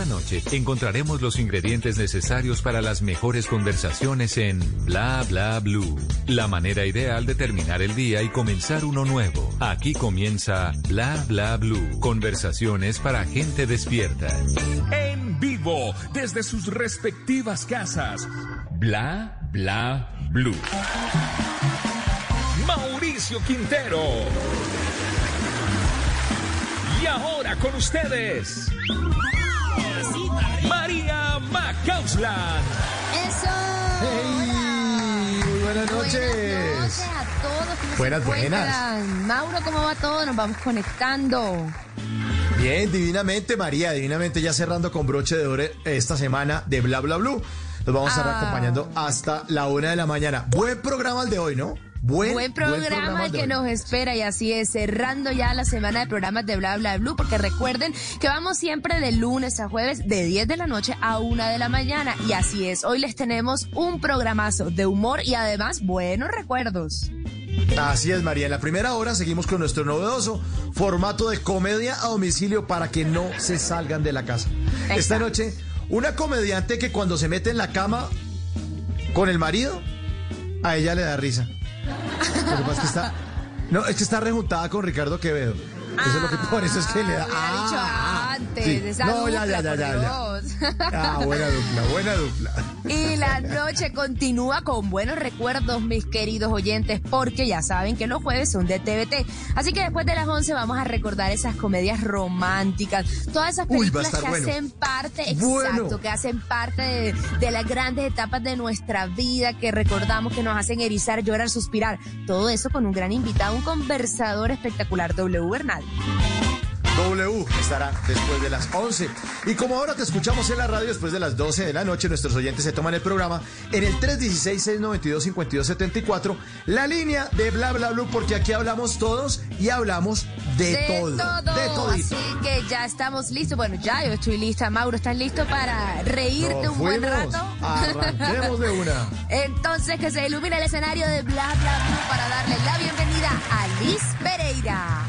Cada noche encontraremos los ingredientes necesarios para las mejores conversaciones en Bla Bla Blue. La manera ideal de terminar el día y comenzar uno nuevo. Aquí comienza Bla Bla Blue. Conversaciones para gente despierta. En vivo, desde sus respectivas casas. Bla Bla Blue. Mauricio Quintero. Y ahora con ustedes. María Macausland. Eso. ¡Hey! Muy buenas noches. Buenas noches a todos. ¿Cómo se Buenas? Mauro, ¿cómo va todo? Nos vamos conectando. Bien, divinamente, María, divinamente ya cerrando con broche de oro esta semana de Bla Bla Blue. Nos vamos a estar Ah. acompañando hasta la una de la mañana. Buen programa el de hoy, ¿no? Buen, Buen programa el que hoy. nos espera y así es, cerrando ya la semana de programas de Bla Bla Blue, porque recuerden que vamos siempre de lunes a jueves de 10 de la noche a 1 de la mañana y así es, hoy les tenemos un programazo de humor y además buenos recuerdos. Así es, María. En la primera hora seguimos con nuestro novedoso formato de comedia a domicilio para que no se salgan de la casa. Esta noche, una comediante que cuando se mete en la cama con el marido, a ella le da risa. Lo que pasa es que está. No, es que está rejuntada con Ricardo Quevedo. Eso es lo que por eso es que le da. Ah, dicho Ah, antes, sí. esa No, ya, dupla, ya, ya, ya. Ah, buena dupla, buena dupla. Y la noche continúa con buenos recuerdos, mis queridos oyentes, porque ya saben que los jueves son de TVT. Así que después de las 11 vamos a recordar esas comedias románticas, todas esas películas que bueno. hacen parte, Bueno. exacto, que hacen parte de, de las grandes etapas de nuestra vida, que recordamos, que nos hacen erizar, llorar, suspirar. Todo eso con un gran invitado, un conversador espectacular, W Bernal. W estará después de las 11. Y como ahora te escuchamos en la radio después de las 12 de la noche, nuestros oyentes se toman el programa en el 316-692-5274, la línea de Bla Bla Blue, porque aquí hablamos todos y hablamos de, todo. De todito. Así que ya estamos listos. Bueno, ya yo estoy lista. Mauro, ¿estás listo para reírte Nos un buen rato? Arranquemos de una. Entonces que se ilumine el escenario de Bla Bla Blue para darle la bienvenida a Liz Pereira.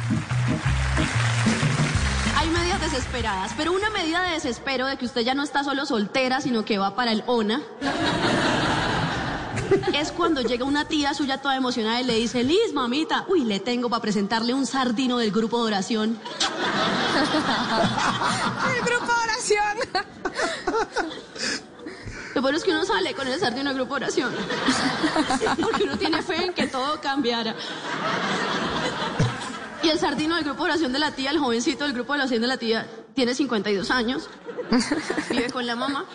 Medidas desesperadas, pero una medida de desespero de que usted ya no está solo soltera, sino que va para el ONA. Es cuando llega una tía suya toda emocionada y le dice, Liz, mamita, uy, le tengo para presentarle un sardino del grupo de oración. El grupo de oración. Lo bueno es que uno sale con el sardino del grupo de oración. Porque uno tiene fe en que todo cambiara. Y el sardino del grupo de oración de la tía, el jovencito del grupo de oración de la tía, tiene 52 años. Vive con la mamá.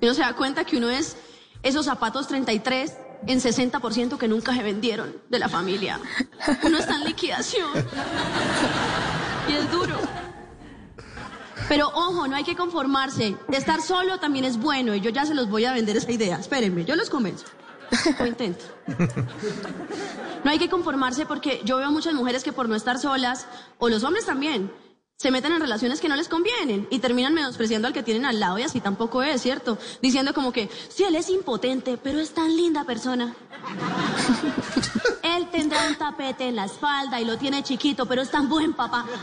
Y uno se da cuenta que uno es esos zapatos 33 en 60% que nunca se vendieron de la familia. Uno está en liquidación. Y es duro. Pero ojo, no hay que conformarse. Estar solo también es bueno y yo ya se los voy a vender esa idea. Espérenme, yo los convenzo. Intento. No hay que conformarse porque yo veo muchas mujeres que por no estar solas, o los hombres también, se meten en relaciones que no les convienen y terminan menospreciando al que tienen al lado y así tampoco es, ¿cierto? Diciendo como que, sí, él es impotente, pero es tan linda persona. él tendrá un tapete en la espalda y lo tiene chiquito, pero es tan buen papá.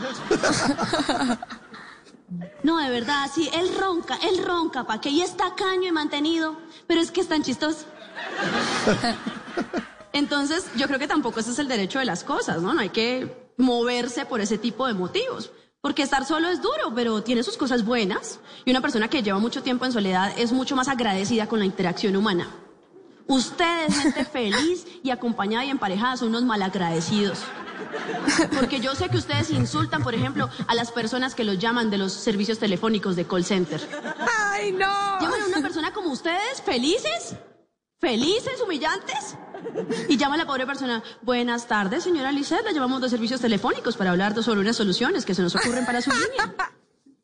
No, de verdad, sí, él ronca, él ronca, pa' que y está caño y mantenido, pero es que es tan chistoso. Entonces, yo creo que tampoco ese es el derecho de las cosas, ¿no? No hay que moverse por ese tipo de motivos. Porque estar solo es duro, pero tiene sus cosas buenas. Y una persona que lleva mucho tiempo en soledad es mucho más agradecida con la interacción humana. Ustedes, gente feliz y acompañada y emparejada, son unos malagradecidos. Porque yo sé que ustedes insultan, por ejemplo, a las personas que los llaman de los servicios telefónicos de call center. ¡Ay, no! Llaman a una persona como ustedes, felices, felices, humillantes. Y llama a la pobre persona, buenas tardes, señora Lisset, la llamamos de servicios telefónicos para hablar sobre unas soluciones que se nos ocurren para su línea.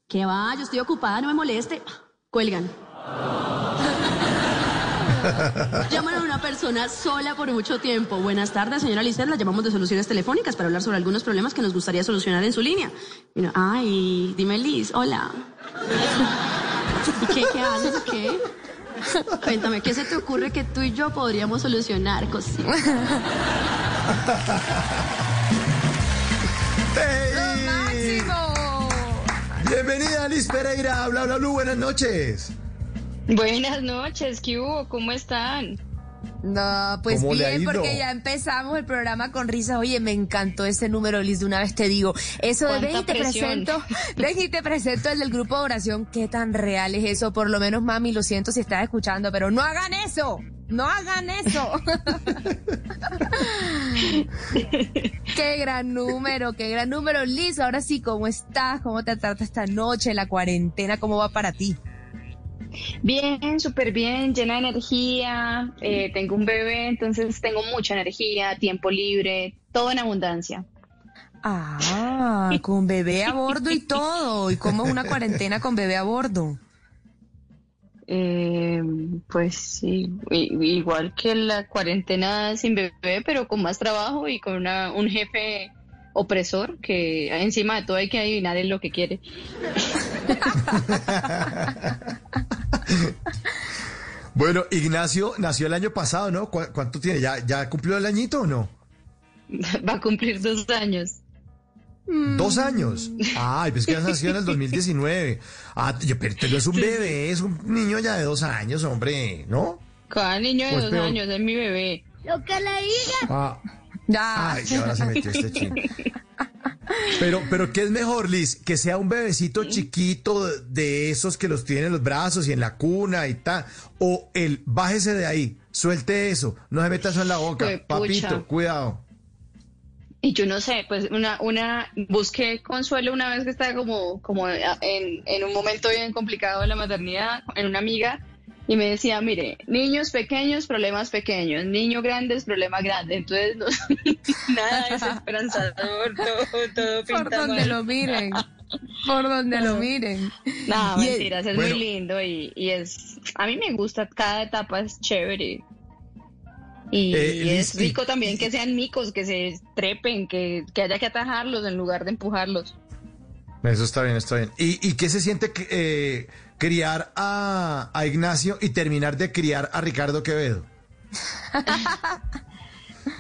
Que va, yo estoy ocupada, no me moleste. Cuelgan. Llaman a una persona sola por mucho tiempo. Buenas tardes, señora Lisset. La llamamos de soluciones telefónicas para hablar sobre algunos problemas que nos gustaría solucionar en su línea. Y uno, Ay, dime Liz, hola. ¿Y qué, qué haces? ¿Qué? Cuéntame, ¿qué se te ocurre que tú y yo podríamos solucionar, cosita? ¡Ey! ¡Máximo! Bienvenida Liz Pereira, bla bla bla, buenas noches. Buenas noches, ¿qué hubo? ¿Cómo están? No, pues ¿Cómo le ha bien, porque ya empezamos el programa con risas. Oye, me encantó ese número, Liz, de una vez te digo. Eso de ¿Cuánta ven y te presión? presento, ven y te presento el del grupo de oración. ¿Qué tan real es eso? Por lo menos, mami, lo siento si estás escuchando, pero no hagan eso. No hagan eso. qué gran número, qué gran número. Liz, ahora sí, ¿cómo estás? ¿Cómo te trata esta noche, la cuarentena? ¿Cómo va para ti? Bien, súper bien, llena de energía. eh, tengo un bebé, entonces tengo mucha energía, tiempo libre, todo en abundancia. Ah, con bebé a bordo y todo. ¿Y cómo es una cuarentena con bebé a bordo? Eh, pues sí, igual que la cuarentena sin bebé, pero con más trabajo y con una, un jefe opresor que encima de todo hay que adivinar en lo que quiere. Bueno, Ignacio nació el año pasado, ¿no? ¿Cu- ¿Cuánto tiene? ¿Ya, ¿Ya cumplió el añito o no? Va a cumplir dos años. Dos años. Ay, pues que ya nació en el 2019. Ah, yo- pero pero es un bebé, es un niño ya de dos años, hombre, ¿no? Cada niño de Pues dos peor. años es mi bebé. Ah, Ya. ay, y ahora se metió este chino. Pero, pero ¿qué es mejor, Liz? Que sea un bebecito chiquito de esos que los tiene en los brazos y en la cuna y tal. O el bájese de ahí, suelte eso, no se meta eso en la boca. Papito, cuidado. Y yo no sé, pues una, una, busqué consuelo una vez que estaba como, como en, en un momento bien complicado de la maternidad, en una amiga, y me decía, mire, niños pequeños, problemas pequeños, niños grandes, problemas grandes. Entonces, no, nada es esperanzador, todo, todo Por donde mal. lo miren. Por donde lo miren. No, Y el- mentiras, es bueno. muy lindo y, y es, a mí me gusta, cada etapa es chévere. Y Eh, es y- rico también que sean micos, que se trepen, que, que haya que atajarlos en lugar de empujarlos. Eso está bien, está bien. ¿Y, y qué se siente eh, criar a, a Ignacio y terminar de criar a Ricardo Quevedo?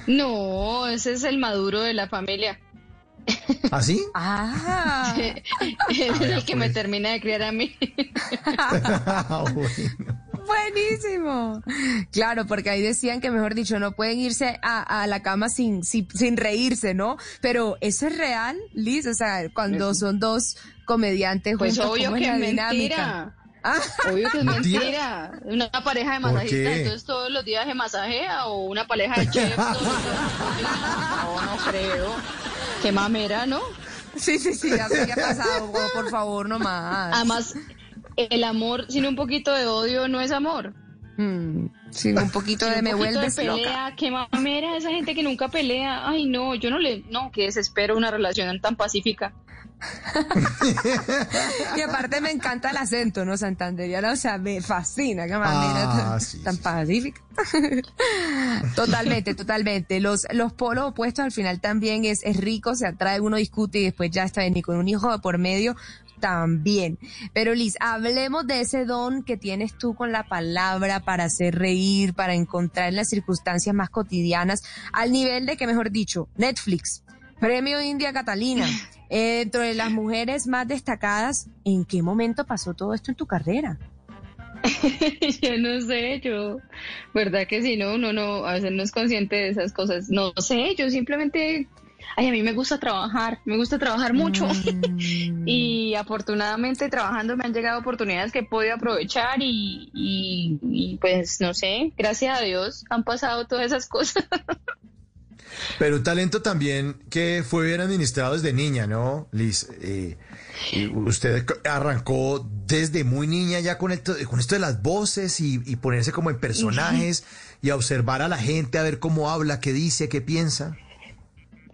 No, ese es el maduro de la familia. ¿Así? Ah. Ese es vea, el que me pues. termina de criar a mí. Ah, bueno. Buenísimo. Claro, porque ahí decían que, mejor dicho, no pueden irse a, a la cama sin, sin, sin reírse, ¿no? Pero eso es real, Liz. O sea, cuando son dos comediantes Pues juntos, obvio ¿cómo que es la dinámica? mentira. Ah, Obvio que es ¿Mentira? mentira. Una pareja de ¿Por masajistas, entonces todos los días se masajea o una pareja de chefs. No, no creo. Qué mamera, ¿no? sí, sí, sí, ya qué ha pasado. Oh, por favor, no más. Además, el amor sin un poquito de odio no es amor. Mm, sí, un poquito de me poquito de loca. qué mamera esa gente que nunca pelea. Ay, no, yo no le, no, que desespero una relación tan pacífica. Y aparte me encanta el acento, ¿no? Santanderiano, o sea, me fascina, qué manera Ah, tan, sí, tan sí. pacífica. totalmente, totalmente. Los, los polos opuestos al final también es, es rico, se atrae, uno discute y después ya está bien, y con un hijo de por medio también. Pero Liz, hablemos de ese don que tienes tú con la palabra para hacer reír, para encontrar en las circunstancias más cotidianas, al nivel de que, mejor dicho, Netflix, Premio India Catalina, eh, dentro de las mujeres más destacadas, ¿en qué momento pasó todo esto en tu carrera? yo no sé, yo, verdad que si no, uno no, a veces no es consciente de esas cosas. No sé, yo simplemente, ay, a mí me gusta trabajar, me gusta trabajar mucho. Mm. Y afortunadamente trabajando me han llegado oportunidades que he podido aprovechar y, y, y, pues no sé, gracias a Dios han pasado todas esas cosas. Pero un talento también que fue bien administrado desde niña, ¿no, Liz? Eh, usted arrancó desde muy niña ya con, esto, con esto de las voces y, y ponerse como en personajes y a observar a la gente, a ver cómo habla, qué dice, qué piensa.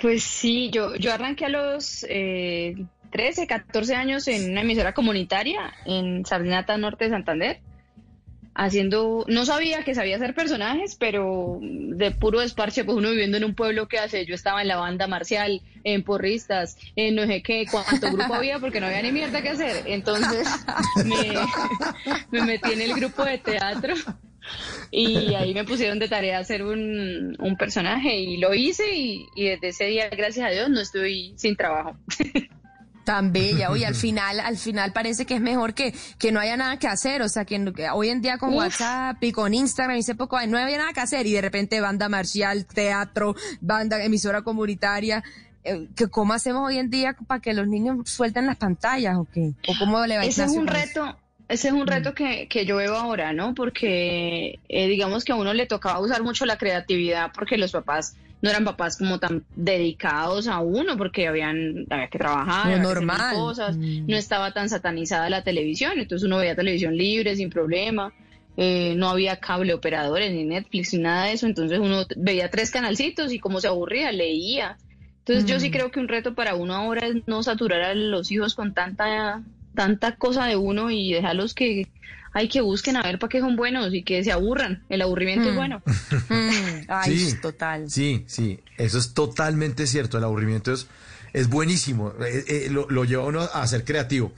Pues sí, yo, yo arranqué a los eh, 13, 14 años en una emisora comunitaria en Sardinata Norte de Santander. haciendo, no sabía que sabía hacer personajes, pero de puro desparche, pues uno viviendo en un pueblo que hace, yo estaba en la banda marcial, en porristas, en no sé qué, cuánto grupo había, porque no había ni mierda que hacer. Entonces me, me metí en el grupo de teatro y ahí me pusieron de tarea hacer un, un personaje y lo hice y, y desde ese día, gracias a Dios, no estoy sin trabajo. Tan bella, oye, al final, al final parece que es mejor que, que no haya nada que hacer, o sea, que, que hoy en día con Uf. WhatsApp y con Instagram y hace poco no había nada que hacer y de repente banda marcial, teatro, banda, emisora comunitaria, eh, que ¿cómo hacemos hoy en día para que los niños suelten las pantallas o qué? ¿O cómo le va a Ese es un reto, ese es un reto que, que yo veo ahora, ¿no? Porque eh, digamos que a uno le tocaba usar mucho la creatividad porque los papás no eran papás como tan dedicados a uno porque habían había que trabajar, Lo había que hacer normal. cosas, Mm. no estaba tan satanizada la televisión, entonces uno veía televisión libre sin problema. eh, no había cable operadores ni Netflix ni nada de eso, entonces uno veía tres canalcitos y como se aburría, leía. Entonces yo sí Mm. creo que un reto para uno ahora es no saturar a los hijos con tanta tanta cosa de uno y dejarlos que hay que busquen a ver para qué son buenos y que se aburran. El aburrimiento es Mm. bueno. Mm, ay, Sí. total. Sí, sí, eso es totalmente cierto. El aburrimiento es, es buenísimo, eh, eh, lo, lo lleva a uno a ser creativo.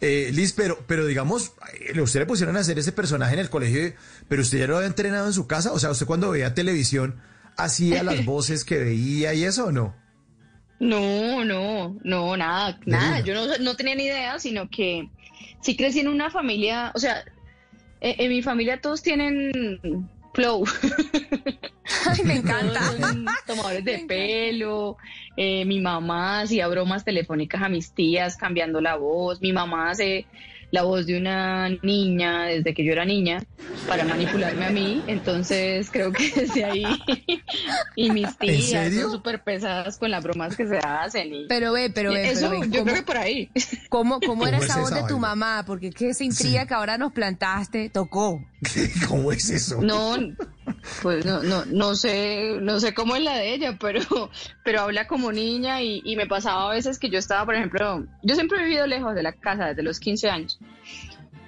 Eh, Liz, pero, pero digamos, eh, usted le pusieron a hacer ese personaje en el colegio, pero usted ya lo había entrenado en su casa. O sea, usted cuando veía televisión hacía las voces que veía y eso o no? No, no, no, nada, nada. Yo no, no tenía ni idea, sino que sí crecí en una familia, o sea, eh, en mi familia todos tienen flow. Ay, me encanta. Tomadores de pelo. eh, mi mamá hacía bromas telefónicas a mis tías cambiando la voz. Mi mamá hace la voz de una niña desde que yo era niña para manipularme a mí. Entonces creo que desde ahí. y mis tías son súper pesadas con las bromas que se hacen. Y... Pero ve, pero ve, Eso, pero ve, yo ¿cómo- creo que por ahí. ¿Cómo, cómo era ¿Cómo esa es voz esa de tu mamá? Porque es que esa intriga que ahora nos plantaste tocó. ¿Cómo es eso? No, pues no, no, no sé, no sé cómo es la de ella, pero, pero habla como niña y, y me pasaba a veces que yo estaba, por ejemplo, yo siempre he vivido lejos de la casa desde los 15 años,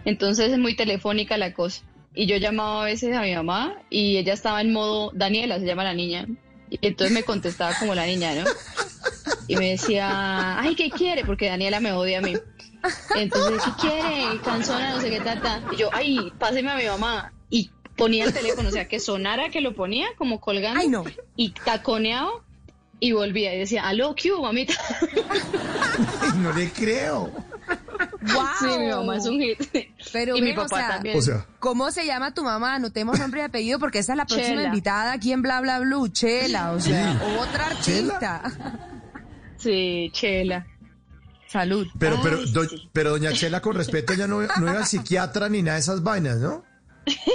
entonces es muy telefónica la cosa. Y yo llamaba a veces a mi mamá y ella estaba en modo, Daniela se llama la niña, y entonces me contestaba como la niña, ¿no? Y me decía, ay, ¿qué quiere? Porque Daniela me odia a mí. Entonces, ¿qué quiere? Canzona, no sé qué tata. Y yo, ay, páseme a mi mamá. Y ponía el teléfono, o sea, que sonara que lo ponía como colgando. Ay, no. Y taconeaba y volvía y decía, aló, ¿qué hubo, mamita? Ay, no le creo. ¡Wow! Sí, mi mamá es un hit. Pero y ven, mi papá o sea, también. O sea, ¿Cómo se llama tu mamá? Anotemos nombre y apellido porque esa es la próxima Chela. invitada aquí en Bla Bla Blue. Chela, o sea, Sí. otra artista. Sí, Chela. Salud. pero, Ay, pero, do- sí. pero doña Chela, con respeto, ya no, no al psiquiatra ni nada de esas vainas, ¿no?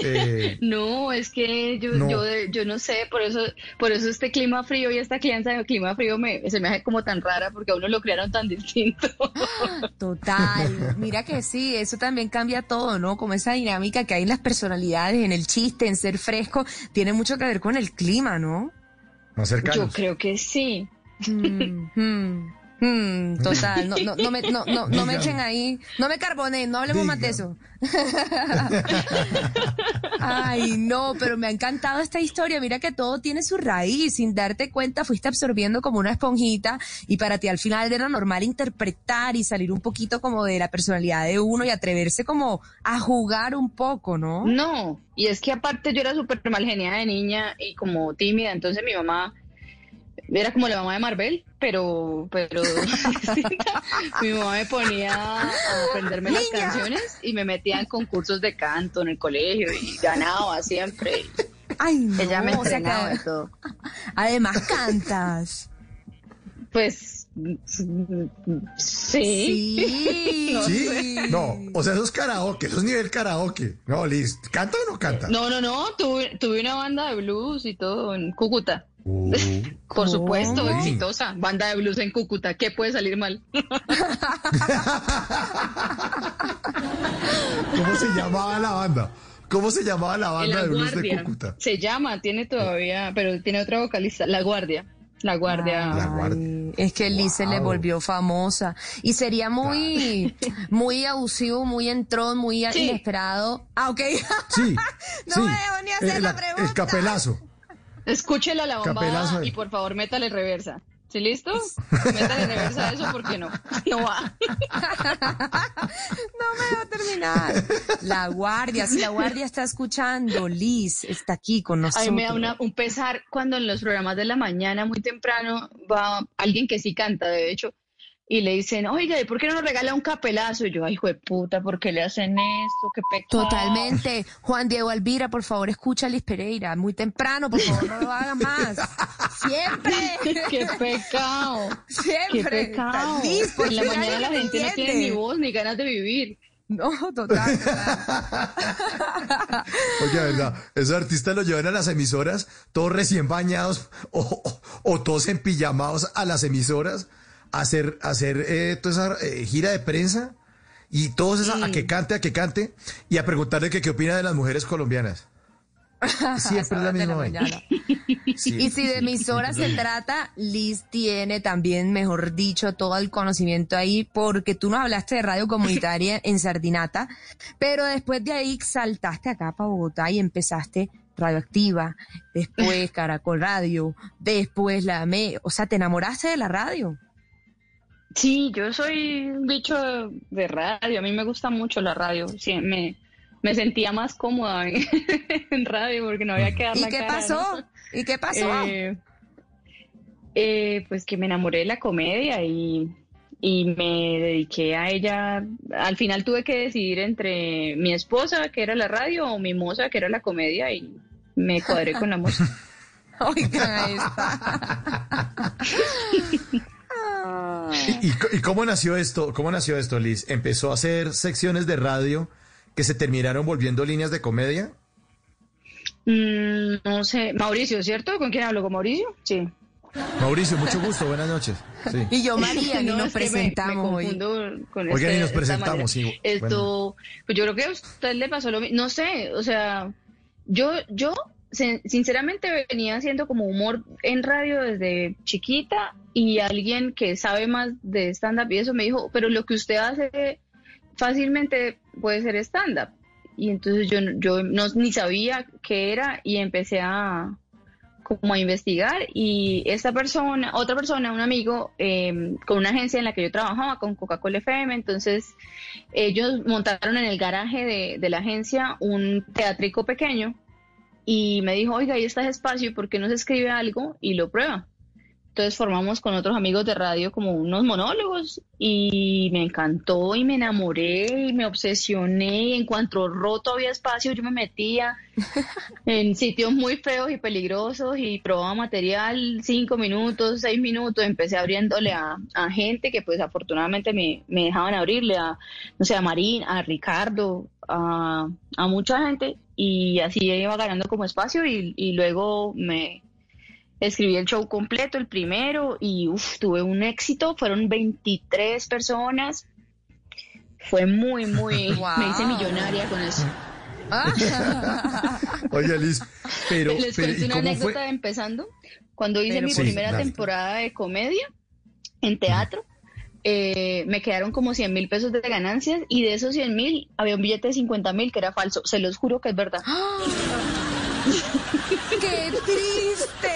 Eh, No, es que yo, No. yo, yo no sé, por eso, por eso este clima frío y esta crianza de clima frío me, se me hace como tan rara porque a uno lo criaron tan distinto. Total. Mira que sí, eso también cambia todo, ¿no? Como esa dinámica que hay en las personalidades, en el chiste, en ser fresco, tiene mucho que ver con el clima, ¿no? más Yo cercanos. creo que sí. Mm, mm, mm, total, no, no, no me, no, no, no me echen ahí, no me carbonen, no hablemos más de eso. Ay, no, pero me ha encantado esta historia. Mira que todo tiene su raíz. Sin darte cuenta, fuiste absorbiendo como una esponjita y para ti al final era normal interpretar y salir un poquito como de la personalidad de uno y atreverse como a jugar un poco, ¿no? No, y es que aparte yo era súper mal geniada de niña y como tímida, entonces mi mamá era como la mamá de Marvel, pero, pero mi mamá me ponía a aprenderme las canciones y me metía en concursos de canto en el colegio y ganaba siempre. Ay, no. Ella me o sea que todo. además cantas. Pues sí. Sí. No ¿Sí? sé. No, o sea, eso es karaoke, eso es nivel karaoke. No, Liz, ¿canta o no canta? No, no, no, tuve, tuve una banda de blues y todo en Cúcuta. Uh, Por supuesto, exitosa. Banda de blues en Cúcuta. ¿Qué puede salir mal? ¿Cómo se llamaba la banda? ¿Cómo se llamaba la banda La de blues de Guardia. Cúcuta? Se llama, tiene todavía, pero tiene otra vocalista, La Guardia. La guardia. La es que Liz se le volvió famosa y sería muy, muy abusivo, muy entrón, muy Sí. inesperado. Ah, ok. Sí. No sí. me dejó ni hacer Eh, la pregunta. El capelazo. Escúchela la ahí. y por favor métale reversa. ¿Sí listo? Métale reversa a eso porque no. No va. No me dejó terminar. La guardia, si la guardia está escuchando, Liz está aquí con A nosotros. mí me da una- un pesar cuando en los programas de la mañana, muy temprano, va alguien que sí canta, de hecho, y le dicen, oiga, ¿y por qué no nos regala un capelazo? Y yo, ay, hijo de puta, ¿por qué le hacen esto? Qué pecado. Totalmente. Juan Diego Alvira, por favor, escucha a Liz Pereira. Muy temprano, por favor, no lo hagan más. Siempre. Qué pecado. Qué Siempre. pecado. Liz, ¿por en la qué mañana la gente no tiene ni voz ni ganas de vivir. No, total. Oye, verdad, esos artistas los llevan a las emisoras, todos recién bañados o, o- o todos empillamados a las emisoras hacer, hacer eh, toda esa eh, gira de prensa y todos esa- a que cante, a que cante y a preguntarle que qué opina de las mujeres colombianas. Siempre es la De la misma mañana. Sí, Y si de sí, emisora se trata, Liz tiene también, mejor dicho, todo el conocimiento ahí, porque tú nos hablaste de radio comunitaria en Sardinata, pero después de ahí saltaste acá para Bogotá y empezaste Radioactiva, después Caracol Radio, después la ME, o sea, te enamoraste de la radio. Sí, yo soy un bicho de, radio. A mí me gusta mucho la radio. Sí, me, me sentía más cómoda en, en radio porque no había que dar ¿Y la qué cara, pasó? ¿no? ¿Y qué pasó? Eh, eh, pues que me enamoré de la comedia y, y me dediqué a ella. Al final tuve que decidir entre mi esposa, que era la radio, o mi moza, que era la comedia, y me cuadré con la moza. Oigan a esta. ¿Y, y cómo nació esto? ¿Cómo nació esto, Liz? ¿Empezó a hacer secciones de radio que se terminaron volviendo líneas de comedia? Mm, no sé, Mauricio, ¿cierto? ¿Con quién hablo? ¿Con Mauricio? Sí. Mauricio, mucho gusto, buenas noches. Sí. Y yo, María, ni No, nos me- presentamos me hoy. confundo con Oigan, este- y nos presentamos, sí, Esto, pues yo creo que a usted le pasó lo mismo. No sé, o sea, yo, yo sin- sinceramente venía haciendo como humor en radio desde chiquita y alguien que sabe más de stand-up y eso me dijo, pero lo que usted hace fácilmente puede ser stand-up. Y entonces yo, yo no, ni sabía qué era y empecé a como a investigar y esta persona, otra persona, un amigo eh, con una agencia en la que yo trabajaba, con Coca-Cola FM, entonces ellos montaron en el garaje de, de la agencia un teatrico pequeño y me dijo, oiga, ahí está ese espacio, ¿por qué no se escribe algo y lo prueba? Entonces formamos con otros amigos de radio como unos monólogos y me encantó y me enamoré y me obsesioné. Y en cuanto roto había espacio yo me metía en sitios muy feos y peligrosos y probaba material cinco minutos, seis minutos, empecé abriéndole a, a gente que pues afortunadamente me, me dejaban abrirle a, no sé, a Marín, a Ricardo, a, a mucha gente. Y así iba ganando como espacio y, y luego me escribí el show completo, el primero, y uf, tuve un éxito, fueron 23 personas. Fue muy, muy, Wow. me hice millonaria con eso. Ah. Oye, Liz, pero, Les pero cuento ¿y una anécdota fue? de empezando. Cuando hice Pero mi Sí, primera dale. temporada de comedia en teatro, eh, me quedaron como 100 mil pesos de ganancias y de esos 100 mil había un billete de 50 mil que era falso. Se los juro que es verdad. ¡Qué triste!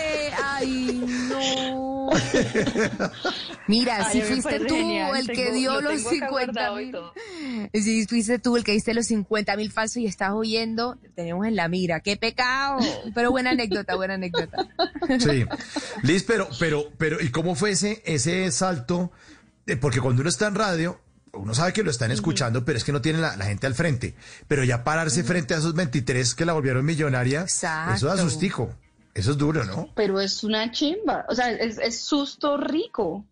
Mira, Ay, si fuiste tú genial, el que tengo- dio lo los tengo acá 50 guardado y mil. Si fuiste tú el que diste los 50 mil falsos y estás oyendo, te tenemos en la mira. ¡Qué pecado! Pero buena anécdota, buena anécdota. Sí. Liz, pero, pero, pero, ¿y cómo fue ese, ese salto? Eh, Porque cuando uno está en radio, uno sabe que lo están escuchando, pero es que no tiene la, la gente al frente. Pero ya pararse frente a esos 23 que la volvieron millonaria, Exacto. eso da sustico. Eso es duro, ¿no? pero es una chimba, o sea, es, es susto rico,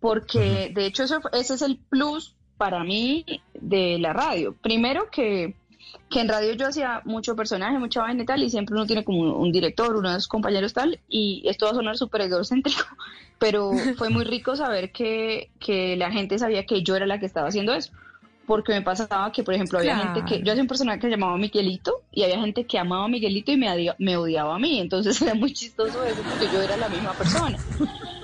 porque de hecho eso- ese es el plus para mí de la radio. Primero que, que en radio yo hacía mucho personaje, mucha vaina y tal, y siempre uno tiene como un, un director, unos compañeros tal, y esto va a sonar súper egocéntrico, pero fue muy rico saber que, que la gente sabía que yo era la que estaba haciendo eso. Porque me pasaba que, por ejemplo, había Claro. gente que, yo hacía un personaje que se llamaba Miguelito y había gente que amaba a Miguelito y me, odiaba a mí, entonces era muy chistoso eso porque yo era la misma persona.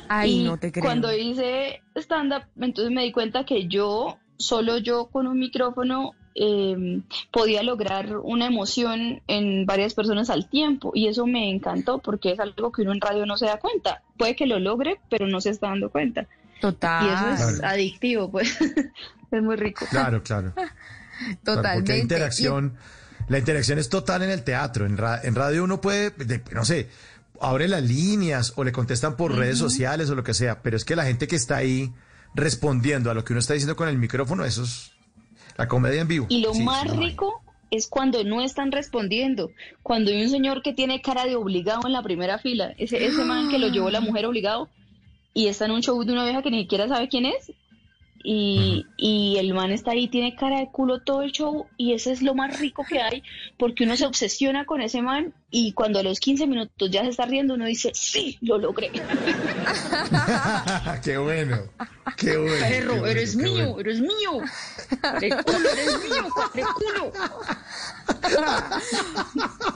Ay, y no te creo. cuando hice stand-up, entonces me di cuenta que yo, solo yo con un micrófono, eh, podía lograr una emoción en varias personas al tiempo y eso me encantó porque es algo que uno en radio no se da cuenta. Puede que lo logre, pero no se está dando cuenta. Total. Y eso es adictivo, pues es muy rico. Claro, claro. Claro, Totalmente. porque la Y- interacción, la interacción es total en el teatro. En, ra- en radio uno puede, de- no sé, abre las líneas o le contestan por redes sociales o lo que sea, pero es que la gente que está ahí respondiendo a lo que uno está diciendo con el micrófono, eso es la comedia en vivo. Y lo Sí, más no rico es cuando no están respondiendo. Cuando hay un señor que tiene cara de obligado en la primera fila, ese, ese man que lo llevó la mujer obligado y está en un show de una vieja que ni siquiera sabe quién es. Y, y el man está ahí, tiene cara de culo todo el show y eso es lo más rico que hay porque uno se obsesiona con ese man y cuando a los 15 minutos ya se está riendo uno dice, sí, lo logré. qué bueno, qué bueno. qué Perro, bueno, eres qué mío, bueno. eres mío. De culo, eres mío, de culo.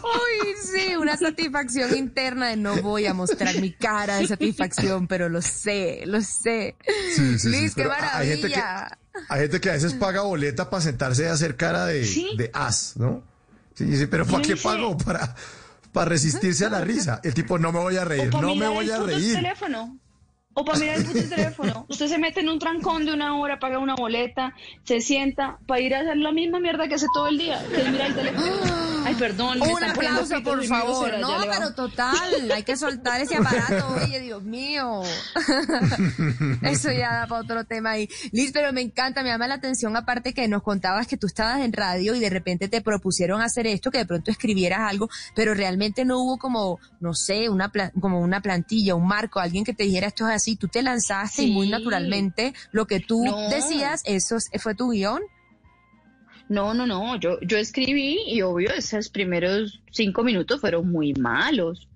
Uy, sí, una satisfacción interna de no voy a mostrar mi cara de satisfacción, pero lo sé, lo sé. Sí, sí, sí, Luis, qué hay gente que- maravilla. Hay gente que a veces paga boleta para sentarse a hacer cara de, Sí. de as, ¿no? Sí, sí, pero ¿para qué pagó? Para, para resistirse a la risa. El tipo, no me voy a reír, no me voy a reír. teléfono. O para mirar el puto teléfono. Usted se mete en un trancón de una hora, paga una boleta, se sienta para ir a hacer la misma mierda que hace todo el día, que es mirar el teléfono. Ay, perdón. Un aplauso, por favor. No, pero total, hay que soltar ese aparato, oye, Dios mío. Eso ya da para otro tema ahí. Liz, pero me encanta, me llama la atención, aparte que nos contabas que tú estabas en radio y de repente te propusieron hacer esto, que de pronto escribieras algo, pero realmente no hubo como, no sé, una como una plantilla, un marco, alguien que te dijera esto es así, tú te lanzaste y muy naturalmente lo que tú No. decías, eso es- fue tu guion. No, no, no, yo, yo escribí y obvio esos primeros cinco minutos fueron muy malos.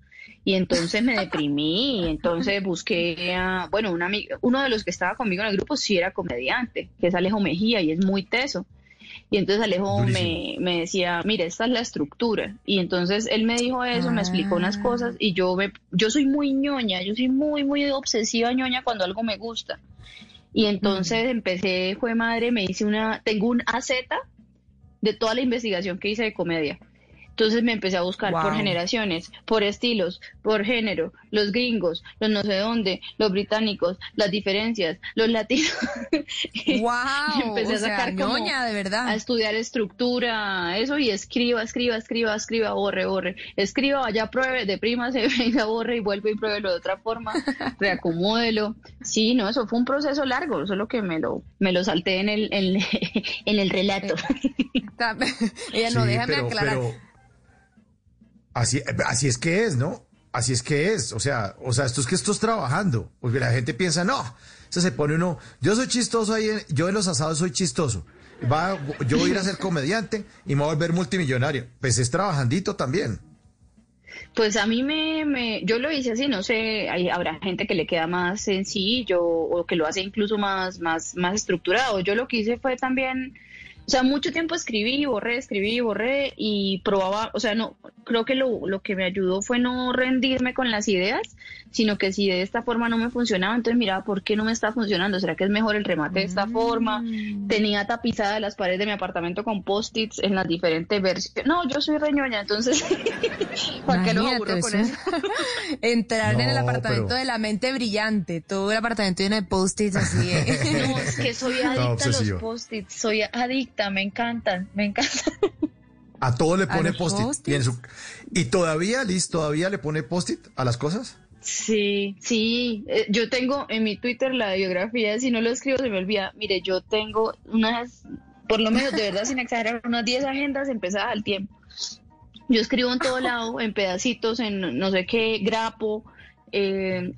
Y entonces me deprimí, y entonces busqué a, bueno, un amigo, uno de los que estaba conmigo en el grupo sí era comediante, que es Alejo Mejía y es muy teso. Y entonces Alejo me, me decía, mira, esta es la estructura. Y entonces él me dijo eso, me explicó unas Ah. cosas y yo me, yo soy muy ñoña, yo soy muy, muy obsesiva ñoña cuando algo me gusta. Y entonces empecé, fue madre, me hice una, tengo un AZ de toda la investigación que hice de comedia. Entonces me empecé a buscar por generaciones, por estilos, por género, los gringos, los no sé dónde, los británicos, las diferencias, los latinos. Wow, empecé o a sea, sacar como ñoña, de verdad. a estudiar estructura, eso, y escriba, escriba, escriba, escriba, borre, borre. Escriba, vaya, pruebe, deprímase, venga, borre y vuelve y pruébelo de otra forma, reacomódelo. Sí, no, eso fue un proceso largo, solo que me lo, me lo salté en el, en, en el relato. Está- Ella no, Sí, déjame pero- aclarar. pero así, así es que es, ¿no? Así es que es. O sea, o sea, esto es que esto es trabajando. Porque la gente piensa, no, eso se pone uno. Yo soy chistoso ahí, en- yo en los asados soy chistoso. Va, yo voy a ir a ser comediante y me voy a volver multimillonario. Pues es trabajandito también. Pues a mí me, me, yo lo hice así, no sé, hay, habrá gente que le queda más sencillo o que lo hace incluso más, más, más estructurado. Yo lo que hice fue también, o sea, mucho tiempo escribí, borré, escribí, borré y probaba, o sea, no, creo que lo, lo que me ayudó fue no rendirme con las ideas, sino que si de esta forma no me funcionaba, entonces miraba por qué no me está funcionando, será que es mejor el remate de esta forma. Tenía tapizadas las paredes de mi apartamento con post-its en las diferentes versiones. No, yo soy reñoña, entonces, ¿para qué los Imagínate, aburro con eso. eso? Entrar en el apartamento pero- de la mente brillante, todo el apartamento lleno de post-its así. ¿eh? No, es que soy adicta a los post-its, soy adicta, me encantan, me encantan. A todo le pone post-it. y todavía, Liz, todavía le pone post-it a las cosas. Sí, sí, eh, yo tengo en mi Twitter la biografía, si no lo escribo se me olvida. Mire, yo tengo unas, por lo menos de verdad sin exagerar, unas 10 agendas empezadas al tiempo. Yo escribo en todo lado, en pedacitos, en no sé qué, grapo, eh,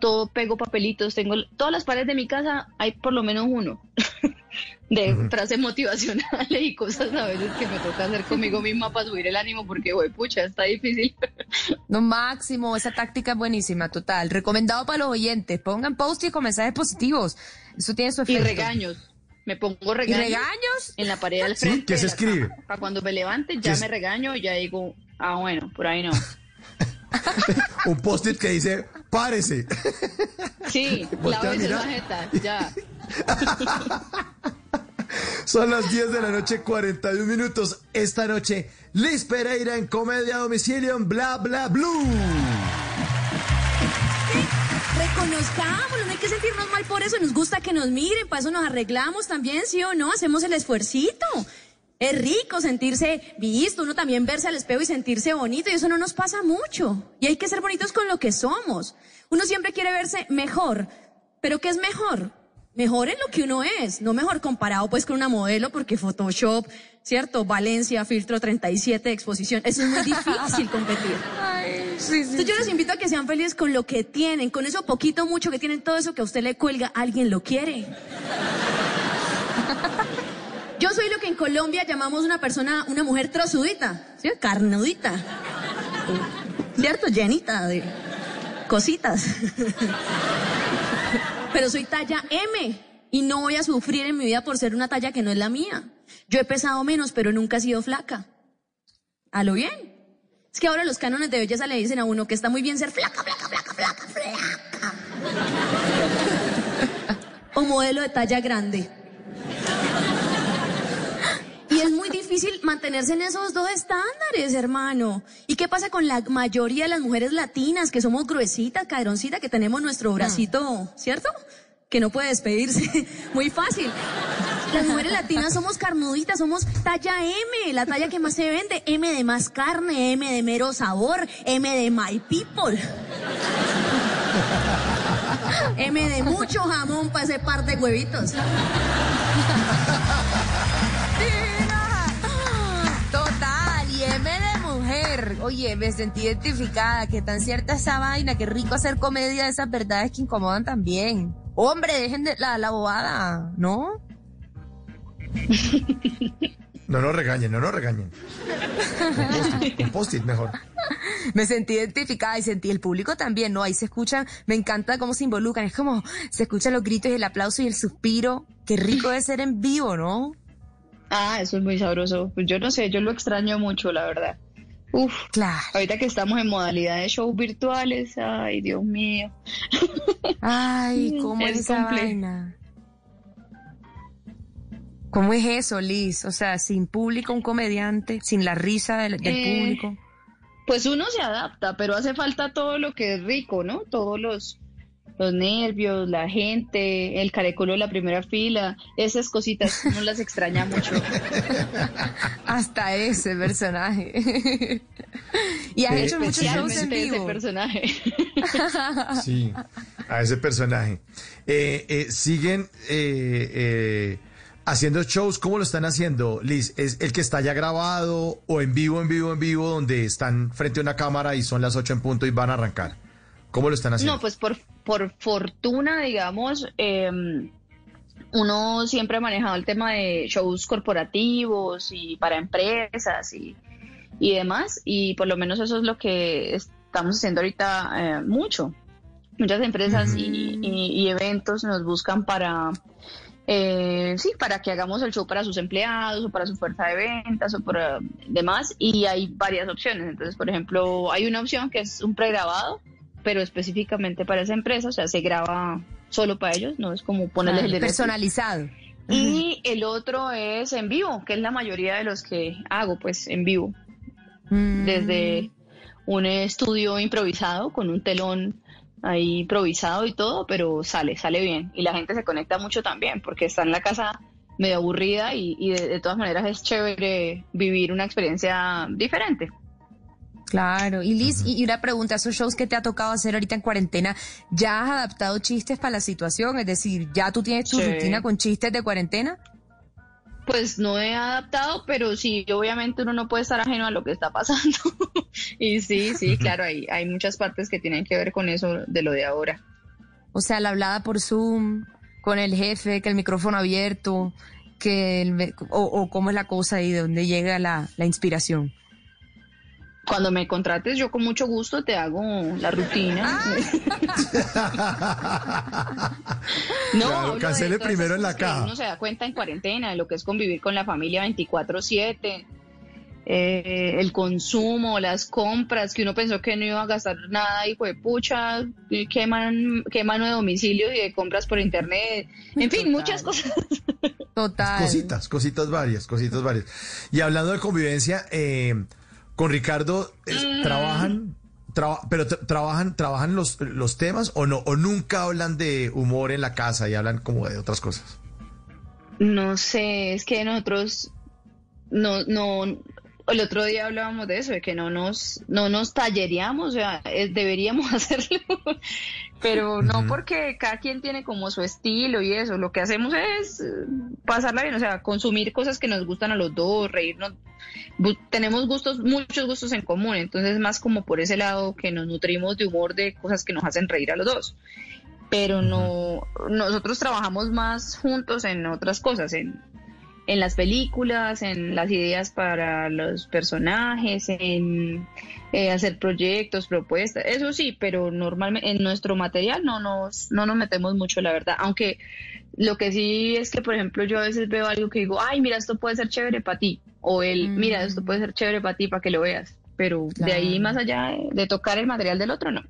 todo pego papelitos, tengo todas las paredes de mi casa, hay por lo menos uno de frases motivacionales y cosas a veces que me toca hacer conmigo misma para subir el ánimo porque, güey, pucha, está difícil. No, máximo, esa táctica es buenísima, total. Recomendado para los oyentes. Pongan post-its con mensajes positivos. Eso tiene su Y efecto. regaños. Me pongo ¿Y regaños, regaños? en la pared al Sí, frente. ¿qué se escribe? Para cuando me levante ya ¿Qué me es? regaño y ya digo, ah, bueno, por ahí no. Un post-it que dice, párese. Sí, la mirar. jeta, ya. Son las 10 de la noche, 41 minutos. Esta noche, Liz Pereira en Comedia a Domicilio en Bla Bla Blue. Reconozcámoslo, no hay que sentirnos mal por eso, nos gusta que nos miren, para eso nos arreglamos también, ¿sí o no? Hacemos el esfuercito. Es rico sentirse visto, uno también verse al espejo y sentirse bonito, y eso no nos pasa mucho. Y hay que ser bonitos con lo que somos. Uno siempre quiere verse mejor, pero ¿qué es mejor? Mejor en lo que uno es, no mejor comparado pues con una modelo, porque Photoshop, ¿cierto? Valencia, filtro 37 de exposición, eso es muy difícil competir. Ay, sí, sí. Entonces yo los invito a que sean felices con lo que tienen, con eso poquito mucho que tienen, todo eso que a usted le cuelga, alguien lo quiere. Yo soy lo que en Colombia llamamos una persona, una mujer trozudita, ¿sí? carnudita, ¿cierto? Llenita de cositas. Pero soy talla M y no voy a sufrir en mi vida por ser una talla que no es la mía. Yo he pesado menos, pero nunca he sido flaca. A lo bien. Es que ahora los cánones de belleza le dicen a uno que está muy bien ser flaca, flaca, flaca, flaca, flaca. O modelo de talla grande. Es difícil mantenerse en esos dos estándares, hermano. ¿Y qué pasa con la mayoría de las mujeres latinas que somos gruesitas, cadroncitas, que tenemos nuestro bracito, ¿cierto? Que no puede despedirse muy fácil. Las mujeres latinas somos carnuditas, somos talla M, la talla que más se vende. M de más carne, M de mero sabor, M de my people. M de mucho jamón para ese par de huevitos. M de mujer. Oye, me sentí identificada. Qué tan cierta esa vaina. Qué rico hacer comedia de esas verdades que incomodan también. Hombre, dejen de la, la bobada, ¿no? No nos regañen, no nos regañen. Un post-it, un post-it mejor. Me sentí identificada y sentí el público también, ¿no? Ahí se escuchan, me encanta cómo se involucran. Es como, se escuchan los gritos y el aplauso y el suspiro. Qué rico de ser en vivo, ¿no? Ah, eso es muy sabroso. Pues yo no sé, yo lo extraño mucho, la verdad. Uf, Claro. ahorita que estamos en modalidad de shows virtuales, ay, Dios mío. Ay, ¿cómo es, Es esa vaina? ¿Cómo es eso, Liz? O sea, sin público, un comediante, sin la risa del, del Eh, público. Pues uno se adapta, pero hace falta todo lo que es rico, ¿no? Todos los, los nervios, la gente, el careculo de la primera fila, esas cositas, uno las extraña mucho. Hasta ese personaje. y has Eh, hecho muchos shows en Especialmente ese vivo. personaje. Sí, a ese personaje. Eh, eh, siguen eh, eh, haciendo shows, ¿cómo lo están haciendo, Liz? ¿Es el que está ya grabado o en vivo, en vivo, en vivo, donde están frente a una cámara y son las 8 en punto y van a arrancar? ¿Cómo lo están haciendo? No, pues por, por fortuna, digamos, eh, uno siempre ha manejado el tema de shows corporativos y para empresas y, y demás, y por lo menos eso es lo que estamos haciendo ahorita eh, mucho. Muchas empresas y, y- y eventos nos buscan para, eh, sí, para que hagamos el show para sus empleados o para su fuerza de ventas o para demás, y hay varias opciones. Entonces, por ejemplo, hay una opción que es un pregrabado, pero específicamente para esa empresa, o sea, se graba solo para ellos, no es como ponerles el de Netflix. Personalizado. Y el otro es en vivo, que es la mayoría de los que hago, pues en vivo, Mm. desde un estudio improvisado con un telón ahí improvisado y todo, pero sale, sale bien. Y la gente se conecta mucho también, porque está en la casa medio aburrida y, y de, de todas maneras es chévere vivir una experiencia diferente. Claro. Y Liz, y y una pregunta, esos shows que te ha tocado hacer ahorita en cuarentena, ¿ya has adaptado chistes para la situación? Es decir, ¿ya tú tienes tu Sí. rutina con chistes de cuarentena? Pues no he adaptado, pero sí, obviamente uno no puede estar ajeno a lo que está pasando. y sí, sí, claro, hay, hay muchas partes que tienen que ver con eso de lo de ahora. O sea, la hablada por Zoom, con el jefe, que el micrófono abierto, que el, me- o, o cómo es la cosa y de dónde llega la, la inspiración. Cuando me contrates, yo con mucho gusto te hago la rutina. no, claro, cancele primero en la caja. Uno se da cuenta en cuarentena de lo que es convivir con la familia 24/7. Eh, el consumo, las compras, que uno pensó que no iba a gastar nada y fue pucha, qué, mano de domicilio y de compras por internet, en fin, muchas cosas. Total. Cositas, cositas varias, cositas varias. Y hablando de convivencia, eh, con Ricardo, mm. ¿trabajan, pero trabajan, trabajan los, los temas o no? ¿O nunca hablan de humor en la casa y hablan como de otras cosas? No sé, es que nosotros no, no, el otro día hablábamos de eso, de que no nos, no nos talleríamos, o sea, deberíamos hacerlo, pero no porque cada quien tiene como su estilo y eso, lo que hacemos es eh, pasarla bien, o sea, consumir cosas que nos gustan a los dos, reírnos, tenemos gustos, muchos gustos en común, entonces más como por ese lado que nos nutrimos de humor de cosas que nos hacen reír a los dos pero no nosotros trabajamos más juntos en otras cosas, en en las películas, en las ideas para los personajes, en eh, hacer proyectos, propuestas, eso sí, pero normalmente en nuestro material no nos, no nos metemos mucho, la verdad, aunque lo que sí es que, por ejemplo, yo a veces veo algo que digo, ay, mira, esto puede ser chévere para ti, o el, mira, esto puede ser chévere para ti, para que lo veas, pero de ahí más allá de, tocar el material del otro, no.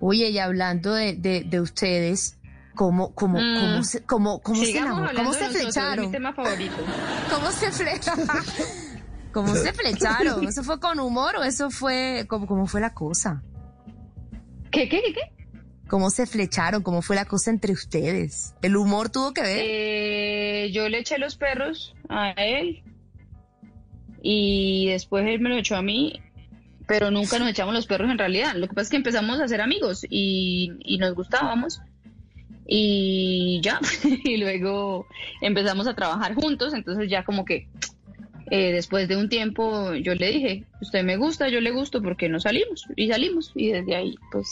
Oye, y hablando de, de, de ustedes, cómo, cómo, cómo mm. se, cómo, cómo se cómo se flecharon. mi tema favorito. ¿Cómo se flecharon? ¿Cómo se flecharon? ¿Eso fue con humor o eso fue, cómo, cómo fue la cosa? ¿Qué, qué, qué, qué? ¿Cómo se flecharon? ¿Cómo fue la cosa entre ustedes? ¿El humor tuvo que ver? Eh, yo le eché los perros a él y después él me lo echó a mí, pero nunca nos echamos los perros en realidad. Lo que pasa es que empezamos a ser amigos y, y nos gustábamos y ya, y luego empezamos a trabajar juntos, entonces ya como que eh, después de un tiempo yo le dije, usted me gusta, yo le gusto, porque no salimos? Y salimos, y desde ahí pues...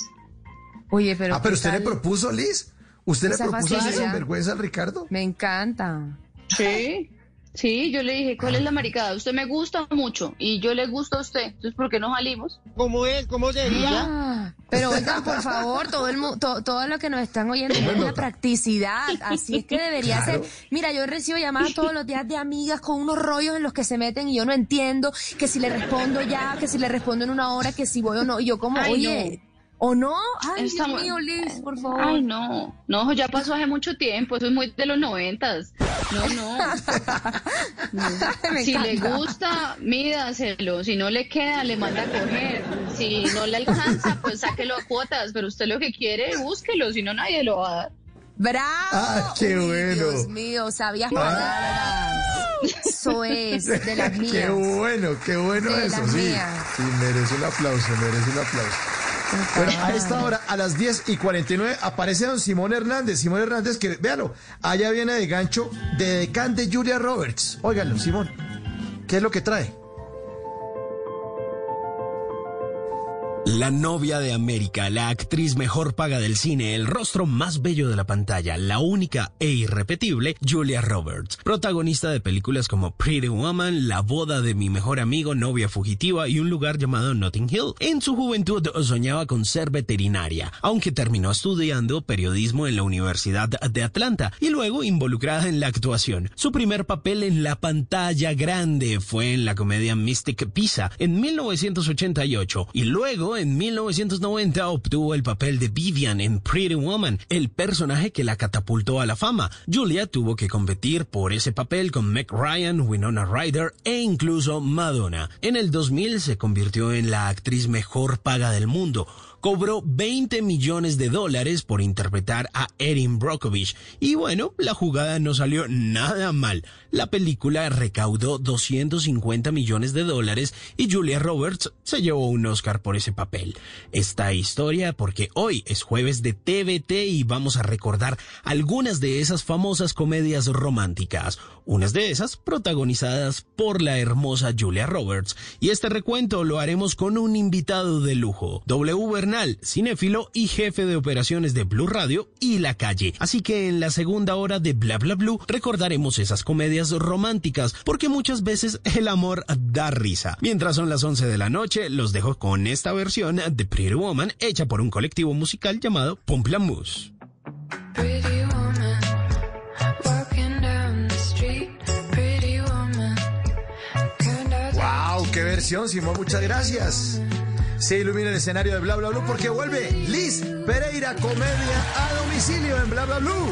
Oye, pero... Ah, pero usted le propuso, Liz. ¿Usted le propuso esa vergüenza al Ricardo? Me encanta. Sí. Sí, yo le dije, ¿cuál es la maricada? Usted me gusta mucho y yo le gusto a usted, entonces ¿por qué no salimos? ¿Cómo es? ¿Cómo sería? Ah, pero oigan, por favor, todo el todo lo que nos están oyendo es una practicidad, así es que debería ser. Mira, yo recibo llamadas todos los días de amigas con unos rollos en los que se meten y yo no entiendo que si le respondo ya, que si le respondo en una hora, que si voy o no, y yo como, oye... ¿O no? Ay, Dios mío, Liz, por favor. Ay, no. No, ya pasó hace mucho tiempo. Eso es muy de los noventas. No, no. si le gusta, mídaselo. Si no le queda, le manda a coger. Si no le alcanza, pues sáquelo a cuotas. Pero usted lo que quiere, búsquelo. Si no, nadie lo va a dar. ¡Bravo! ¡Ah, qué bueno! Dios mío, sabías palabras. Eso es, de las mías. Qué bueno, qué bueno de eso, sí. Sí, merece un aplauso, merece un aplauso. Bueno, a esta hora, a las 10 y 49, aparece don Simón Hernández. Simón Hernández, que véalo, allá viene de gancho de decán de Julia Roberts. Óiganlo, Simón, ¿qué es lo que trae? La novia de América, la actriz mejor paga del cine, el rostro más bello de la pantalla, la única e irrepetible Julia Roberts, protagonista de películas como Pretty Woman, La boda de mi mejor amigo, Novia fugitiva y un lugar llamado Notting Hill. En su juventud soñaba con ser veterinaria, aunque terminó estudiando periodismo en la Universidad de Atlanta y luego involucrada en la actuación. Su primer papel en la pantalla grande fue en la comedia Mystic Pizza en 1988 y luego en 1990 obtuvo el papel de Vivian en Pretty Woman, el personaje que la catapultó a la fama. Julia tuvo que competir por ese papel con Meg Ryan, Winona Ryder e incluso Madonna. En el 2000 se convirtió en la actriz mejor paga del mundo cobró 20 millones de dólares por interpretar a Erin Brockovich. Y bueno, la jugada no salió nada mal. La película recaudó 250 millones de dólares y Julia Roberts se llevó un Oscar por ese papel. Esta historia porque hoy es jueves de TVT y vamos a recordar algunas de esas famosas comedias románticas. Unas de esas protagonizadas por la hermosa Julia Roberts. Y este recuento lo haremos con un invitado de lujo. W. profesional, cinéfilo y jefe de operaciones de Blue Radio y La Calle. Así que en la segunda hora de Bla Bla Blue recordaremos esas comedias románticas, porque muchas veces el amor da risa. Mientras son las 11 de la noche, los dejo con esta versión de Pretty Woman hecha por un colectivo musical llamado Pomplamoose. ¡Wow! ¡Qué versión, Simón! Muchas gracias. Se ilumina el escenario de Bla Bla Blue porque vuelve Liz Pereira, comedia a domicilio en Bla Bla Blue.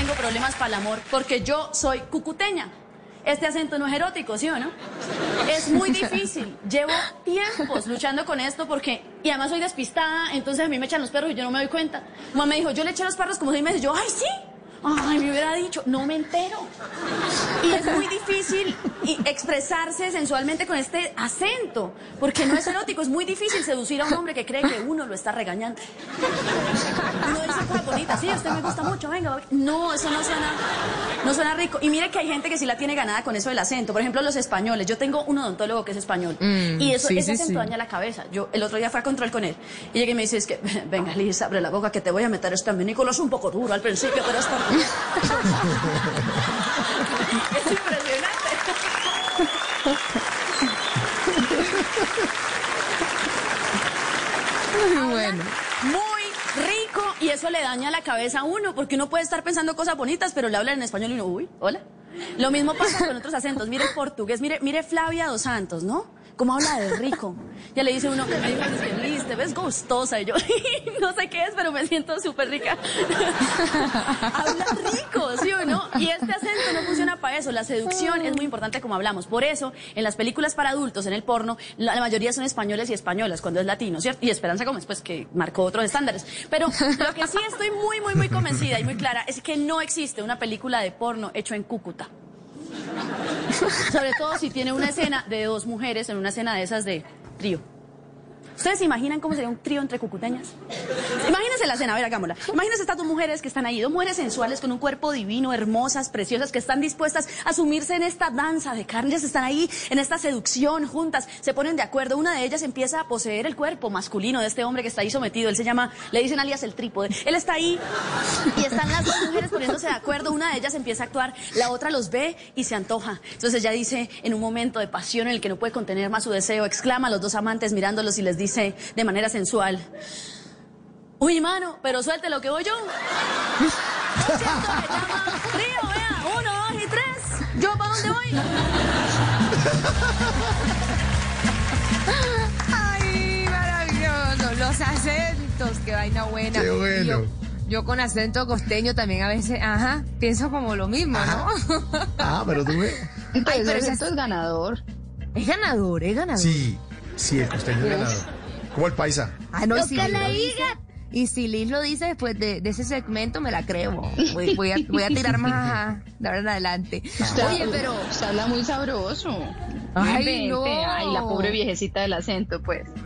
Tengo problemas para el amor porque yo soy cucuteña. Este acento no es erótico, ¿sí o no? Es muy difícil. Llevo tiempos luchando con esto porque... Y además soy despistada, entonces a mí me echan los perros y yo no me doy cuenta. Mamá me dijo, yo le eché los perros como seis meses. Yo, ¡ay, sí! Ay, me hubiera dicho, no me entero. Y es muy difícil expresarse sensualmente con este acento, porque no es erótico, es muy difícil seducir a un hombre que cree que uno lo está regañando. Uno dice cosas bonitas, sí, usted me gusta mucho, venga. va". No, eso no suena, no suena rico. Y mire que hay gente que sí la tiene ganada con eso del acento. Por ejemplo, los españoles. Yo tengo un odontólogo que es español. Mm, y eso, sí, ese sí, acento sí. daña la cabeza. Yo el otro día fui a control con él. Y llegué y me dice, es que, venga, Liz, abre la boca que te voy a meter este minículo. Es un poco duro al principio, pero es por... es impresionante. Bueno. Muy rico y eso le daña la cabeza a uno porque uno puede estar pensando cosas bonitas pero le hablan en español y uno, uy, hola. Lo mismo pasa con otros acentos. Mire portugués, mire, mire Flavia dos Santos, ¿no? ¿Cómo habla de rico? Ya le dice uno, me dijo, es que, Liz, te ves gustosa. Y yo, no sé qué es, pero me siento súper rica. habla rico, ¿sí o no? Y este acento no funciona para eso. La seducción es muy importante como hablamos. Por eso, en las películas para adultos, en el porno, la, la mayoría son españoles y españolas, cuando es latino, ¿cierto? Y Esperanza Gómez, pues, que marcó otros estándares. Pero lo que sí estoy muy, muy, muy convencida y muy clara es que no existe una película de porno hecho en Cúcuta. Sobre todo si tiene una escena de dos mujeres en una escena de esas de trío. ¿Ustedes imaginan cómo sería un trío entre cucuteñas? Imagínense la escena, a ver, hagámosla. Imagínense estas dos mujeres que están ahí, dos mujeres sensuales con un cuerpo divino, hermosas, preciosas, que están dispuestas a sumirse en esta danza de carne. Ellas están ahí en esta seducción juntas, se ponen de acuerdo. Una de ellas empieza a poseer el cuerpo masculino de este hombre que está ahí sometido. Él se llama, le dicen alias el trípode. Él está ahí y están las dos mujeres poniéndose de acuerdo. Una de ellas empieza a actuar, la otra los ve y se antoja. Entonces ella dice, en un momento de pasión en el que no puede contener más su deseo, exclama a los dos amantes mirándolos y les dice de manera sensual, uy, mano, pero suelte lo que voy yo. Llama trío, vea, uno, dos y tres. ¿Yo para dónde voy? Ay, maravilloso. Los acentos, qué vaina buena. Qué bueno. Yo, yo con acento costeño también a veces, ajá, pienso como lo mismo, ¿no? Ah, pero tú ve. Ay, Pero ese ese- es ganador. es ganador, es ganador. Sí, sí, el costeño es ganador. Como el paisa. Ah, no, Lo y si que Liz le lo dice- Y si Liz lo dice después de, de ese segmento, me la creo. Voy, voy a, voy a tirar más ajá, de ahora en adelante. Oye, pero... Se habla muy sabroso. Ay, Vente. no. Ay, la pobre viejecita del acento, pues.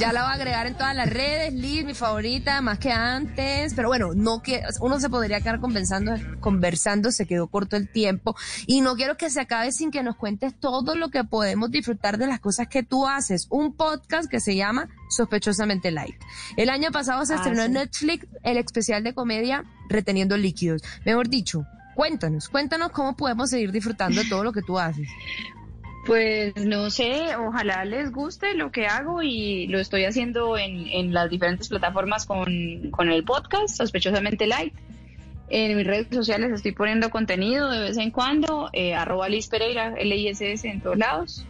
Ya la voy a agregar en todas las redes, Liz, mi favorita, más que antes. Pero bueno, no que uno se podría quedar conversando, conversando, se quedó corto el tiempo. Y no quiero que se acabe sin que nos cuentes todo lo que podemos disfrutar de las cosas que tú haces. Un podcast que se llama Sospechosamente Light. El año pasado se Ah, estrenó en. Netflix el especial de comedia Reteniendo Líquidos. Mejor dicho, cuéntanos, cuéntanos cómo podemos seguir disfrutando de todo lo que tú haces. Pues no sé, ojalá les guste lo que hago y lo estoy haciendo en, en las diferentes plataformas con, con el podcast, sospechosamente light. En mis redes sociales estoy poniendo contenido de vez en cuando, eh, arroba Liz Pereira, L-I-S-S en todos lados.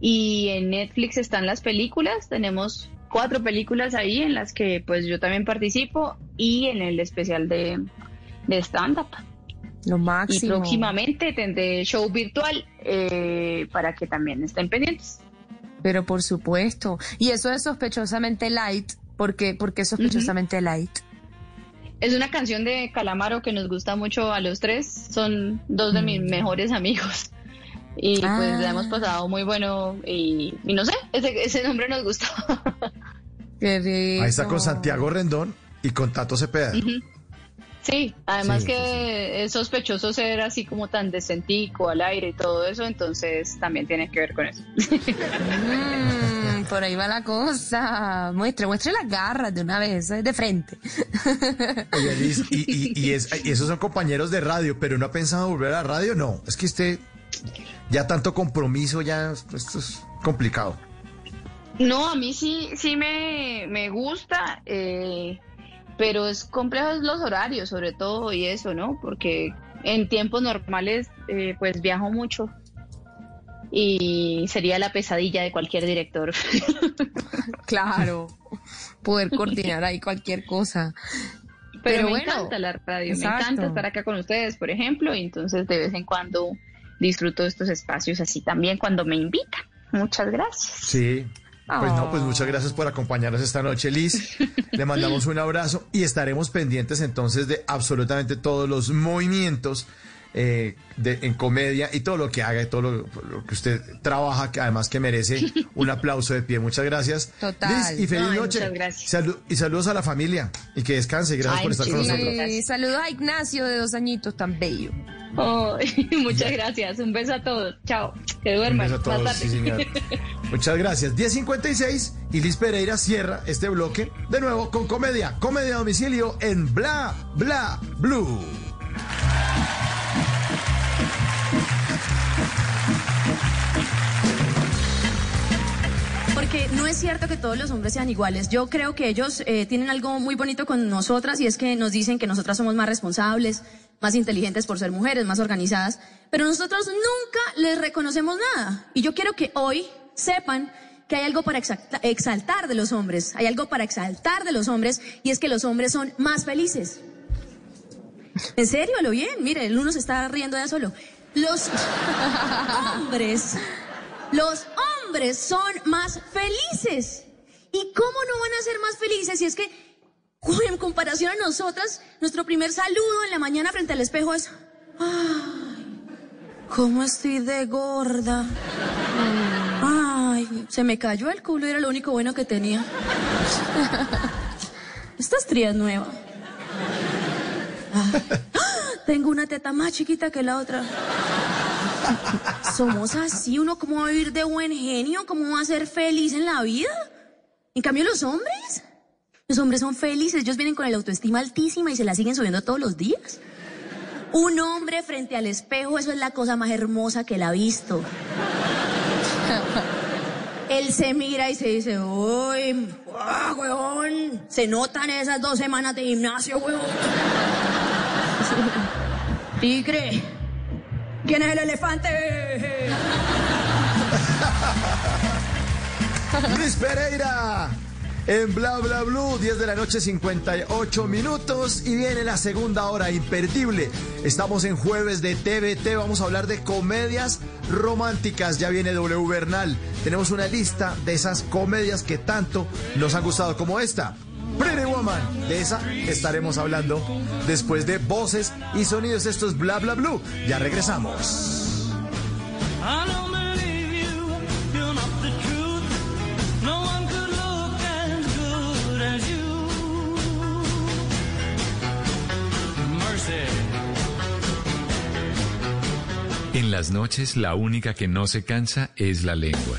Y en Netflix están las películas, tenemos cuatro películas ahí en las que pues yo también participo y en el especial de, de stand-up. Lo Y máximo. próximamente tendré show virtual eh, para que también estén pendientes. Pero por supuesto. Y eso es sospechosamente light. ¿Por qué, ¿Por qué sospechosamente light? Es una canción de Calamaro que nos gusta mucho a los tres. Son dos de mis mejores amigos. Y Ah. pues la hemos pasado muy bueno. Y, y no sé, ese, ese nombre nos rico. Ahí está con Santiago Rendón y con Tato Cepeda. Sí, además Sí, que es sospechoso ser así como tan decentico al aire y todo eso, entonces también tiene que ver con eso. Mm, por ahí va la cosa. Muestre, muestre las garras de una vez, eh, de frente. Oye, Liz, y, y- y es- y esos son compañeros de radio, pero no ha pensado volver a la radio, no. Es que usted ya tanto compromiso, ya esto es complicado. No, a mí sí, sí me, me gusta, eh, pero es complejo los horarios, sobre todo, y eso, ¿no? Porque en tiempos normales, eh, pues viajo mucho y sería la pesadilla de cualquier director. Claro. Poder coordinar ahí cualquier cosa. Pero, Pero me bueno, encanta la radio, exacto. me encanta estar acá con ustedes, por ejemplo, y entonces de vez en cuando disfruto de estos espacios así también cuando me invitan. Muchas gracias. Sí. Pues no, pues muchas gracias por acompañarnos esta noche, Liz. Le mandamos un abrazo y estaremos pendientes entonces de absolutamente todos los movimientos eh, de, en comedia y todo lo que haga y todo lo, lo que usted trabaja, que además que merece un aplauso de pie. Muchas gracias. Total. Liz, y feliz noche. muchas gracias. Salu- y saludos a la familia y que descanse. Gracias Ay, por estar con nosotros. Sí, saludos a Ignacio de dos añitos, tan bello. Oh, muchas gracias, un beso a todos. Chao, que Un duerman. beso a todos, sí, señor. Muchas gracias. 10.56 y Liz Pereira cierra este bloque de nuevo con comedia. Comedia a domicilio en Bla Bla Blue. Porque no es cierto que todos los hombres sean iguales. Yo creo que ellos eh, tienen algo muy bonito con nosotras y es que nos dicen que nosotras somos más responsables, más inteligentes por ser mujeres, más organizadas, pero nosotros nunca les reconocemos nada. Y yo quiero que hoy sepan que hay algo para exalta- exaltar de los hombres, hay algo para exaltar de los hombres y es que los hombres son más felices. En serio, lo bien, mire, el uno se está riendo ya solo. Los hombres, los hombres son más felices. ¿Y cómo no van a ser más felices si es que en comparación a nosotras, nuestro primer saludo en la mañana frente al espejo es, ay, ¿cómo estoy de gorda? Ay, se me cayó el culo, era lo único bueno que tenía. Esta es nueva. Tengo una teta más chiquita que la otra. Somos así, uno cómo va a vivir de buen genio, cómo va a ser feliz en la vida. En cambio los hombres, los hombres son felices, ellos vienen con la autoestima altísima y se la siguen subiendo todos los días. Un hombre frente al espejo, eso es la cosa más hermosa que la ha visto. Él se mira y se dice, uy, ah, weón, se notan esas dos semanas de gimnasio, weón. Tigre, ¿quién es el elefante? Luis Pereira. En Bla Bla Blue, 10 de la noche, 58 minutos. Y viene la segunda hora, imperdible. Estamos en jueves de TVT. Vamos a hablar de comedias románticas. Ya viene W Bernal. Tenemos una lista de esas comedias que tanto nos han gustado, como esta. Pretty Woman. De esa estaremos hablando después de voces y sonidos. Esto es Bla Bla Blue. Ya regresamos. En las noches la única que no se cansa es la lengua.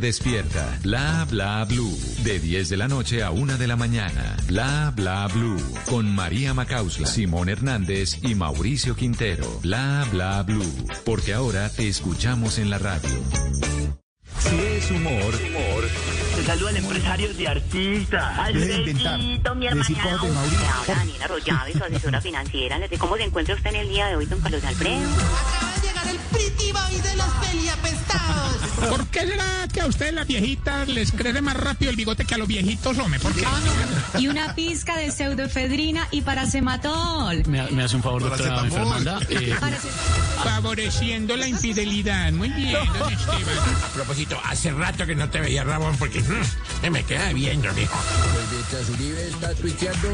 despierta. Bla bla blue. De 10 de la noche a 1 de la mañana. Bla bla blue. Con María Macausla, Simón Hernández y Mauricio Quintero. Bla bla blue. Porque ahora te escuchamos en la radio. Si es humor, humor. Te saluda el empresario de inventar. Alfredito, mi hermana. Ahora Daniela Arroyave, su asesora financiera. ¿Cómo se encuentra usted en el día de hoy, don Carlos Alfredo? Pretty boy de los peliapestados. ¿Por qué será que a ustedes las viejitas les crece más rápido el bigote que a los viejitos, hombre? ¿Por qué? Y una pizca de pseudoefedrina y paracematol. Me, me hace un favor, doctora Fernanda. Eh, Favoreciendo la infidelidad. Muy bien, don Esteban. A propósito, hace rato que no te veía, Ramón, porque mm, me queda viendo, mijo. Pues mientras Uribe está tuiteando,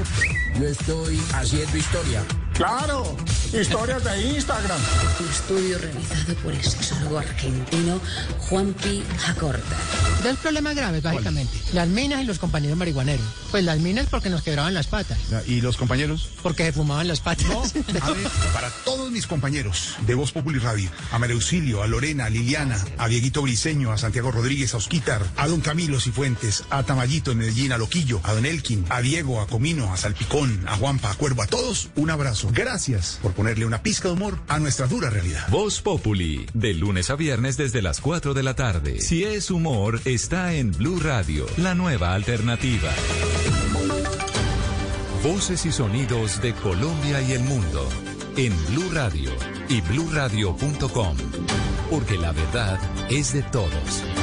yo estoy haciendo historia. Claro, historias de Instagram. Un estudio realizado por el sexólogo argentino Juan P. Jacorta. Dos problemas graves, básicamente. Las minas y los compañeros marihuaneros. Pues las minas porque nos quebraban las patas. ¿Y los compañeros? Porque se fumaban las patas. A ver, para todos mis compañeros de Voz Populi Radio, a María Auxilio, a Lorena, a Liliana, a Dieguito Briseño, a Santiago Rodríguez, a Osquitar, a Don Camilo Cifuentes, a Tamayito en Medellín, a Loquillo, a Don Elkin, a Diego, a Comino, a Salpicón, a Juanpa, a Cuervo, a todos, un abrazo. Gracias por ponerle una pizca de humor a nuestra dura realidad. Voz Populi, de lunes a viernes desde las 4 de la tarde. Si es humor, está en Blue Radio, la nueva alternativa. Voces y sonidos de Colombia y el mundo en Blue Radio y bluradio.com, porque la verdad es de todos.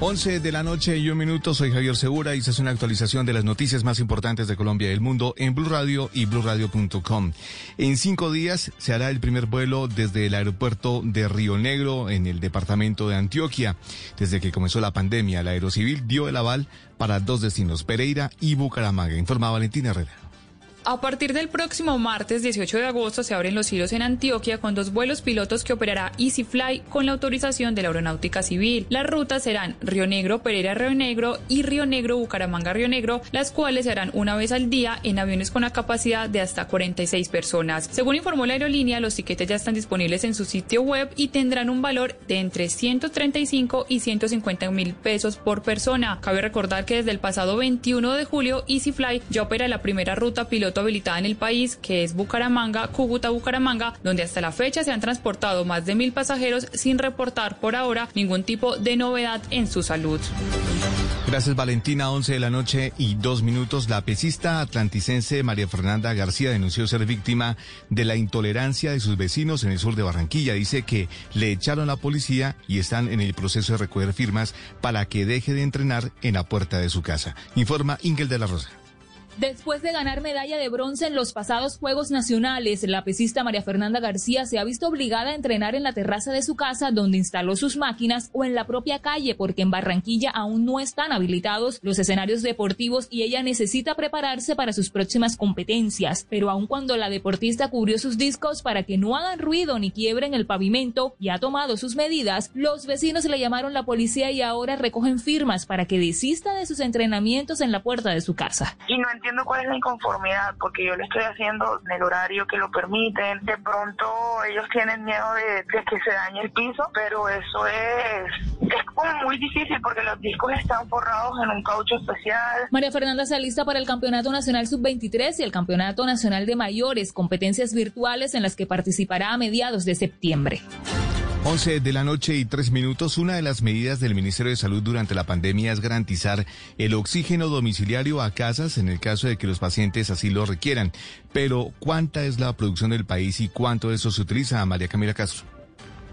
11 de la noche y un minuto, soy Javier Segura y se hace una actualización de las noticias más importantes de Colombia y el mundo en Blue Radio y bluradio.com. En cinco días se hará el primer vuelo desde el aeropuerto de Río Negro en el departamento de Antioquia. Desde que comenzó la pandemia, la Aerocivil dio el aval para dos destinos, Pereira y Bucaramanga, informa Valentina Herrera. A partir del próximo martes 18 de agosto se abren los hilos en Antioquia con dos vuelos pilotos que operará EasyFly con la autorización de la Aeronáutica Civil. Las rutas serán Río Negro, Pereira, Río Negro y Río Negro, Bucaramanga, Río Negro, las cuales se harán una vez al día en aviones con la capacidad de hasta 46 personas. Según informó la aerolínea, los tiquetes ya están disponibles en su sitio web y tendrán un valor de entre 135 y 150 mil pesos por persona. Cabe recordar que desde el pasado 21 de julio, EasyFly ya opera la primera ruta piloto habilitada en el país, que es Bucaramanga, Cúcuta, Bucaramanga, donde hasta la fecha se han transportado más de mil pasajeros sin reportar por ahora ningún tipo de novedad en su salud. Gracias Valentina, 11 de la noche y dos minutos. La pesista atlanticense María Fernanda García denunció ser víctima de la intolerancia de sus vecinos en el sur de Barranquilla. Dice que le echaron la policía y están en el proceso de recoger firmas para que deje de entrenar en la puerta de su casa. Informa Ingel de la Rosa. Después de ganar medalla de bronce en los pasados Juegos Nacionales, la pesista María Fernanda García se ha visto obligada a entrenar en la terraza de su casa donde instaló sus máquinas o en la propia calle porque en Barranquilla aún no están habilitados los escenarios deportivos y ella necesita prepararse para sus próximas competencias. Pero aun cuando la deportista cubrió sus discos para que no hagan ruido ni quiebren el pavimento y ha tomado sus medidas, los vecinos le llamaron la policía y ahora recogen firmas para que desista de sus entrenamientos en la puerta de su casa. Entiendo cuál es la inconformidad, porque yo lo estoy haciendo en el horario que lo permiten. De pronto ellos tienen miedo de, que se dañe el piso, pero eso es, es como muy difícil porque los discos están forrados en un caucho especial. María Fernanda se alista para el Campeonato Nacional Sub-23 y el Campeonato Nacional de Mayores, competencias virtuales en las que participará a mediados de septiembre. 11 de la noche y tres minutos. Una de las medidas del Ministerio de Salud durante la pandemia es garantizar el oxígeno domiciliario a casas en el caso de que los pacientes así lo requieran. Pero, ¿cuánta es la producción del país y cuánto de eso se utiliza, María Camila Castro?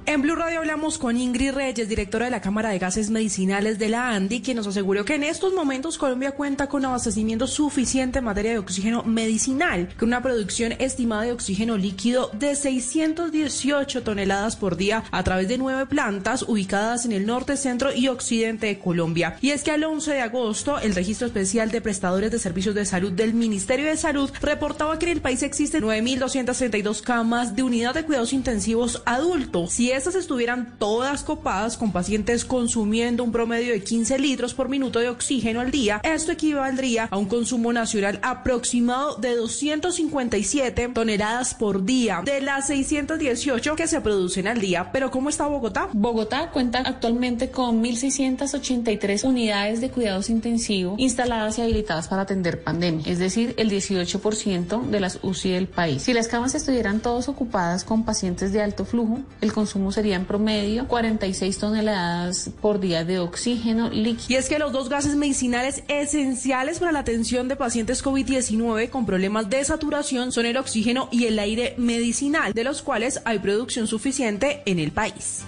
En Blue Radio hablamos con Ingrid Reyes, directora de la Cámara de Gases Medicinales de la ANDI, quien nos aseguró que en estos momentos Colombia cuenta con abastecimiento suficiente en materia de oxígeno medicinal, con una producción estimada de oxígeno líquido de 618 toneladas por día a través de nueve plantas ubicadas en el norte, centro y occidente de Colombia. Y es que al 11 de agosto, el Registro Especial de Prestadores de Servicios de Salud del Ministerio de Salud reportaba que en el país existen 9.232 camas de unidad de cuidados intensivos adultos. Si estas estuvieran todas copadas con pacientes consumiendo un promedio de 15 litros por minuto de oxígeno al día, esto equivaldría a un consumo nacional aproximado de 257 toneladas por día de las 618 que se producen al día. Pero ¿cómo está Bogotá? Bogotá cuenta actualmente con 1.683 unidades de cuidados intensivos instaladas y habilitadas para atender pandemia, es decir, el 18% de las UCI del país. Si las camas estuvieran todas ocupadas con pacientes de alto flujo, el consumo consumo sería en promedio 46 toneladas por día de oxígeno líquido. Y es que los dos gases medicinales esenciales para la atención de pacientes COVID-19 con problemas de saturación son el oxígeno y el aire medicinal, de los cuales hay producción suficiente en el país.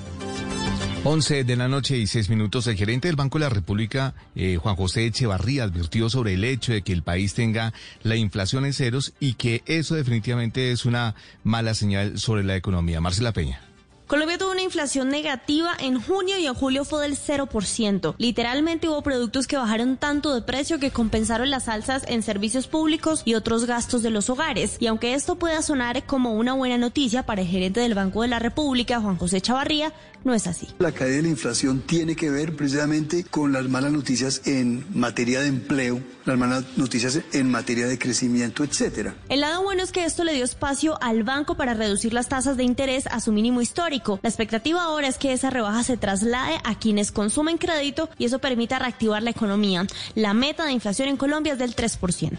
11 de la noche y 6 minutos. El gerente del Banco de la República, eh, Juan José Echevarría, advirtió sobre el hecho de que el país tenga la inflación en ceros y que eso definitivamente es una mala señal sobre la economía. Marcela Peña. Colombia tuvo una inflación negativa en junio y en julio fue del 0%. Literalmente hubo productos que bajaron tanto de precio que compensaron las alzas en servicios públicos y otros gastos de los hogares. Y aunque esto pueda sonar como una buena noticia para el gerente del Banco de la República, Juan José Chavarría, no es así. La caída de la inflación tiene que ver precisamente con las malas noticias en materia de empleo, las malas noticias en materia de crecimiento, etcétera. El lado bueno es que esto le dio espacio al banco para reducir las tasas de interés a su mínimo histórico. La expectativa ahora es que esa rebaja se traslade a quienes consumen crédito y eso permita reactivar la economía. La meta de inflación en Colombia es del 3%.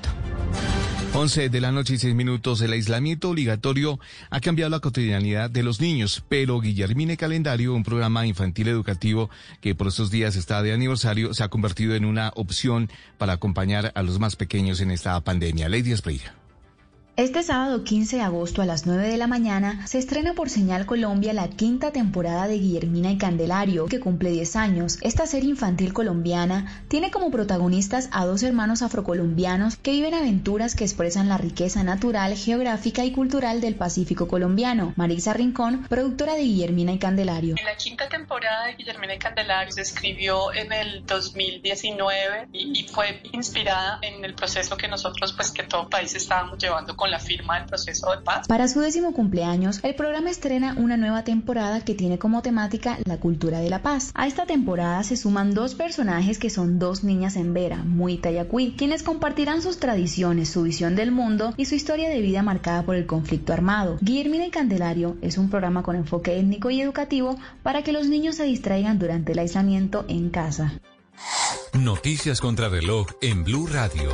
11 de la noche y 6 minutos. El aislamiento obligatorio ha cambiado la cotidianidad de los niños, pero Guillermine Calendario, un programa infantil educativo que por estos días está de aniversario, se ha convertido en una opción para acompañar a los más pequeños en esta pandemia. Lady Espreira. Este sábado 15 de agosto a las 9 de la mañana se estrena por Señal Colombia la quinta temporada de Guillermina y Candelario, que cumple 10 años. Esta serie infantil colombiana tiene como protagonistas a dos hermanos afrocolombianos que viven aventuras que expresan la riqueza natural, geográfica y cultural del Pacífico colombiano. Marisa Rincón, productora de Guillermina y Candelario. La quinta temporada de Guillermina y Candelario se escribió en el 2019 y, y fue inspirada en el proceso que nosotros, pues que todo país estábamos llevando con la firma del proceso de paz. Para su décimo cumpleaños, el programa estrena una nueva temporada que tiene como temática la cultura de la paz. A esta temporada se suman dos personajes que son dos niñas en Vera, Muita y Acuí, quienes compartirán sus tradiciones, su visión del mundo y su historia de vida marcada por el conflicto armado. Guillermina y Candelario es un programa con enfoque étnico y educativo para que los niños se distraigan durante el aislamiento en casa. Noticias contra reloj en Blue Radio.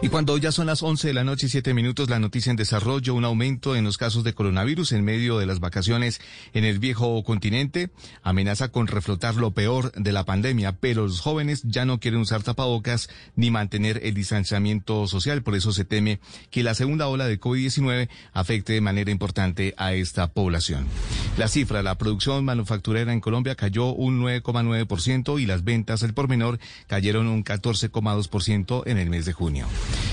Y cuando ya son las 11 de la noche y 7 minutos, la noticia en desarrollo, un aumento en los casos de coronavirus en medio de las vacaciones en el viejo continente, amenaza con reflotar lo peor de la pandemia, pero los jóvenes ya no quieren usar tapabocas ni mantener el distanciamiento social, por eso se teme que la segunda ola de COVID-19 afecte de manera importante a esta población. La cifra, la producción manufacturera en Colombia cayó un 9,9% y las ventas al por menor cayeron un 14,2% en el mes de junio.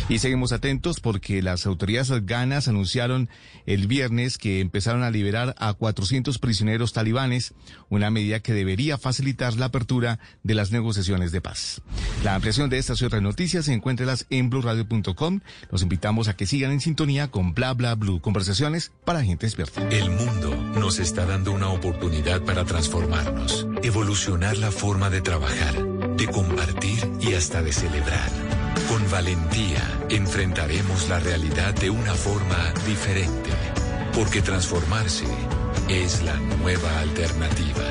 Y seguimos atentos porque las autoridades afganas anunciaron el viernes que empezaron a liberar a 400 prisioneros talibanes, una medida que debería facilitar la apertura de las negociaciones de paz. La ampliación de estas y otras noticias encuéntrelas en blurradio.com. Los invitamos a que sigan en sintonía con Bla Bla Blue, conversaciones para gente despierta. El mundo nos está dando una oportunidad para transformarnos, evolucionar la forma de trabajar, de compartir y hasta de celebrar. Con valentía enfrentaremos la realidad de una forma diferente, porque transformarse es la nueva alternativa.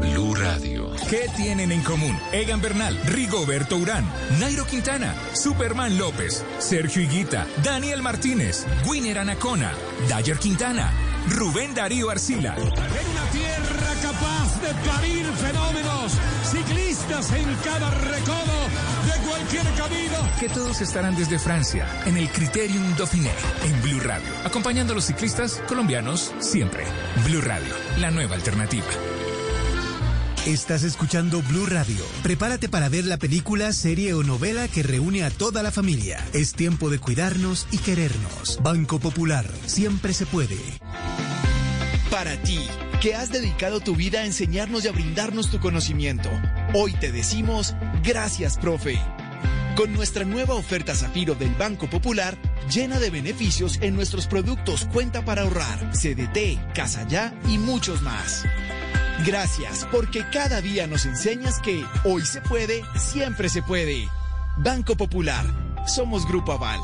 Blue Radio. ¿Qué tienen en común? Egan Bernal, Rigoberto Urán, Nairo Quintana, Superman López, Sergio Higuita, Daniel Martínez, Winner Anacona, Dayer Quintana, Rubén Darío Arcila. En una tierra capaz de parir fenómenos, ciclistas en cada recodo de cualquier camino. Que todos estarán desde Francia, en el Criterium Dauphiné, en Blue Radio, acompañando a los ciclistas colombianos siempre. Blue Radio, la nueva alternativa. Estás escuchando Blue Radio. Prepárate para ver la película, serie o novela que reúne a toda la familia. Es tiempo de cuidarnos y querernos. Banco Popular, siempre se puede. Para ti, que has dedicado tu vida a enseñarnos y a brindarnos tu conocimiento, hoy te decimos gracias, profe. Con nuestra nueva oferta Zafiro del Banco Popular, llena de beneficios en nuestros productos Cuenta para ahorrar, CDT, Casa Ya y muchos más. Gracias, porque cada día nos enseñas que hoy se puede, siempre se puede. Banco Popular, somos Grupo Aval.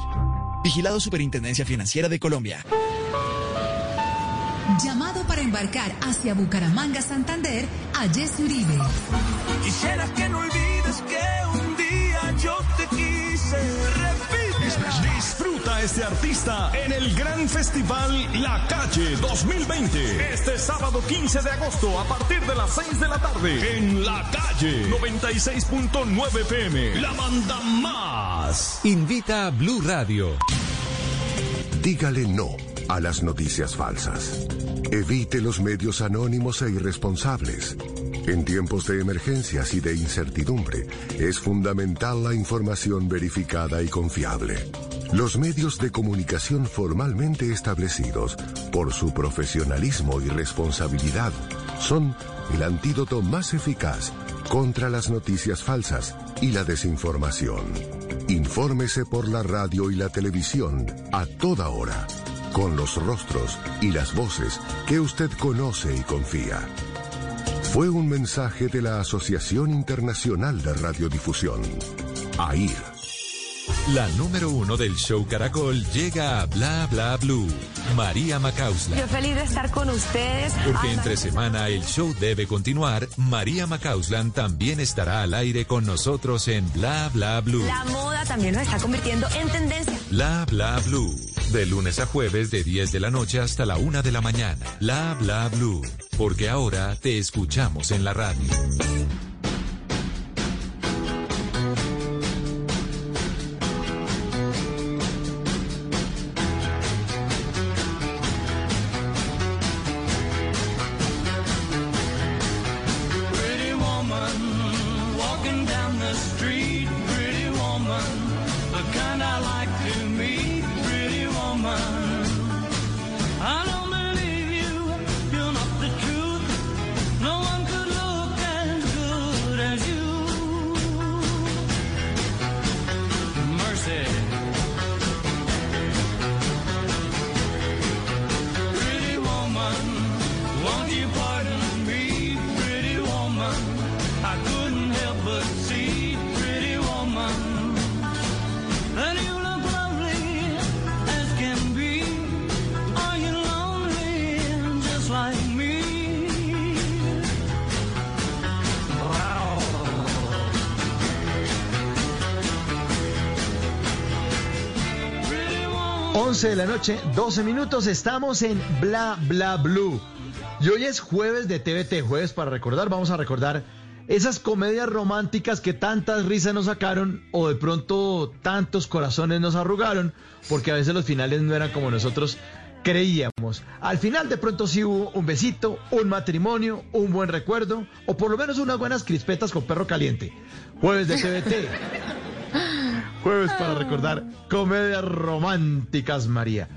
Vigilado Superintendencia Financiera de Colombia. Llamado para embarcar hacia Bucaramanga, Santander, a Jesse Uribe. Quisiera que no olvides que un día yo te quise. Repite. Disfruta este artista en el gran festival La Calle 2020. Este sábado 15 de agosto a partir de las 6 de la tarde en La Calle 96.9 PM. La banda más. Invita a Blue Radio. Dígale no a las noticias falsas. Evite los medios anónimos e irresponsables. En tiempos de emergencias y de incertidumbre, es fundamental la información verificada y confiable. Los medios de comunicación formalmente establecidos, por su profesionalismo y responsabilidad, son el antídoto más eficaz contra las noticias falsas y la desinformación. Infórmese por la radio y la televisión a toda hora, con los rostros y las voces que usted conoce y confía. Fue un mensaje de la Asociación Internacional de Radiodifusión, AIR. La número uno del show Caracol llega a Bla Bla Blue. María Macausla. Yo feliz de estar con ustedes. Porque Ay, entre semana el show debe continuar, María Macauslan también estará al aire con nosotros en Bla Bla Blue. La moda también nos está convirtiendo en tendencia. Bla Bla Blue. De lunes a jueves de 10 de la noche hasta la 1 de la mañana. Bla Bla Blue. Porque ahora te escuchamos en la radio. De la noche, 12 minutos, estamos en Bla Bla Blue. Y hoy es jueves de TVT, jueves para recordar, vamos a recordar esas comedias románticas que tantas risas nos sacaron o de pronto tantos corazones nos arrugaron, porque a veces los finales no eran como nosotros creíamos. Al final de pronto sí hubo un besito, un matrimonio, un buen recuerdo, o por lo menos unas buenas crispetas con perro caliente. Jueves de TVT. Jueves para recordar comedias románticas, María.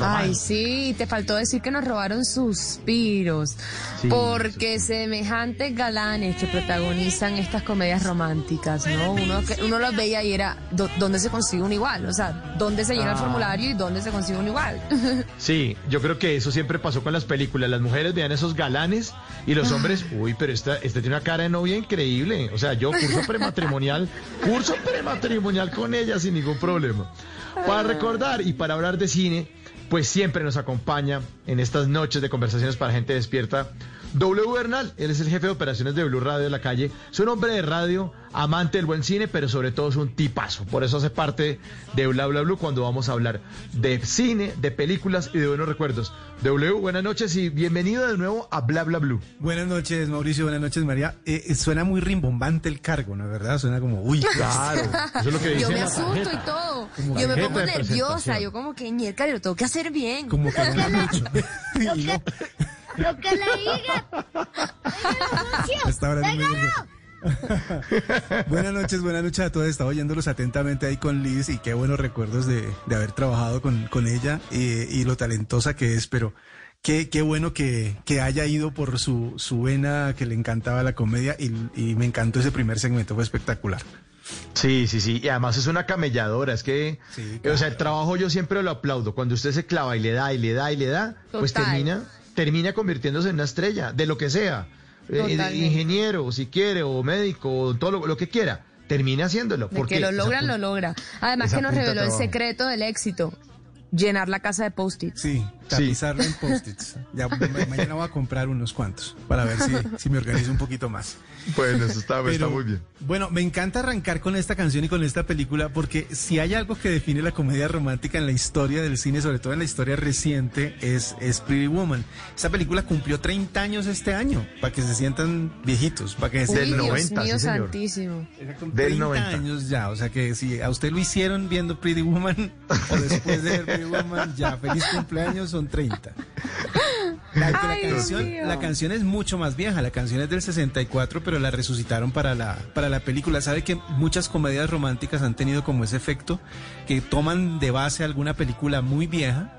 Ay, sí, te faltó decir que nos robaron suspiros. Sí, porque semejantes galanes que protagonizan estas comedias románticas, ¿no? Uno, que, uno los veía y era, do- ¿dónde se consigue un igual? O sea, ¿dónde se llena el Ah. formulario y dónde se consigue un igual? Sí, yo creo que eso siempre pasó con las películas. Las mujeres veían esos galanes y los hombres, uy, pero esta, esta tiene una cara de novia increíble. O sea, yo curso prematrimonial, curso prematrimonial con ella sin ningún problema. Para recordar y para hablar de cine, pues siempre nos acompaña en estas noches de conversaciones para gente despierta. W Bernal, él es el jefe de operaciones de Blue Radio de la calle. Es un hombre de radio, amante del buen cine, pero sobre todo es un tipazo. Por eso hace parte de Bla Bla Blue cuando vamos a hablar de cine, de películas y de buenos recuerdos. W, buenas noches y bienvenido de nuevo a Bla Bla Blue. Buenas noches, Mauricio. Buenas noches, María. Eh, eh, suena muy rimbombante el cargo, ¿no es verdad? Suena como, uy, Claro, eso es lo que dice Yo me asusto y todo. Como Yo me pongo nerviosa. Yo como que, ñerca, lo tengo que hacer bien. como que no mucho. Lo que le diga. Buenas noches, buenas noches a todos. Estaba oyéndolos atentamente ahí con Liz y qué buenos recuerdos de, de haber trabajado con, con ella eh, y lo talentosa que es, pero qué, qué bueno que, que haya ido por su, su vena, que le encantaba la comedia y, y me encantó ese primer segmento, fue espectacular. Sí, sí, sí. Y además es una camelladora. Es que, o sea, el trabajo yo siempre lo aplaudo. Cuando usted se clava y le da y le da y le da, pues termina, termina convirtiéndose en una estrella, de lo que sea. Eh, ingeniero, si quiere, o médico, o todo lo, lo que quiera. Termina haciéndolo. Porque que lo logran, lo logra. Además que nos reveló el secreto del éxito. Llenar la casa de post-its. Sí, Tapizarla en post-its. Ya ma- mañana voy a comprar unos cuantos para ver si, si me organizo un poquito más. Bueno, eso está, está Pero, muy bien. Bueno, me encanta arrancar con esta canción y con esta película porque si hay algo que define la comedia romántica en la historia del cine, sobre todo en la historia reciente, es, es Pretty Woman. Esta película cumplió 30 años este año, para que se sientan viejitos, para que se Uy, Dios mío santísimo. Del 30 años ya, o sea que si a usted lo hicieron viendo Pretty Woman o después de ver Pretty Woman, ya feliz cumpleaños son 30. La, la Ay, Dios canción, mío. la canción es mucho más vieja, la canción es del 64, pero la resucitaron para la, para la película. Sabe que muchas comedias románticas han tenido como ese efecto, que toman de base alguna película muy vieja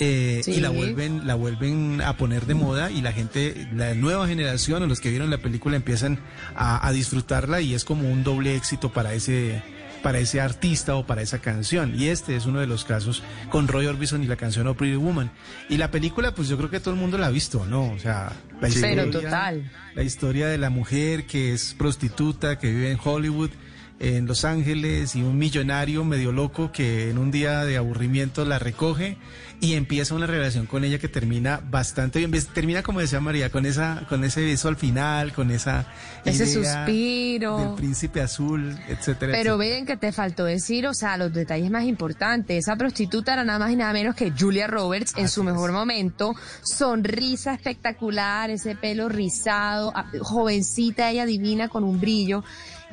eh, Sí. y la vuelven, la vuelven a poner de moda y la gente, la nueva generación o los que vieron la película empiezan a, a disfrutarla y es como un doble éxito para ese para ese artista o para esa canción. Y este es uno de los casos con Roy Orbison y la canción Oh Pretty Woman. Y la película, pues yo creo que todo el mundo la ha visto, ¿no? O sea, la Sí. historia, Pero total. la historia de la mujer que es prostituta, que vive en Hollywood, en Los Ángeles, y un millonario medio loco que en un día de aburrimiento la recoge y empieza una relación con ella que termina bastante bien. Termina, como decía María, con esa, con ese beso al final, con esa Ese idea suspiro. del príncipe azul, etcétera. Pero ven que te faltó decir, o sea, los detalles más importantes. Esa prostituta era nada más y nada menos que Julia Roberts en su mejor momento. Sonrisa espectacular, ese pelo rizado, jovencita, ella divina con un brillo.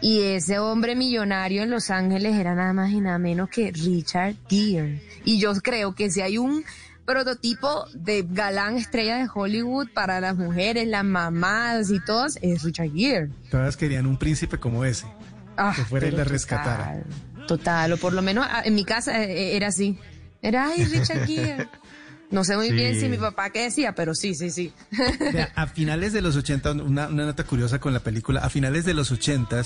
Y ese hombre millonario en Los Ángeles era nada más y nada menos que Richard Gere. Y yo creo que si hay un prototipo de galán estrella de Hollywood para las mujeres, las mamás y todas, es Richard Gere. Todas querían un príncipe como ese, Ah, que fuera y la rescatara. Total, total, o por lo menos ah, en mi casa eh, era así. Era, ay, Richard Gere. No sé muy Sí. bien si mi papá qué decía, pero sí, sí, sí. A finales de los 80, una, una nota curiosa con la película, a finales de los 80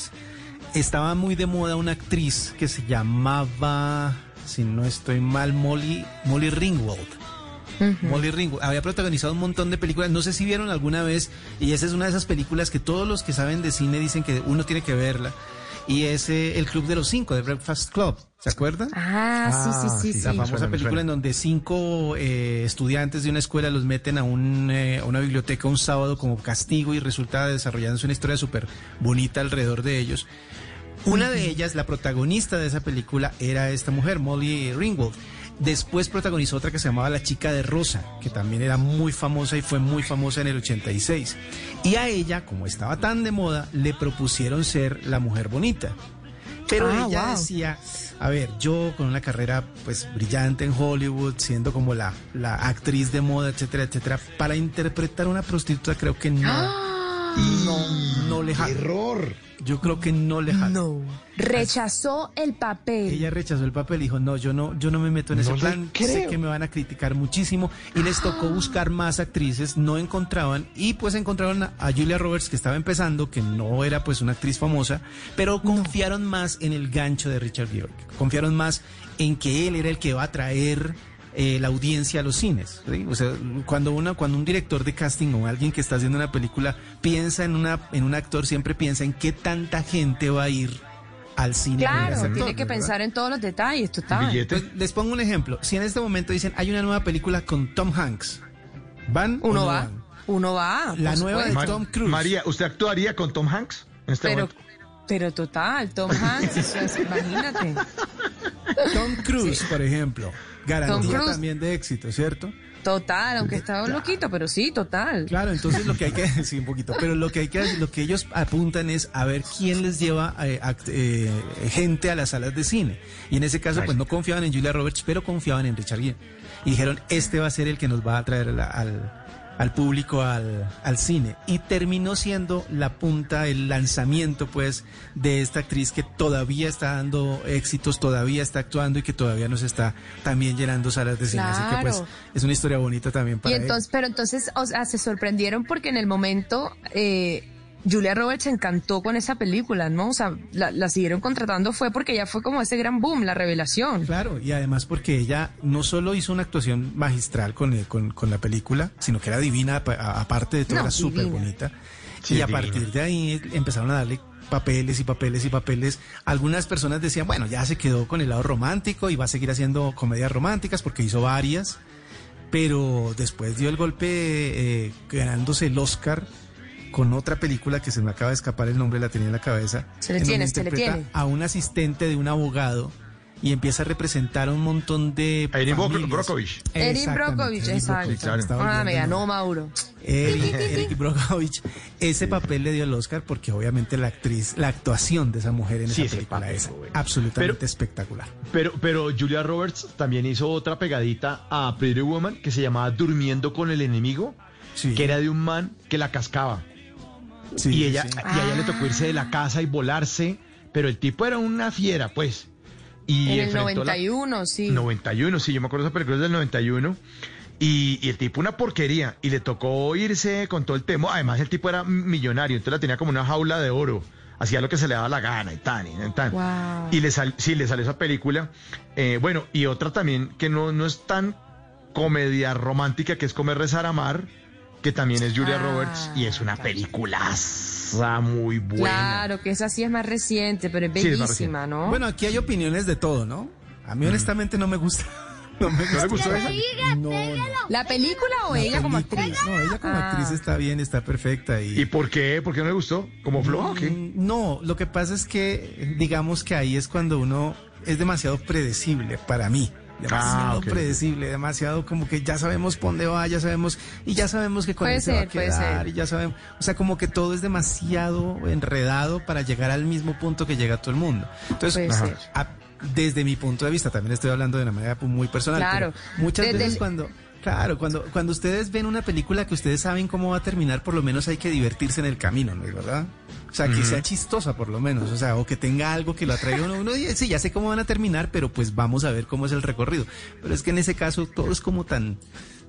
estaba muy de moda una actriz que se llamaba, si no estoy mal, Molly, Molly Ringwald. Molly Ringwald había protagonizado un montón de películas, no sé si vieron alguna vez, y esa es una de esas películas que todos los que saben de cine dicen que uno tiene que verla, y es eh, El Club de los Cinco, de Breakfast Club, ¿se acuerdan? Ah, sí, sí, sí, La sí. famosa película en donde cinco eh, estudiantes de una escuela los meten a, un, eh, a una biblioteca un sábado como castigo y resulta desarrollándose una historia súper bonita alrededor de ellos. Una de ellas, la protagonista de esa película, era esta mujer, Molly Ringwald. Después protagonizó otra que se llamaba La chica de rosa, que también era muy famosa y fue muy famosa en el 86. Y a ella, como estaba tan de moda, le propusieron ser la mujer bonita. Pero Ah, ella wow. decía, a ver, yo con una carrera pues brillante en Hollywood, siendo como la, la actriz de moda, etcétera, etcétera, para interpretar una prostituta creo que no, no, no le jala. Error. Yo creo que no le jala. No. Rechazó el papel. Ella rechazó el papel y dijo, no, yo no, yo no me meto en ese No plan, sé que me van a criticar muchísimo. Y les tocó buscar más actrices, no encontraban, y pues encontraron a, Julia Roberts, que estaba empezando, que no era pues una actriz famosa, pero confiaron más en el gancho de Richard Gere. Confiaron más en que él era el que va a traer eh, la audiencia a los cines. ¿sí? O sea, cuando, una, cuando un director de casting o alguien que está haciendo una película piensa en, una, en un actor, siempre piensa en qué tanta gente va a ir al cine. Claro, tiene que ¿verdad? pensar en todos los detalles, total. Pues, les pongo un ejemplo. Si en este momento dicen hay una nueva película con Tom Hanks, ¿van o Uno no va. van? Uno va. La nueva de. Tom Cruise. María, ¿usted actuaría con Tom Hanks en este Pero, momento? pero total, Tom Hanks, es- imagínate. Tom Cruise, por ejemplo, garantía también de éxito, ¿cierto? Total, aunque estaba un loquito, pero sí, total. Claro, entonces lo que hay que sí un poquito, pero lo que hay que lo que ellos apuntan es a ver quién les lleva eh, eh, gente a las salas de cine. Y en ese caso pues no confiaban en Julia Roberts, pero confiaban en Richard Gere. Y dijeron, "Este va a ser el que nos va a traer la- al al público al, al cine. Y terminó siendo la punta, el lanzamiento pues de esta actriz que todavía está dando éxitos, todavía está actuando y que todavía nos está también llenando salas de cine. Así que pues es una historia bonita también Y para entonces, pero entonces, o sea, se sorprendieron porque en el momento eh, Julia Roberts se encantó con esa película, ¿no? O sea, la, la siguieron contratando fue porque ya fue como ese gran boom, la revelación. Claro, y además porque ella no solo hizo una actuación magistral con, el- con, con la película, sino que era divina, aparte de todo, No, era súper bonita. Sí, y a divina. partir de ahí empezaron a darle papeles y papeles y papeles. Algunas personas decían, bueno, ya se quedó con el lado romántico y va a seguir haciendo comedias románticas porque hizo varias. pero después dio el golpe eh, ganándose el Oscar con otra película que se me acaba de escapar el nombre, la tenía en la cabeza. Se le en donde tiene, se le interpreta tiene. A un asistente de un abogado y empieza a representar a un montón de. Erin. Brockovich. Erin Brockovich, Erin exacto. Ah, ganó Mauro. Eric Brockovich. Ese papel le dio el Oscar porque obviamente la actriz, la actuación de esa mujer en Sí, esa ese película papel es bueno. absolutamente Pero- espectacular. Pero, pero Julia Roberts también hizo otra pegadita a Pretty Woman que se llamaba Durmiendo con el enemigo, que era de un man que la cascaba. Sí, y ella, sí. y a ella le tocó irse de la casa y volarse, pero el tipo era una fiera, pues. Y en el enfrentó la- 91, sí. 91, sí, yo me acuerdo de esa película es del 91. Y, y el tipo una porquería. Y le tocó irse con todo el tema. Además, el tipo era millonario, entonces la tenía como una jaula de oro. Hacía lo que se le daba la gana y tan, y tan. Wow. Y le sal, sí, le salió esa película. Eh, bueno, y otra también que no, no es tan comedia romántica, que es Comer, Rezar, Amar, que también es Julia Ah, Roberts. Y es una película muy buena. Claro, que esa sí es más reciente, pero es Sí, es más bellísima, ¿no? Bueno, aquí hay opiniones de todo, ¿no? A Mm. mí honestamente no me gusta. No me gusta. gustó esa? No, no. ¿La película o La ella como actriz? No, ella como Ah. actriz está bien, está perfecta. ¿Y, ¿Y por qué? ¿Por qué no le gustó? ¿Como floja o qué? Mm, No, lo que pasa es que digamos que ahí es cuando uno es demasiado predecible para mí. Demasiado Ah, predecible, demasiado como que ya sabemos por dónde va, ya sabemos, y ya sabemos que con él se va a quedar, y ya sabemos, o sea, como que todo es demasiado enredado para llegar al mismo punto que llega todo el mundo. Entonces, a- desde mi punto de vista, también estoy hablando de una manera muy personal. Claro. pero Muchas Desde veces el- cuando, claro, cuando, cuando ustedes ven una película que ustedes saben cómo va a terminar, por lo menos hay que divertirse en el camino, ¿no es verdad? O sea, que sea chistosa por lo menos, o sea, o que tenga algo que lo atraiga uno. Uno dice, sí, ya sé cómo van a terminar, pero pues vamos a ver cómo es el recorrido. Pero es que en ese caso todo es como tan,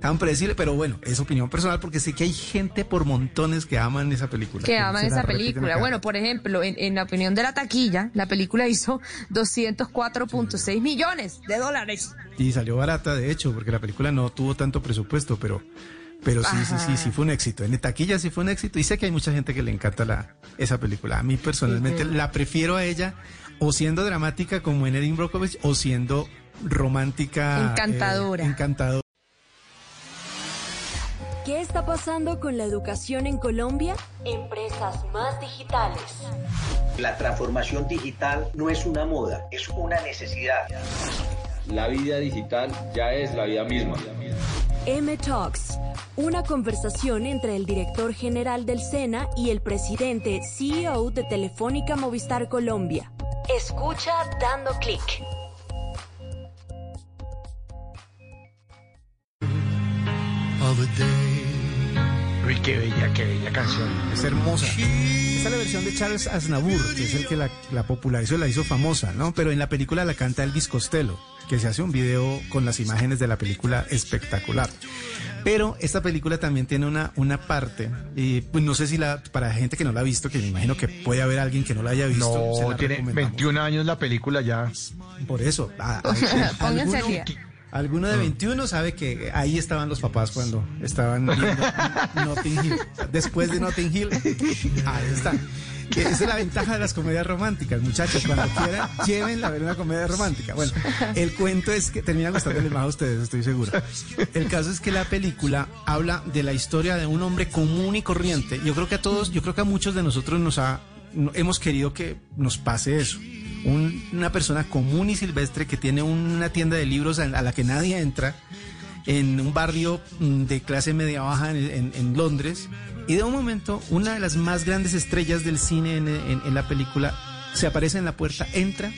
tan predecible, pero bueno, es opinión personal porque sé que hay gente por montones que aman esa película. que aman esa película. Bueno, por ejemplo, en, en la opinión de la taquilla, la película hizo 204.6 millones de dólares. Y salió barata, de hecho, porque la película no tuvo tanto presupuesto, pero, pero sí, sí, sí, sí fue un éxito. En taquilla sí fue un éxito. Y sé que hay mucha gente que le encanta la, esa película. A mí personalmente la prefiero a ella, o siendo dramática como en Erin Brockovich, o siendo romántica. Encantadora. eh, encantadora. ¿Qué está pasando con la educación en Colombia? Empresas más digitales. La transformación digital no es una moda, es una necesidad. La vida digital ya es la vida misma. M Talks, una conversación entre el director general del SENA y el presidente CEO de Telefónica Movistar Colombia. Escucha dando clic. Qué bella, qué bella canción. Es hermosa. Esta es la versión de Charles Aznavour, que es el que la, la popularizó, la hizo famosa, ¿no? Pero en la película la canta Elvis Costello, que se hace un video con las imágenes de la película espectacular. Pero esta película también tiene una, una parte, y pues no sé si la, para gente que no la ha visto, que me imagino que puede haber alguien que no la haya visto. se No, la tiene recomendamos. 21 años la película ya. Por eso. a- a- Pónganse alguno- al día. Alguno de 21 sabe que ahí estaban los papás cuando estaban viendo Notting Hill. Después de Notting Hill, ahí está. Que Esa es la ventaja de las comedias románticas, muchachos. Cuando quieran, llévenla a ver una comedia romántica. Bueno, el cuento es que termina gustándoles más a ustedes, estoy seguro. El caso es que la película habla de la historia de un hombre común y corriente. Yo creo que a todos, yo creo que a muchos de nosotros nos ha, hemos querido que nos pase eso. Un- una persona común y silvestre que tiene una tienda de libros a, la que nadie entra en un barrio mm, de clase media baja en, Londres y de un momento una de las más grandes estrellas del cine en, la película se aparece en la puerta, entra,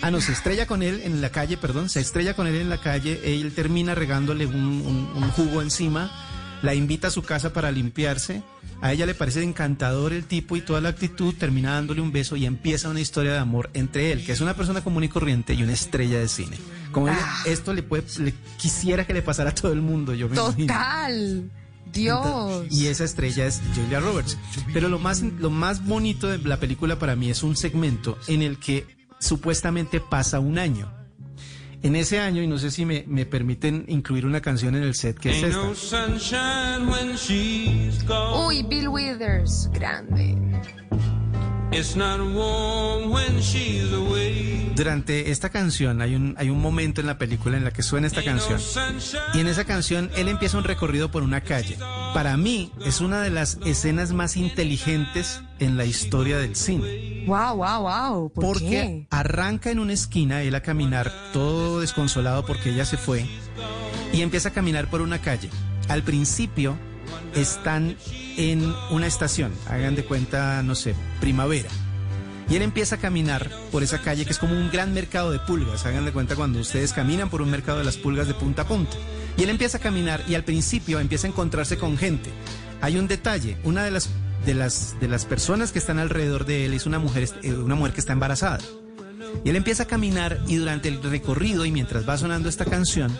ah no, se estrella con él en la calle, perdón, se estrella con él en la calle, él termina regándole un- un jugo encima, la invita a su casa para limpiarse, a ella le parece encantador el tipo y toda la actitud, termina dándole un beso y empieza una historia de amor entre él, que es una persona común y corriente y una estrella de cine. Como ella, esto le puede, le quisiera que le pasara a todo el mundo, yo me imagino. Total. Dios. Y esa estrella es Julia Roberts. Pero lo más, lo más bonito de la película para mí es un segmento en el que supuestamente pasa un año. En ese año, y no sé si me, me permiten incluir una canción en el set que es esta. no sunshine when she's gone. Uy, Bill Withers, grande. It's not warm when she's away. Durante esta canción hay un, hay un momento en la película en la que suena esta canción. Y en esa canción él empieza un recorrido por una calle. Para mí es una de las escenas más inteligentes en la historia del cine. Wow, wow, wow. ¿Por porque qué? arranca en una esquina él a caminar todo desconsolado porque ella se fue y empieza a caminar por una calle. Al principio están en una estación, hagan de cuenta, no sé, primavera. Y él empieza a caminar por esa calle que es como un gran mercado de pulgas. Hagan de cuenta cuando ustedes caminan por un mercado de las pulgas de punta a punta. Y él empieza a caminar y al principio empieza a encontrarse con gente. Hay un detalle, una de las, de las, de las personas que están alrededor de él es una mujer, eh, una mujer que está embarazada. Y él empieza a caminar y durante el recorrido y mientras va sonando esta canción,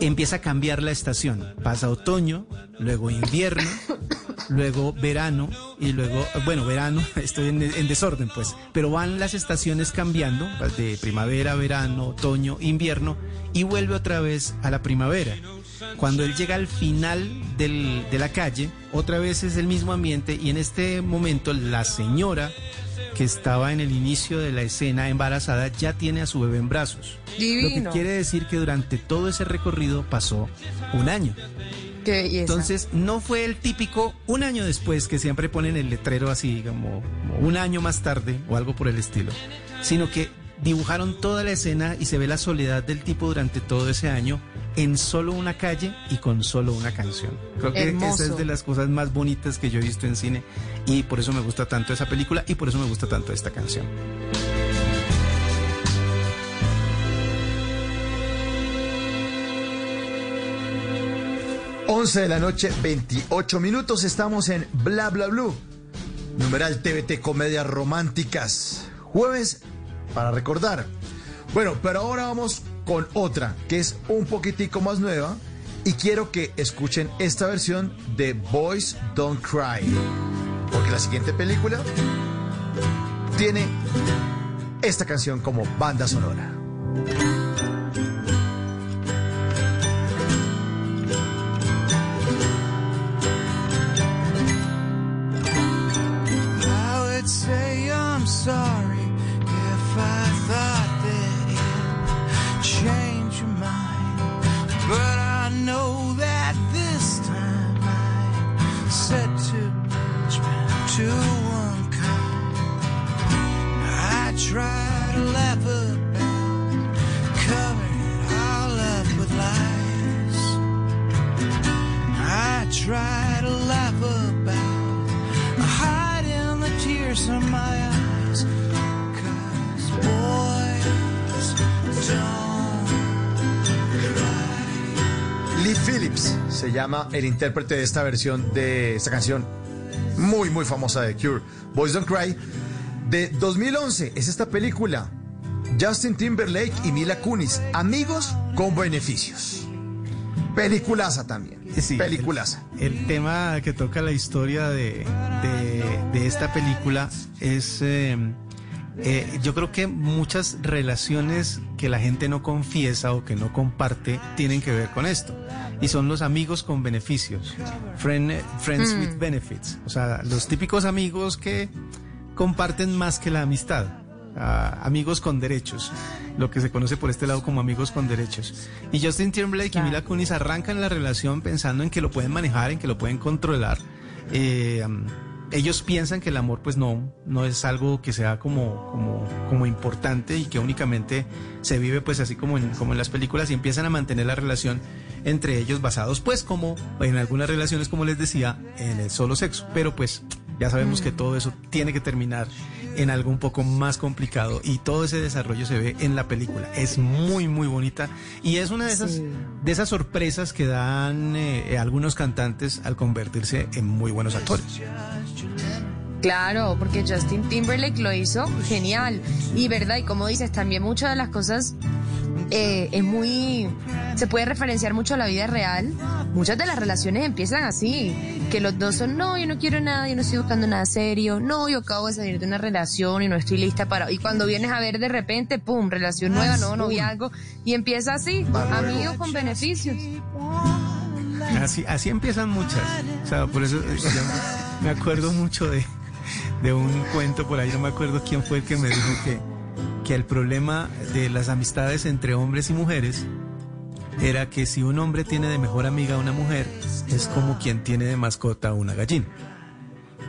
empieza a cambiar la estación. Pasa otoño, luego invierno, luego verano y luego, bueno, verano, estoy en, en desorden pues, pero van las estaciones cambiando, de primavera, verano, otoño, invierno y vuelve otra vez a la primavera. Cuando él llega al final del- de la calle, otra vez es el mismo ambiente y en este momento la señora que estaba en el inicio de la escena embarazada ya tiene a su bebé en brazos. Lo que quiere decir que durante todo ese recorrido pasó un año. Entonces, no fue el típico un año después que siempre ponen el letrero así, como un año más tarde o algo por el estilo, sino que dibujaron toda la escena y se ve la soledad del tipo durante todo ese año en solo una calle y con solo una canción. Creo que Hermoso. esa es de las cosas más bonitas que yo he visto en cine y por eso me gusta tanto esa película y por eso me gusta tanto esta canción. 11 de la noche, 28 minutos. Estamos en Bla Bla Blue. Numeral TVT Comedias Románticas. Jueves para recordar. Bueno, pero ahora vamos con otra que es un poquitico más nueva. Y quiero que escuchen esta versión de Boys Don't Cry. Porque la siguiente película tiene esta canción como banda sonora. Se llama el intérprete de esta versión de esta canción muy muy famosa de Cure, Boys Don't Cry, de 2011. Es esta película. Justin Timberlake y Mila Kunis, amigos con beneficios. Peliculaza también. Sí, Peliculaza. El, el tema que toca la historia de, de- de esta película es, eh, eh, yo creo que muchas relaciones que la gente no confiesa o que no comparte tienen que ver con esto. Y son los amigos con beneficios. Friend- friends Mm. with benefits. O sea, los típicos amigos que comparten más que la amistad. Ah, amigos con derechos, lo que se conoce por este lado como amigos con derechos. Y Justin Timberlake y Mila Kunis arrancan la relación pensando en que lo pueden manejar, en que lo pueden controlar. Eh, ellos piensan que el amor pues no, no es algo que sea como, como, como importante y que únicamente se vive pues así como en, como en las películas y empiezan a mantener la relación entre ellos basados pues como en algunas relaciones como les decía en el solo sexo. Pero pues ya sabemos que todo eso tiene que terminar en algo un poco más complicado y todo ese desarrollo se ve en la película. Es muy muy bonita y es una de esas Sí. de esas sorpresas que dan eh, algunos cantantes al convertirse en muy buenos actores. Claro, porque Justin Timberlake lo hizo genial. Y verdad, y como dices, también muchas de las cosas eh, es muy. Se puede referenciar mucho a la vida real. Muchas de las relaciones empiezan así: que los dos son, no, yo no quiero nada, yo no estoy buscando nada serio, no, yo acabo de salir de una relación y no estoy lista para. Y cuando vienes a ver de repente, pum, relación nueva, nuevo noviazgo, y empieza así: amigos con beneficios. Así, así empiezan muchas. O sea, por eso eh, yo me acuerdo mucho de, de un cuento por ahí, no me acuerdo quién fue el que me dijo que, que el problema de las amistades entre hombres y mujeres era que si un hombre tiene de mejor amiga a una mujer, es como quien tiene de mascota a una gallina.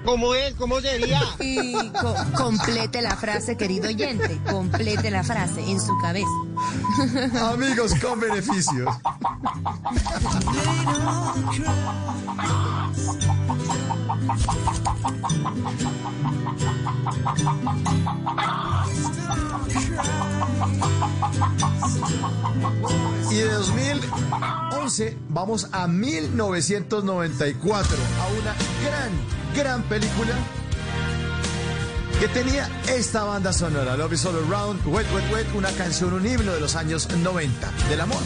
¿Cómo es? ¿Cómo sería? Y co- complete la frase, querido oyente. Complete la frase en su cabeza. Amigos con beneficios. Y de 2011 vamos a 1994, a una gran, gran película que tenía esta banda sonora, Love is All Around, Wet, Wet, Wet, una canción, un himno de los años 90, del amor.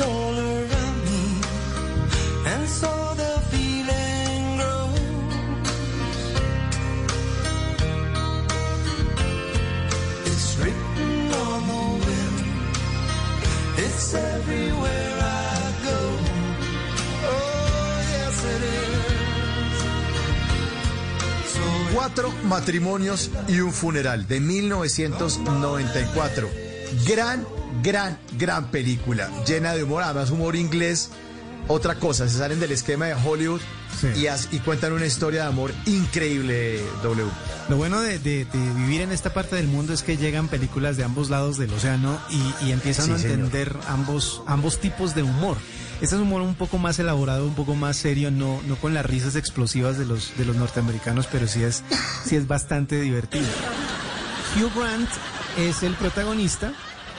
all around me, and so the Cuatro matrimonios y un funeral de 1994. Gran, gran, gran película, llena de humor, además humor inglés. Otra cosa, se salen del esquema de Hollywood y, as- y cuentan una historia de amor increíble, W. Lo bueno de, de- de vivir en esta parte del mundo es que llegan películas de ambos lados del océano y, y empiezan Sí, a señor. entender ambos, ambos tipos de humor. Este es un humor un poco más elaborado, un poco más serio, no, no con las risas explosivas de los, de los norteamericanos, pero sí es, sí es bastante divertido. Hugh Grant es el protagonista.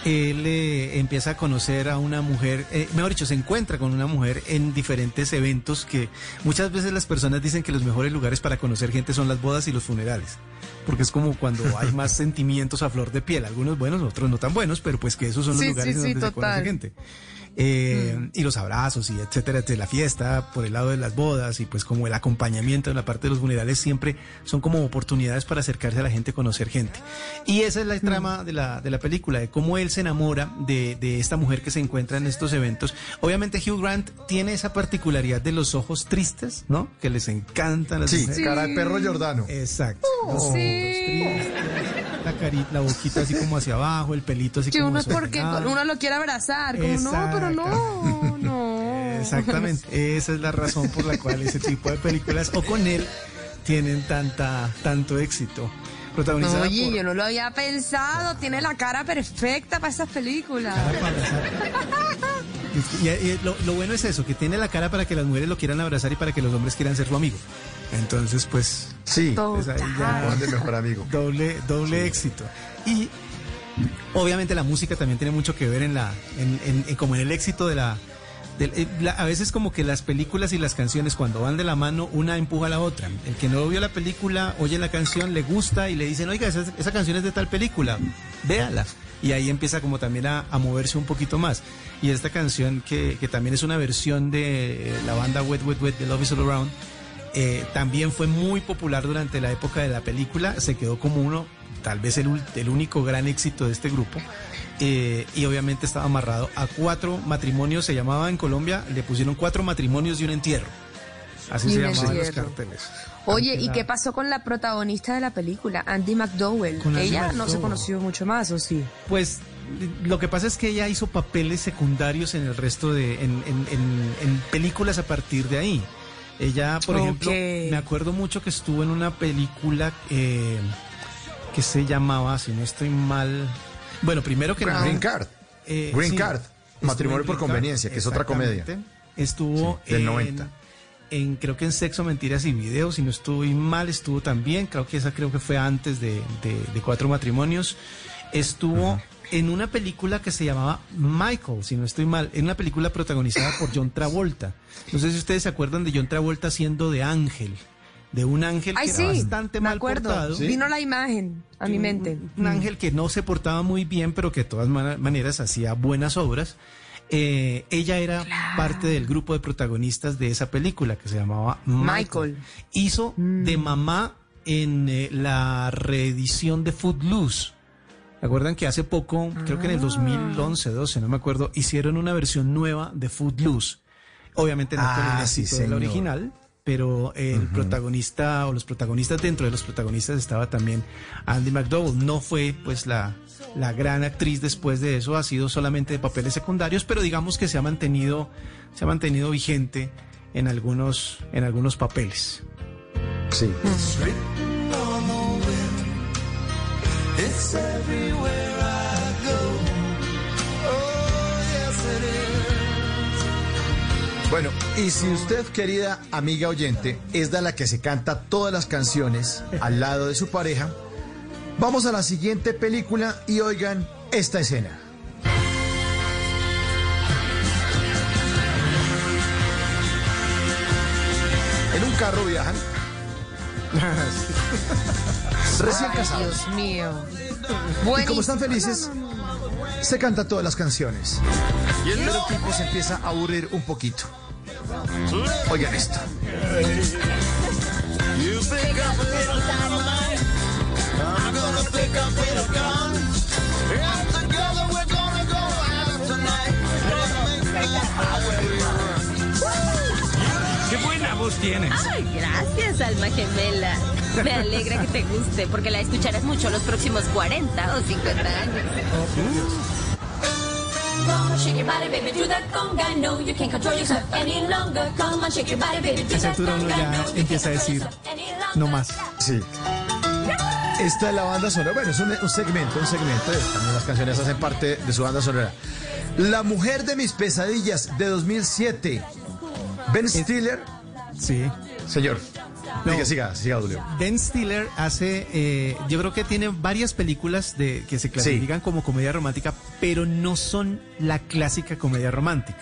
Él eh, empieza a conocer a una mujer, eh, mejor dicho, se encuentra con una mujer en diferentes eventos que muchas veces las personas dicen que los mejores lugares para conocer gente son las bodas y los funerales. Porque es como cuando hay más sentimientos a flor de piel. Algunos buenos, otros no tan buenos, pero pues que esos son los Sí, lugares sí, en sí, donde se conoce gente. Eh, Y los abrazos y etcétera, de la fiesta, por el lado de las bodas y pues como el acompañamiento en la parte de los funerales siempre son como oportunidades para acercarse a la gente, conocer gente. Y esa es la trama de la, de la película, de cómo él se enamora de, de esta mujer que se encuentra en estos eventos. Obviamente Hugh Grant tiene esa particularidad de los ojos tristes, ¿no? Que les encantan las Sí, mujeres. cara de perro Giordano. Exacto. Los ojos Sí. tristes, la carita, la boquita así como hacia abajo, el pelito así Que como uno es porque uno lo quiere abrazar. Como, no, pero no, no. Exactamente, esa es la razón por la cual ese tipo de películas o con él tienen tanta tanto éxito. Protagonizada Oye, por yo no lo había pensado. Tiene la cara perfecta para esas películas. y, y lo, lo bueno es eso, que tiene la cara para que las mujeres lo quieran abrazar y para que los hombres quieran ser su amigo. Entonces, pues sí, pues ahí ya Juan de mejor amigo. doble doble éxito. Y obviamente la música también tiene mucho que ver en la en, como en el éxito de eh, la- a veces como que las películas y las canciones cuando van de la mano una empuja a la otra. El que no vio la película oye la canción le gusta y le dicen oiga esa, esa canción es de tal película véala y ahí empieza como también a, moverse un poquito más. Y esta canción que, que también es una versión de la banda Wet Wet Wet de Love Is All Around eh, también fue muy popular durante la época de la película, se quedó como uno, tal vez el, el único gran éxito de este grupo, eh, y obviamente estaba amarrado a cuatro matrimonios, se llamaba en Colombia, le pusieron cuatro matrimonios y un entierro, así se llamaban los carteles. Oye, ¿y la- qué pasó con la protagonista de la película, Andy McDowell? Con Andy Ella no se conoció mucho más, ¿o sí? Pues lo que pasa es que ella hizo papeles secundarios en el resto de, en, en- en- en películas a partir de ahí. Ella, por ejemplo, me acuerdo mucho que estuvo en una película eh, que se llamaba, si no estoy mal, bueno, primero que nada, Green Card. eh, Green sí, Card. Matrimonio por conveniencia, que es otra comedia. Estuvo Sí, del en, 90. en, creo que en Sexo, Mentiras y Videos, si no estuve mal, estuvo también, creo que esa creo que fue antes de, de- de Cuatro Matrimonios. Estuvo en una película que se llamaba Michael, si no estoy mal, en una película protagonizada por John Travolta. No sé si ustedes se acuerdan de John Travolta siendo de ángel, de un ángel Ay, que sí, era bastante me mal acuerdo. portado. Vino la imagen a mi mente. Un ángel que no se portaba muy bien, pero que de todas maneras hacía buenas obras. Eh, ella era parte del grupo de protagonistas de esa película que se llamaba Michael. Michael. Hizo de mamá en eh, la reedición de Footloose. ¿Recuerdan que hace poco, creo que en el 2011, 12, no me acuerdo, hicieron una versión nueva de Footloose? Obviamente no con Ah, el sí, éxito de la original, pero el protagonista o los protagonistas dentro de los protagonistas estaba también Andy McDowell. No fue pues la, la gran actriz después de eso, ha sido solamente de papeles secundarios, pero digamos que se ha mantenido, se ha mantenido vigente en algunos, en algunos papeles. Sí. It's everywhere I go. Oh, yes, it is. Bueno, y si usted, querida amiga oyente, es de la que se canta todas las canciones al lado de su pareja, vamos a la siguiente película y oigan esta escena. En un carro viajan. Recién Ay, casados. Dios mío. Y como están felices, se canta todas las canciones. Pero el tipo se empieza a aburrir un poquito. Oigan esto. Qué buena voz tienes. Ay, gracias, alma gemela. Me alegra que te guste, porque la escucharás mucho los próximos 40 o 50 años. Esa altura uno ya empieza a decir, no más. Sí. Esta es la banda sonora. Bueno, es un, un segmento, un segmento. de- También las canciones hacen parte de su banda sonora. La mujer de mis pesadillas de 2007. Ben Stiller. Sí. Señor. No. Siga, siga, Julio. Ben Stiller hace, eh, yo creo que tiene varias películas de que se clasifican como comedia romántica, pero no son la clásica comedia romántica.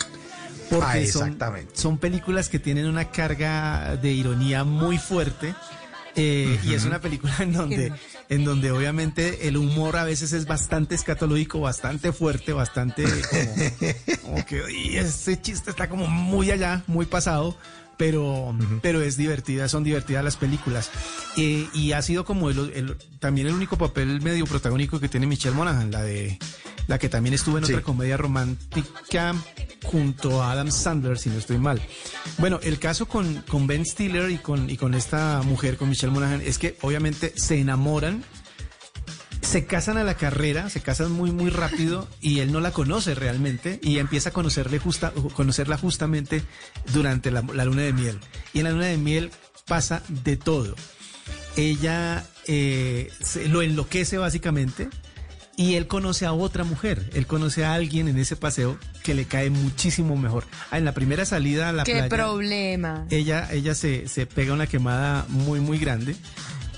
Porque Ah, son, exactamente. son películas que tienen una carga de ironía muy fuerte. eh, Y es una película en donde, en donde obviamente el humor a veces es bastante escatológico, bastante fuerte, bastante como, como que "Uy, ese chiste está como muy allá, muy pasado, pero, pero es divertida, son divertidas las películas. Eh, y ha sido como el, el- también el único papel medio protagónico que tiene Michelle Monaghan, la de la que también estuvo en Sí. otra comedia romántica junto a Adam Sandler, si no estoy mal. Bueno, el caso con, con Ben Stiller y con, y con esta mujer, con Michelle Monaghan, es que obviamente se enamoran se casan a la carrera, se casan muy muy rápido y él no la conoce realmente y empieza a conocerle justa, conocerla justamente durante la, la luna de miel. Y en la luna de miel pasa de todo. Ella eh, se- lo enloquece básicamente y él conoce a otra mujer. Él conoce a alguien en ese paseo que le cae muchísimo mejor. Ah, en la primera salida a la Qué playa problema. ella, ella se, se pega una quemada muy, muy grande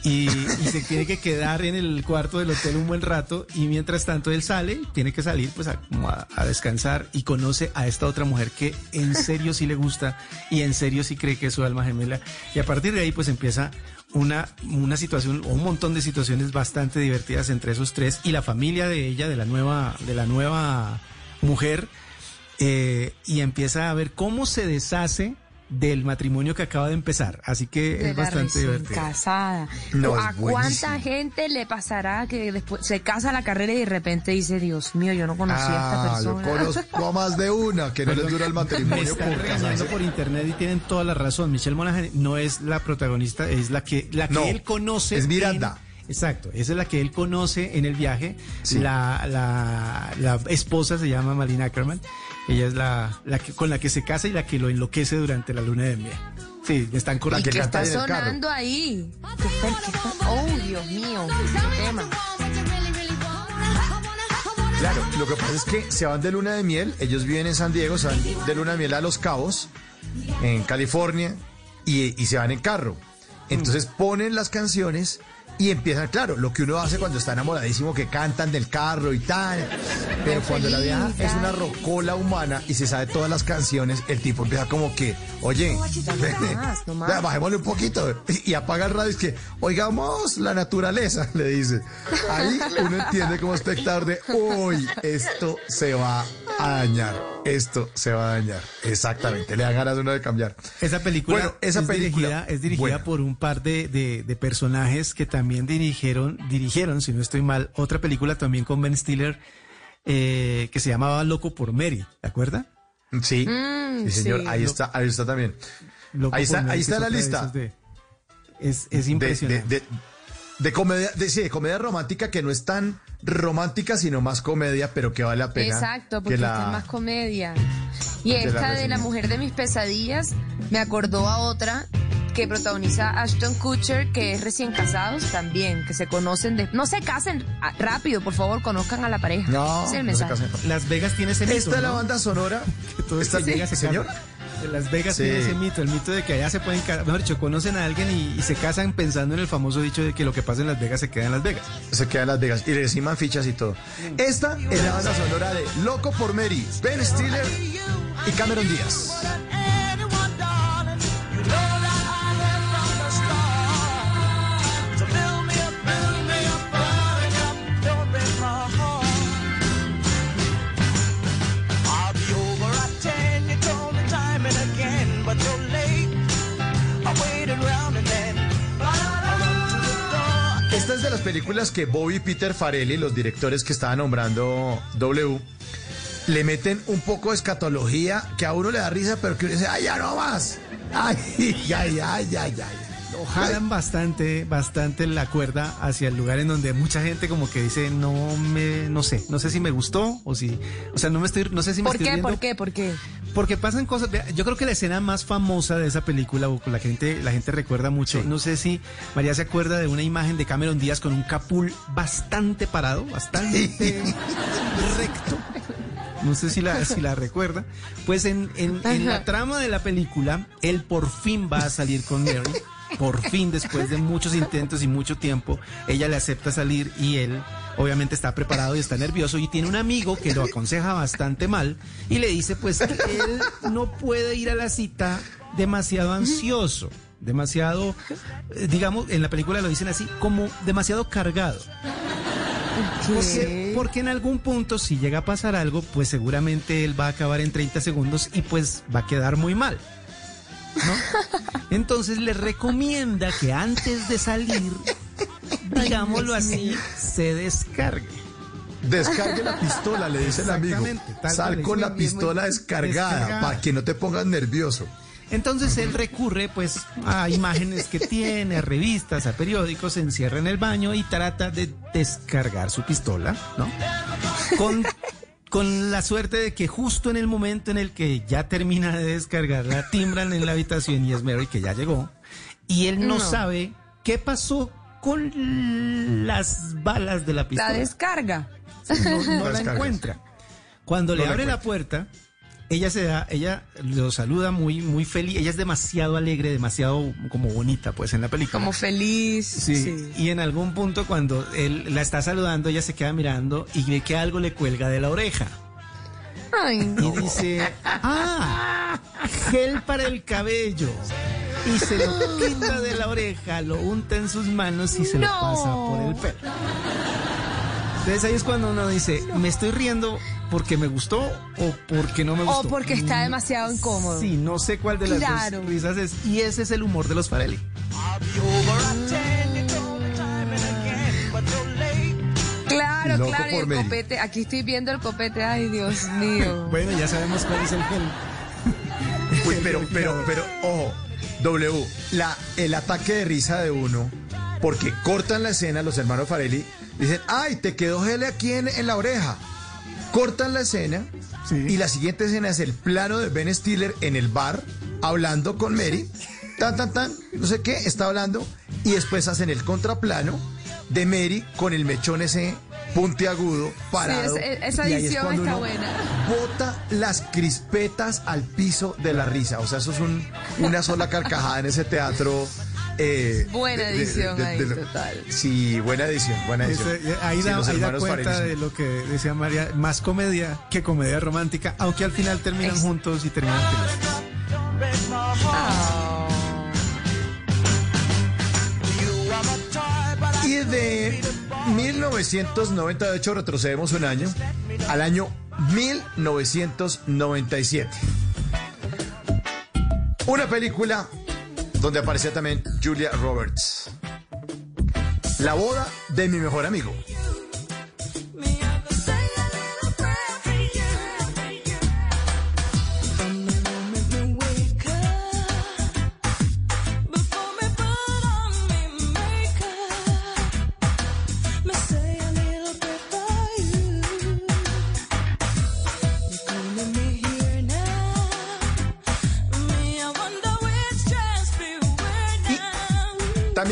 y, y se tiene que quedar en el cuarto del hotel un buen rato y mientras tanto él sale, tiene que salir pues a, a- a descansar y conoce a esta otra mujer que en serio sí le gusta y en serio sí cree que es su alma gemela. Y a partir de ahí pues empieza una, una situación o un montón de situaciones bastante divertidas entre esos tres y la familia de ella, de la nueva, de la nueva mujer, eh, y empieza a ver cómo se deshace del matrimonio que acaba de empezar. Así que De es la bastante divertido. casada. No, ¿A cuánta gente le pasará que después se casa la carrera y de repente dice, Dios mío, yo no conocía a esta Ah, yo persona? conozco a más de una que no les dura el Me matrimonio están por internet y tienen toda la razón. Michelle Monaghan no es la protagonista, es la que, la que No, él conoce. es Miranda. en- exacto, esa es la que él conoce en el viaje. Sí. La, la, la esposa se llama Malina Ackerman. Ella es la, la que, con la que se casa y la que lo enloquece durante la luna de miel. Sí, me están ¿Y corriendo. qué está sonando ahí? ¿Qué está- qué está- Oh, Dios mío, qué tema. Claro, lo que pasa es que se van de luna de miel, ellos viven en San Diego, se van de luna de miel a Los Cabos, en California, y, y se van en carro. Entonces ponen las canciones y empiezan, claro, lo que uno hace cuando está enamoradísimo, que cantan del carro y tal. Pero cuando la vieja es una rocola humana y se sabe todas las canciones, el tipo empieza como que, oye, bajémosle un poquito. Y apaga el radio y es que, oigamos la naturaleza, le dice. Ahí uno entiende como espectador de, uy, esto se va a dañar. Esto se va a dañar. Exactamente. Le da ganas de uno de cambiar. Esa película, Bueno, esa es película- dirigida, es dirigida Bueno. por un par de, de- de personajes que también dirigieron, dirigieron, si no estoy mal, otra película también con Ben Stiller eh, que se llamaba Loco por Mary, ¿te acuerdas? Sí, Mm, sí, señor. sí. Ahí está, ahí está también. Loco Ahí está, Mary, ahí está es la lista. de- es, es de, impresionante. De- comedia, de, sí, de comedia romántica que no es tan romántica, sino más comedia, pero que vale la pena. Exacto, porque que la- esta es más comedia. Y la esta de la mujer de mis pesadillas me acordó a otra que protagoniza Ashton Kutcher, que es recién casados también, que se conocen de... No se casen rápido, por favor, conozcan a la pareja. No, es el no se mensaje. casen. Las Vegas tiene ese Esta es la banda sonora. Que todo Esta- esto llega, se señor. En Las Vegas Sí. tiene ese mito, el mito de que allá se pueden casar, mejor dicho, conocen a alguien y, y se casan pensando en el famoso dicho de que lo que pasa en Las Vegas se queda en Las Vegas. Se queda en Las Vegas y le enciman fichas y todo. Esta es la banda sonora de Loco por Mary, Ben Stiller y Cameron Díaz. Esta es de las películas que Bobby Peter Farelli, los directores que estaba nombrando W, le meten un poco de escatología que a uno le da risa, pero que uno dice, ¡ay, ya no más! ¡Ay, ay, ay, ay, ay! ay. Jalan bastante, bastante la cuerda hacia el lugar en donde mucha gente como que dice, no me, no sé, no sé si me gustó o si, o sea, no me estoy, no sé si me ¿Por estoy qué? riendo. ¿Por qué? ¿Por qué? Porque pasan cosas. Yo creo que la escena más famosa de esa película, o la gente, la gente recuerda mucho. No sé si María se acuerda de una imagen de Cameron Díaz con un capul bastante parado, bastante recto. No sé si la, si la recuerda. Pues en, en- en la trama de la película, él por fin va a salir con Mary. Por fin, después de muchos intentos y mucho tiempo, ella le acepta salir y él obviamente está preparado y está nervioso y tiene un amigo que lo aconseja bastante mal y le dice pues que él no puede ir a la cita demasiado ansioso, demasiado, eh, digamos, en la película lo dicen así, como demasiado cargado. Porque, porque en algún punto, si llega a pasar algo, pues seguramente él va a acabar en 30 segundos y pues va a quedar muy mal. ¿No? Entonces le recomienda que antes de salir, digámoslo así, se descargue. Descargue la pistola, le dice el amigo. Sal con la pistola descargada, descargada. para que no te pongas nervioso. Entonces él recurre pues a imágenes que tiene, a revistas, a periódicos, se encierra en el baño y trata de descargar su pistola, ¿no? Con, con la suerte de que justo en el momento en el que ya termina de descargarla, timbran en la habitación y es Mary que ya llegó. Y él no, No. sabe qué pasó con las balas de la La pistola. descarga. no, no La la encuentra. Cuando le No la abre la puerta, ella se da, ella lo saluda muy, muy feliz. Ella es demasiado alegre, demasiado como bonita, pues en la película. Como feliz. Sí, sí. Y en algún punto cuando él la está saludando, ella se queda mirando y ve que algo le cuelga de la oreja. Ay, Y no. dice, ah, gel para el cabello. Y se lo quita de la oreja, lo unta en sus manos y se lo pasa por el pelo. Entonces ahí es cuando uno dice, ¿me estoy riendo porque me gustó o porque no me gustó? O porque está demasiado incómodo. Sí, no sé cuál de las Claro. dos risas es. Y ese es el humor de los Farelli. Claro, Loco claro. Y por el Mary. copete. Aquí estoy viendo el copete. Ay, Dios mío. Bueno, ya sabemos cuál es el gel. Uy, pero, pero, pero, ojo, W, la, el ataque de risa de uno, porque cortan la escena los hermanos Farelli, dicen, ay, te quedó gel aquí en, en la oreja. Cortan la escena Sí. y la siguiente escena es el plano de Ben Stiller en el bar, hablando con Mary, tan, tan, tan, no sé qué, está hablando, y después hacen el contraplano de Mary con el mechón ese puntiagudo parado. Sí, es- esa y ahí es edición cuando está uno buena. Bota las crispetas al piso de la risa. O sea, eso es un- una sola carcajada en ese teatro. Eh, Buena de- de- edición de- ahí, lo- total. Sí, buena edición, buena edición. Ese- ahí Sí, da, ahí cuenta de lo que decía María, más comedia que comedia romántica, aunque al final terminan juntos y terminan felices. Y de 1998 retrocedemos un año al año 1997. Una película donde aparecía también Julia Roberts. La boda de mi mejor amigo.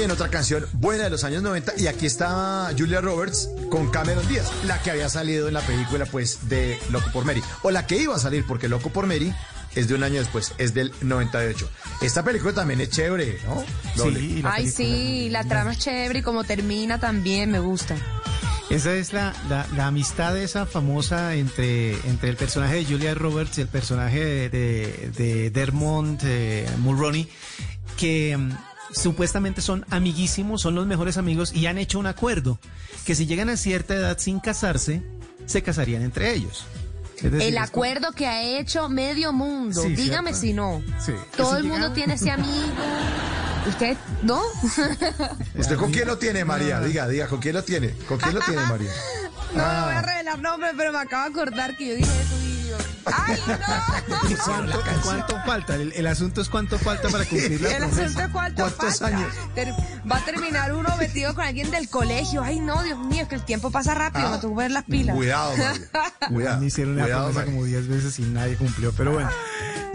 También otra canción buena de los años 90 y aquí está Julia Roberts con Cameron Díaz, la que había salido en la película pues de Loco por Mary o la que iba a salir porque Loco por Mary es de un año después, es del 98. Esta película también es chévere, ¿no? Doble. Ay, sí, la trama es chévere y como termina también me gusta. Esa es la, la, la amistad esa famosa entre, entre el personaje de Julia Roberts y el personaje de, de, de Dermot eh, Mulroney, que supuestamente son amiguísimos, son los mejores amigos y han hecho un acuerdo que si llegan a cierta edad sin casarse, se casarían entre ellos. Decir, El es acuerdo que ha hecho medio mundo, Sí, dígame cierto. si no. Sí. Todo Si el mundo tiene ese amigo. ¿Usted no? ¿Usted con quién lo tiene, María? Diga, diga, ¿con quién lo tiene? ¿Con quién lo tiene, María? No Ah. voy a revelar nombres, pero me acabo de acordar que yo dije eso ¡Ay, ¿Y cuánto, cuánto falta? El, el asunto es cuánto falta para cumplir la El promesa. asunto es cuánto ¿Cuántos falta. años? Ter- Va a terminar uno metido con alguien del colegio. Ay, no, Dios mío, es que el tiempo pasa rápido, Ah, me tengo que ver las pilas. Cuidado, Cuidado. Me hicieron cuidado, promesa María. como 10 veces y nadie cumplió, pero bueno.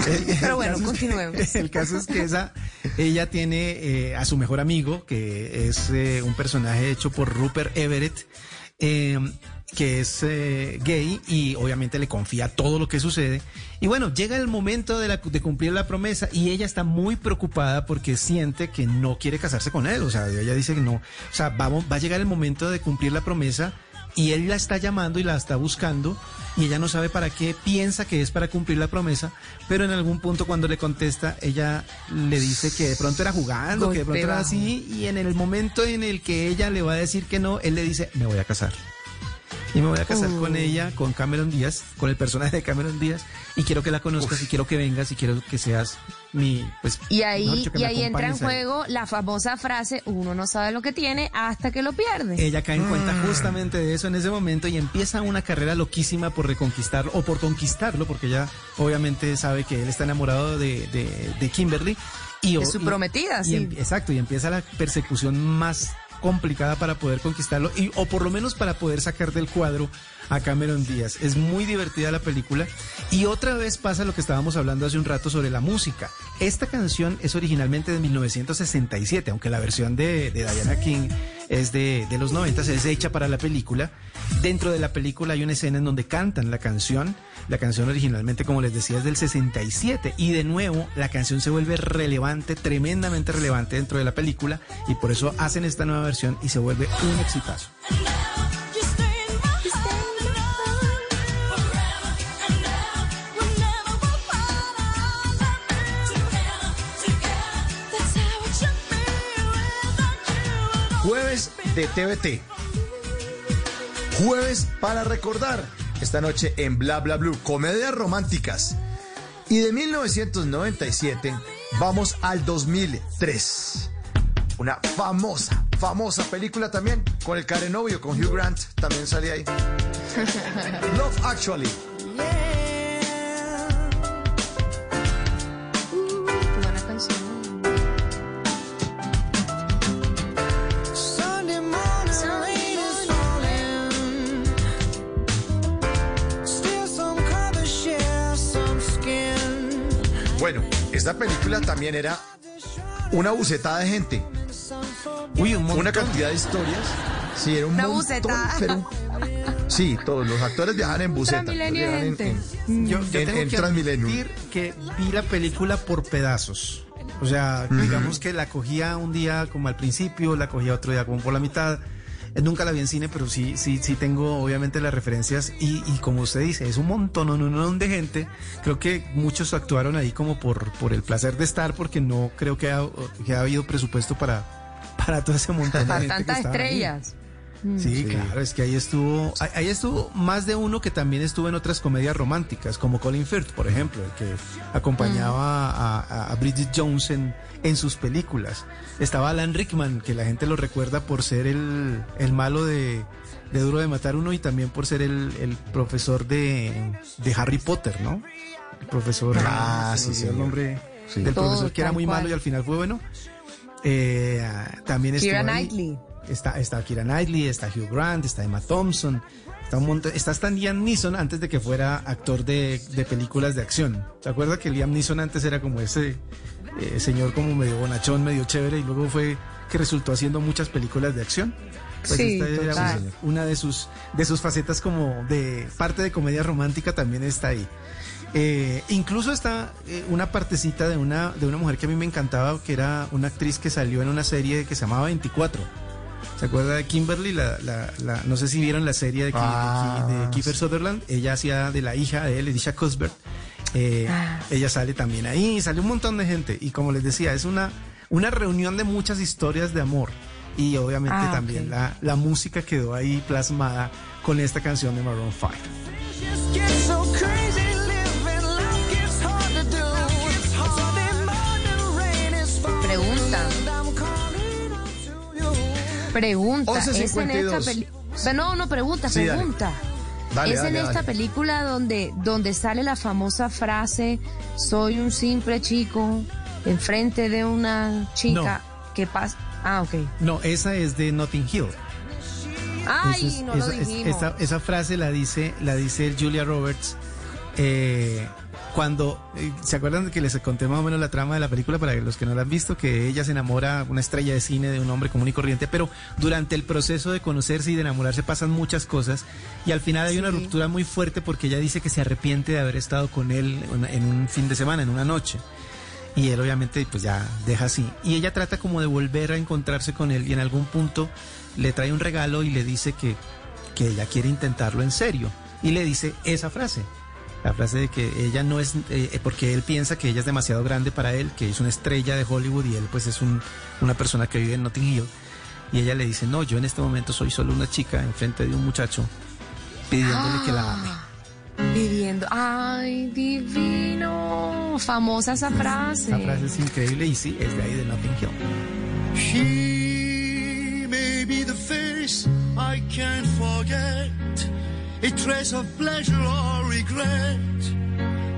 El- Pero bueno, caso es- continuemos. El caso es que esa, ella tiene eh, a su mejor amigo, que es eh, un personaje hecho por Rupert Everett, eh, que es eh, gay y obviamente le confía todo lo que sucede. Y bueno, llega el momento de, la- de cumplir la promesa y ella está muy preocupada porque siente que no quiere casarse con él. O sea, ella dice que no. O sea, vamos, va a llegar el momento de cumplir la promesa y él la está llamando y la está buscando y ella no sabe para qué, piensa que es para cumplir la promesa, pero en algún punto cuando le contesta, ella le dice que de pronto era jugando, que de pronto era así y en el momento en el que ella le va a decir que no, él le dice, me voy a casar. Y me voy a casar Uh. con ella, con Cameron Díaz, con el personaje de Cameron Díaz, y quiero que la conozcas, y quiero que vengas, y quiero que seas mi, pues... Y ahí, y ahí entra en ahí. juego la famosa frase, uno no sabe lo que tiene hasta que lo pierde. Ella cae en cuenta Mm. justamente de eso en ese momento y empieza una carrera loquísima por reconquistarlo o por conquistarlo, porque ella obviamente sabe que él está enamorado de, de- de Kimberly. Y, De su prometida, y sí. em- exacto, y empieza la persecución más complicada para poder conquistarlo y, o por lo menos para poder sacar del cuadro a Cameron Díaz. Es muy divertida la película y otra vez pasa lo que estábamos hablando hace un rato sobre la música. Esta canción es originalmente de 1967, aunque la versión de, Diana King es de, de los 90, es hecha para la película. Dentro de la película hay una escena en donde cantan la canción. La canción originalmente, como les decía, es del 67 y de nuevo la canción se vuelve relevante, tremendamente relevante dentro de la película y por eso hacen esta nueva versión y se vuelve un exitazo. De TVT. Jueves para recordar. Esta noche en Bla Bla Blue, comedias románticas. Y de 1997 vamos al 2003. Una famosa, famosa película también con el carenovio, con Hugh Grant, también salía ahí. Love Actually. Esta película también era una bucetada de gente. Uy, un Una cantidad de historias. Sí, era un Una montón, bucetada. pero- sí, todos los actores viajan en buceta. Viajan en- en- Yo, yo en- tengo en que admitir que vi la película por pedazos. O sea, digamos que la cogía un día como al principio, la cogía otro día como por la mitad. Nunca la vi en cine, pero sí, sí, sí tengo obviamente las referencias y, y como usted dice, es un montón, un montón de gente. Creo que muchos actuaron ahí como por, por el placer de estar, porque no creo que ha, que ha habido presupuesto para, para todo ese montón de Para gente que tantas ahí. Estrellas. Sí, claro, es que ahí estuvo, ahí- estuvo más de uno que también estuvo en otras comedias románticas, como Colin Firth, por ejemplo, el que acompañaba a, a- Bridget Jones en, en sus películas. Estaba Alan Rickman, que la gente lo recuerda por ser el, el malo de, de Duro de Matar Uno y también por ser el, el profesor de, de Harry Potter, ¿no? El profesor, Ah, me sí, olvidó el nombre Sí. del Todo, profesor que era muy malo y al final fue bueno. Eh, ah, también estuvo. Knightley. Está, está Kira Knightley, está Hugh Grant, está Emma Thompson, está, un montón, está hasta Liam Neeson antes de que fuera actor de, de películas de acción. ¿Se acuerda que Liam Neeson antes era como ese eh, señor como medio bonachón, medio chévere y luego fue que resultó haciendo muchas películas de acción? Pues Sí, esta era una de sus, de sus facetas como de parte de comedia romántica también está ahí. Eh, incluso está eh, una partecita de una, de una mujer que a mí me encantaba, que era una actriz que salió en una serie que se llamaba 24. ¿Se acuerda de Kimberly? La, la- la- no sé si vieron la serie de, Ki- de Ah, de Kiefer Sutherland. Ella hacía de la hija de él, Elisha Cuthbert. Eh, Ella sale también ahí, sale un montón de gente. Y como les decía, es una, una reunión de muchas historias de amor. Y obviamente Ah, también la, la música quedó ahí plasmada con esta canción de Maroon 5. Pregunta. Pregunta. ¿Es en esta 11:52. película? No, no, pregunta, Sí, pregunta. Dale, es en esta película donde, donde sale la famosa frase, soy un simple chico enfrente de una chica que pasa... Ah, ok. No, esa es de Notting Hill. Ay, es- no lo esa, es- dijimos. esa- esa frase la dice, la dice Julia Roberts eh, cuando eh, se acuerdan de que les conté más o menos la trama de la película para los que no la han visto, que ella se enamora una estrella de cine de un hombre común y corriente, pero durante el proceso de conocerse y de enamorarse pasan muchas cosas y al final hay una ruptura muy fuerte porque ella dice que se arrepiente de haber estado con él en un fin de semana, en una noche. Y él obviamente pues ya deja así. Y ella trata como de volver a encontrarse con él y en algún punto le trae un regalo y le dice que, que ella quiere intentarlo en serio. Y le dice esa frase. La frase de que ella no es, eh, porque él piensa que ella es demasiado grande para él, que es una estrella de Hollywood y él pues es un, una persona que vive en Notting Hill. Y ella le dice, no, yo en este momento soy solo una chica enfrente de un muchacho pidiéndole que la ame. Pidiendo, ay, divino. Famosa esa frase. Esa frase es increíble y sí, es de ahí de Notting Hill. She may be the face I can't forget, a trace of pleasure or regret,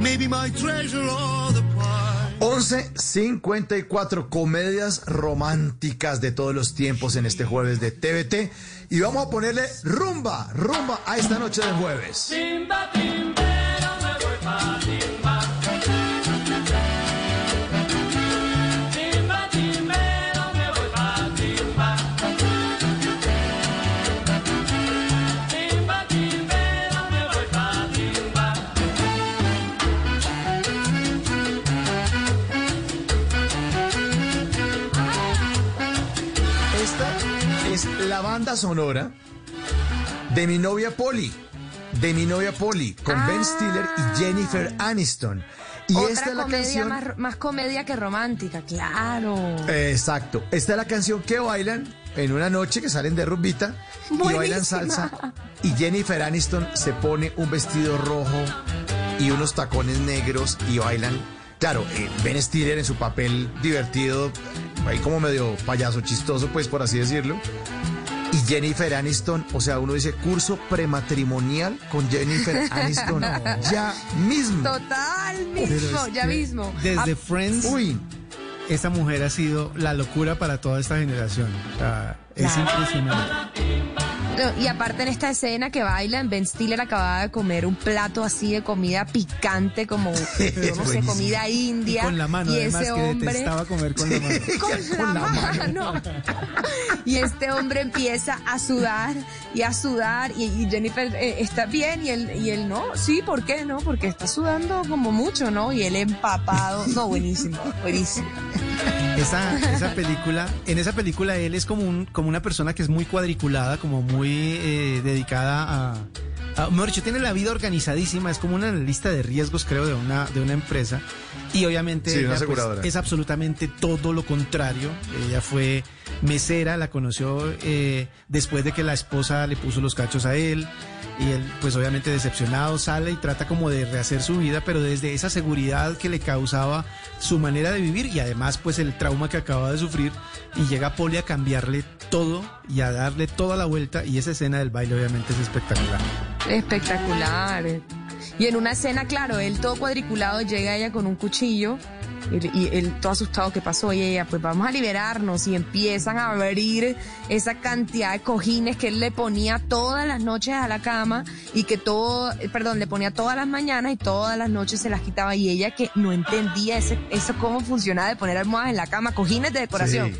maybe my treasure or the prize. 11.54 comedias románticas de todos los tiempos en este jueves de TVT. Y vamos a ponerle rumba, rumba a esta noche de jueves. Timba, banda sonora de mi novia Polly. De mi novia Polly, con Ben Stiller y Jennifer Aniston. Y Otra esta es la comedia canción. más, más comedia que romántica, claro. Exacto. Esta es la canción que bailan en una noche que salen de rumbita y bailan salsa. Y Jennifer Aniston se pone un vestido rojo y unos tacones negros y bailan. Claro, eh, Ben Stiller en su papel divertido, ahí como medio payaso chistoso, pues por así decirlo. Y Jennifer Aniston, o sea, uno dice curso prematrimonial con Jennifer Aniston ya mismo. Total, mismo, ya mismo. Desde Ah, Friends, Uy, esa mujer ha sido la locura para toda esta generación. O sea, es Claro. impresionante. Y aparte en esta escena que bailan, Ben Stiller acababa de comer un plato así de comida picante, como, yo no sé, Buenísimo. comida india. Y con la mano, y además, ese que hombre, detestaba comer con la mano. con la mano. Y este hombre empieza a sudar y a sudar y, y Jennifer eh, está bien y él, y él no, sí, ¿por qué no? Porque está sudando como mucho, ¿no? Y él empapado, no, buenísimo, buenísimo. Esa, esa película, en esa película él es como un, como una persona que es muy cuadriculada, como muy eh, dedicada a, mejor dicho, tiene la vida organizadísima, es como una lista de riesgos, creo, de una, de una empresa. Y obviamente Sí, una ella, pues, es absolutamente todo lo contrario. Ella fue mesera, la conoció eh, después de que la esposa le puso los cachos a él. Y él, pues obviamente decepcionado, sale y trata como de rehacer su vida, pero desde esa seguridad que le causaba su manera de vivir y además pues el trauma que acaba de sufrir. Y llega Polly a cambiarle todo y a darle toda la vuelta. Y esa escena del baile obviamente es espectacular. Espectacular. Y en una escena, claro, él todo cuadriculado llega ella con un cuchillo y, y él todo asustado que pasó y ella, pues vamos a liberarnos y empiezan a abrir esa cantidad de cojines que él le ponía todas las noches a la cama y que todo, eh, perdón, le ponía todas las mañanas y todas las noches se las quitaba y ella que no entendía ese, eso cómo funcionaba de poner almohadas en la cama, cojines de decoración. Sí.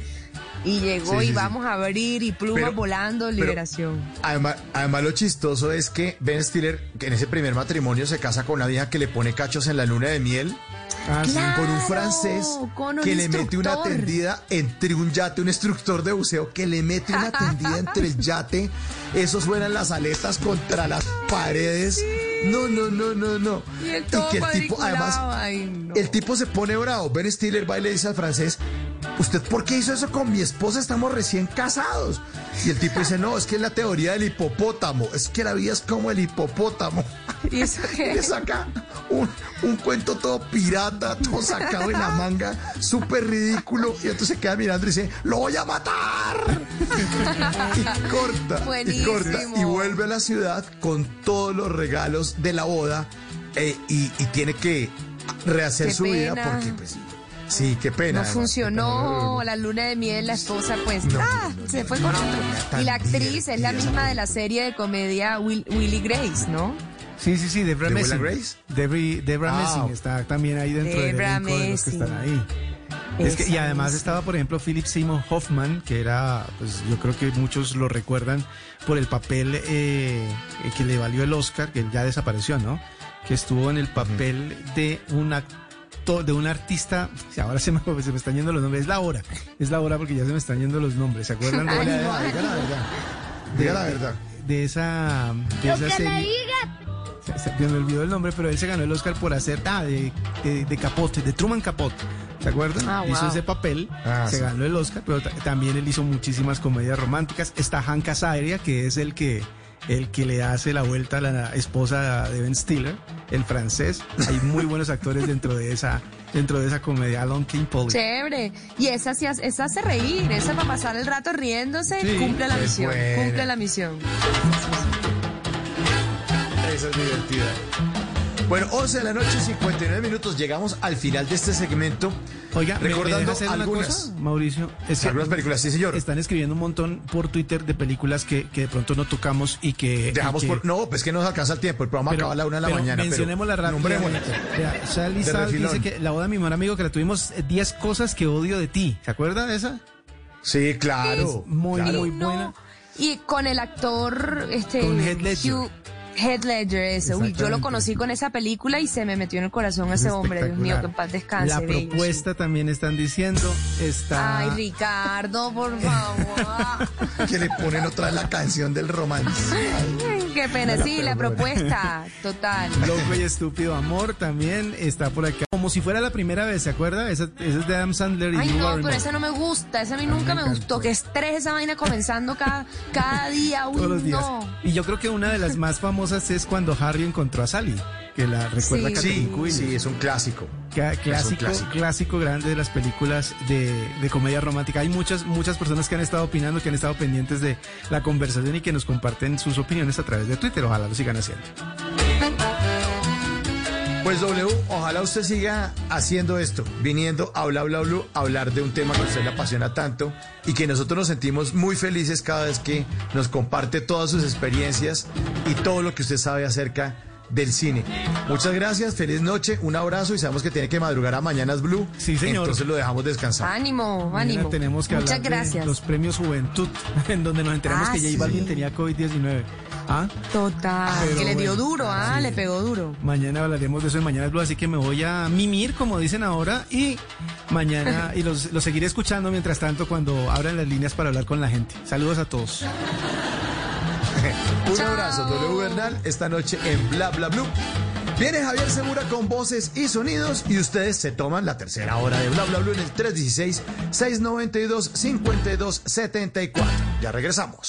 Y llegó Sí, y sí. vamos a abrir y plumas Pero- volando, pero- liberación. Además, además lo chistoso es que Ben Stiller, que en ese primer matrimonio se casa con una vieja que le pone cachos en la luna de miel. Ah, sí. Con un francés con un que le mete una tendida entre un yate, un instructor de buceo que le mete una tendida entre el yate. Eso suenan las aletas contra las paredes. No, no, no, no, no. Y el todo que el tipo, además, ay, no. el tipo se pone bravo. Ben Stiller va y le dice al francés, ¿usted por qué hizo eso con mi esposa? Estamos recién casados. Y el tipo dice, no, es que es la teoría del hipopótamo. Es que la vida es como el hipopótamo. ¿Y eso qué? Le saca un, un cuento todo pirata, todo sacado de la manga, súper ridículo. Y entonces se queda mirando y dice, ¡lo voy a matar! Y corta, y corta. Y vuelve a la ciudad con todos los regalos de la boda eh, y, y tiene que rehacer Qué su vida porque, pues, sí, qué pena. No funcionó la luna de miel, la esposa pues ah, se fue con otro. Y la actriz es la misma de la serie de comedia Will, Willy Grace, ¿no? Sí, sí, sí, Debra ¿De Messing. Grace? Debra, Debra Ah, Messing está también ahí dentro Debra de los que Messing. están ahí. Es que- y además estaba, por ejemplo, Philip Seymour Hoffman, que era, pues yo creo que muchos lo recuerdan por el papel eh, que le valió el Oscar, que ya desapareció, ¿no? Que estuvo en el papel de un actor, de un artista, ahora se me, se me están yendo los nombres, es la hora, es la hora porque ya se me están yendo los nombres, ¿se acuerdan? de- Ay, Diga no. la diga la verdad. Diga la verdad. de esa, de esa serie. Se, se- me olvidó el nombre, pero él se ganó el Oscar por hacer, ah, de, de, de Capote, de Truman Capote. ¿Se acuerdan? Ah, Hizo wow. ese papel, Ah, se sí. ganó el Oscar, pero ta- también él hizo muchísimas comedias románticas. Está Hank Azaria, que es el que el que le hace la vuelta a la esposa de Ben Stiller, el francés. Hay muy buenos actores dentro de esa dentro de esa comedia, Alon King Polly. Chévere. Y esa sí hace- esa hace reír, esa para pasar el rato riéndose, Sí, cumple la misión, buena. cumple la misión. Esa es divertida. Bueno, 11 de la noche, 59 minutos. Llegamos al final de este segmento. Oiga, ¿me- ¿me recordando hacer una algunas, cosa, Mauricio? Es que algunas películas. Sí, señor. están escribiendo un montón por Twitter de películas que, que de pronto no tocamos y que... y Dejamos que- por. No, pues que no nos alcanza el tiempo. El programa Pero- acaba a la una de la pero mañana. Mencionémosla pero rápidamente. nombrémosla. Vea, Charlie De Sal refilón. dice que la boda de mi mejor amigo que la tuvimos eh, 10 cosas que odio de ti. ¿Se acuerda de esa? Sí, claro. Muy, claro. muy No. buena. Y con el actor este Con Heath Ledger. Hugh- Heath Ledger, ese. Uy, yo lo conocí con esa película y se me metió en el corazón ese hombre, Dios mío, que en paz descanse. La bello, propuesta también están diciendo. Está. Ay, Ricardo, por favor. Que le ponen otra vez la canción del romance. Ay, Qué pena, sí, la propuesta, total. Loco y estúpido amor también está por acá. Como si fuera la primera vez, ¿se acuerda? Esa, esa es de Adam Sandler y Ay, no, pero esa no me gusta, esa a mí nunca me, gustó. Que estrés esa vaina comenzando cada, cada día. Uy, Todos los días. no. Y yo creo que una de las más famosas es cuando Harry encontró a Sally, que la recuerda Sí. Catherine Sí, Quinn. sí, es un clásico. Un clásico, clásico. clásico grande de las películas de, de comedia romántica. Hay muchas, muchas personas que han estado opinando, que han estado pendientes de la conversación y que nos comparten sus opiniones a través de Twitter. Ojalá lo sigan haciendo. Pues W, ojalá usted siga haciendo esto, viniendo a Bla Bla Blue a hablar de un tema que a usted le apasiona tanto y que nosotros nos sentimos muy felices cada vez que nos comparte todas sus experiencias y todo lo que usted sabe acerca del cine. Muchas gracias, feliz noche, un abrazo y sabemos que tiene que madrugar a Mañanas Blue. Sí, señor. Entonces lo dejamos descansar. Ánimo, ánimo. tenemos que Muchas hablar gracias. de los premios Juventud, en donde nos enteramos Ah, que J sí. Balvin tenía COVID-19. ¿Ah? Total. Pero que le dio bueno, duro, ah, sí. le pegó duro. Mañana hablaremos de eso en Mañana Blue, así que me voy a mimir, como dicen ahora, y mañana, y los, los seguiré escuchando mientras tanto cuando abran las líneas para hablar con la gente. Saludos a todos. Un abrazo, W Bernal, esta noche en Bla Bla Blue. Viene Javier Segura con voces y sonidos y ustedes se toman la tercera hora de Bla Bla Blue en el 316-692-5274. Ya regresamos.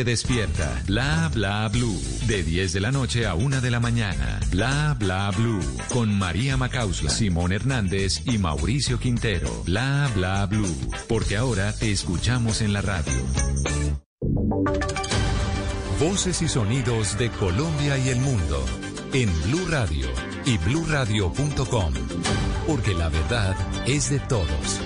despierta. Bla Bla Blue, de 10 de la noche a 1 de la mañana. Bla Bla Blue, con María Macausla, Simón Hernández y Mauricio Quintero. Bla Bla Blue, porque ahora te escuchamos en la radio. Voces y sonidos de Colombia y el mundo en Blue Radio y bluradio.com, porque la verdad es de todos.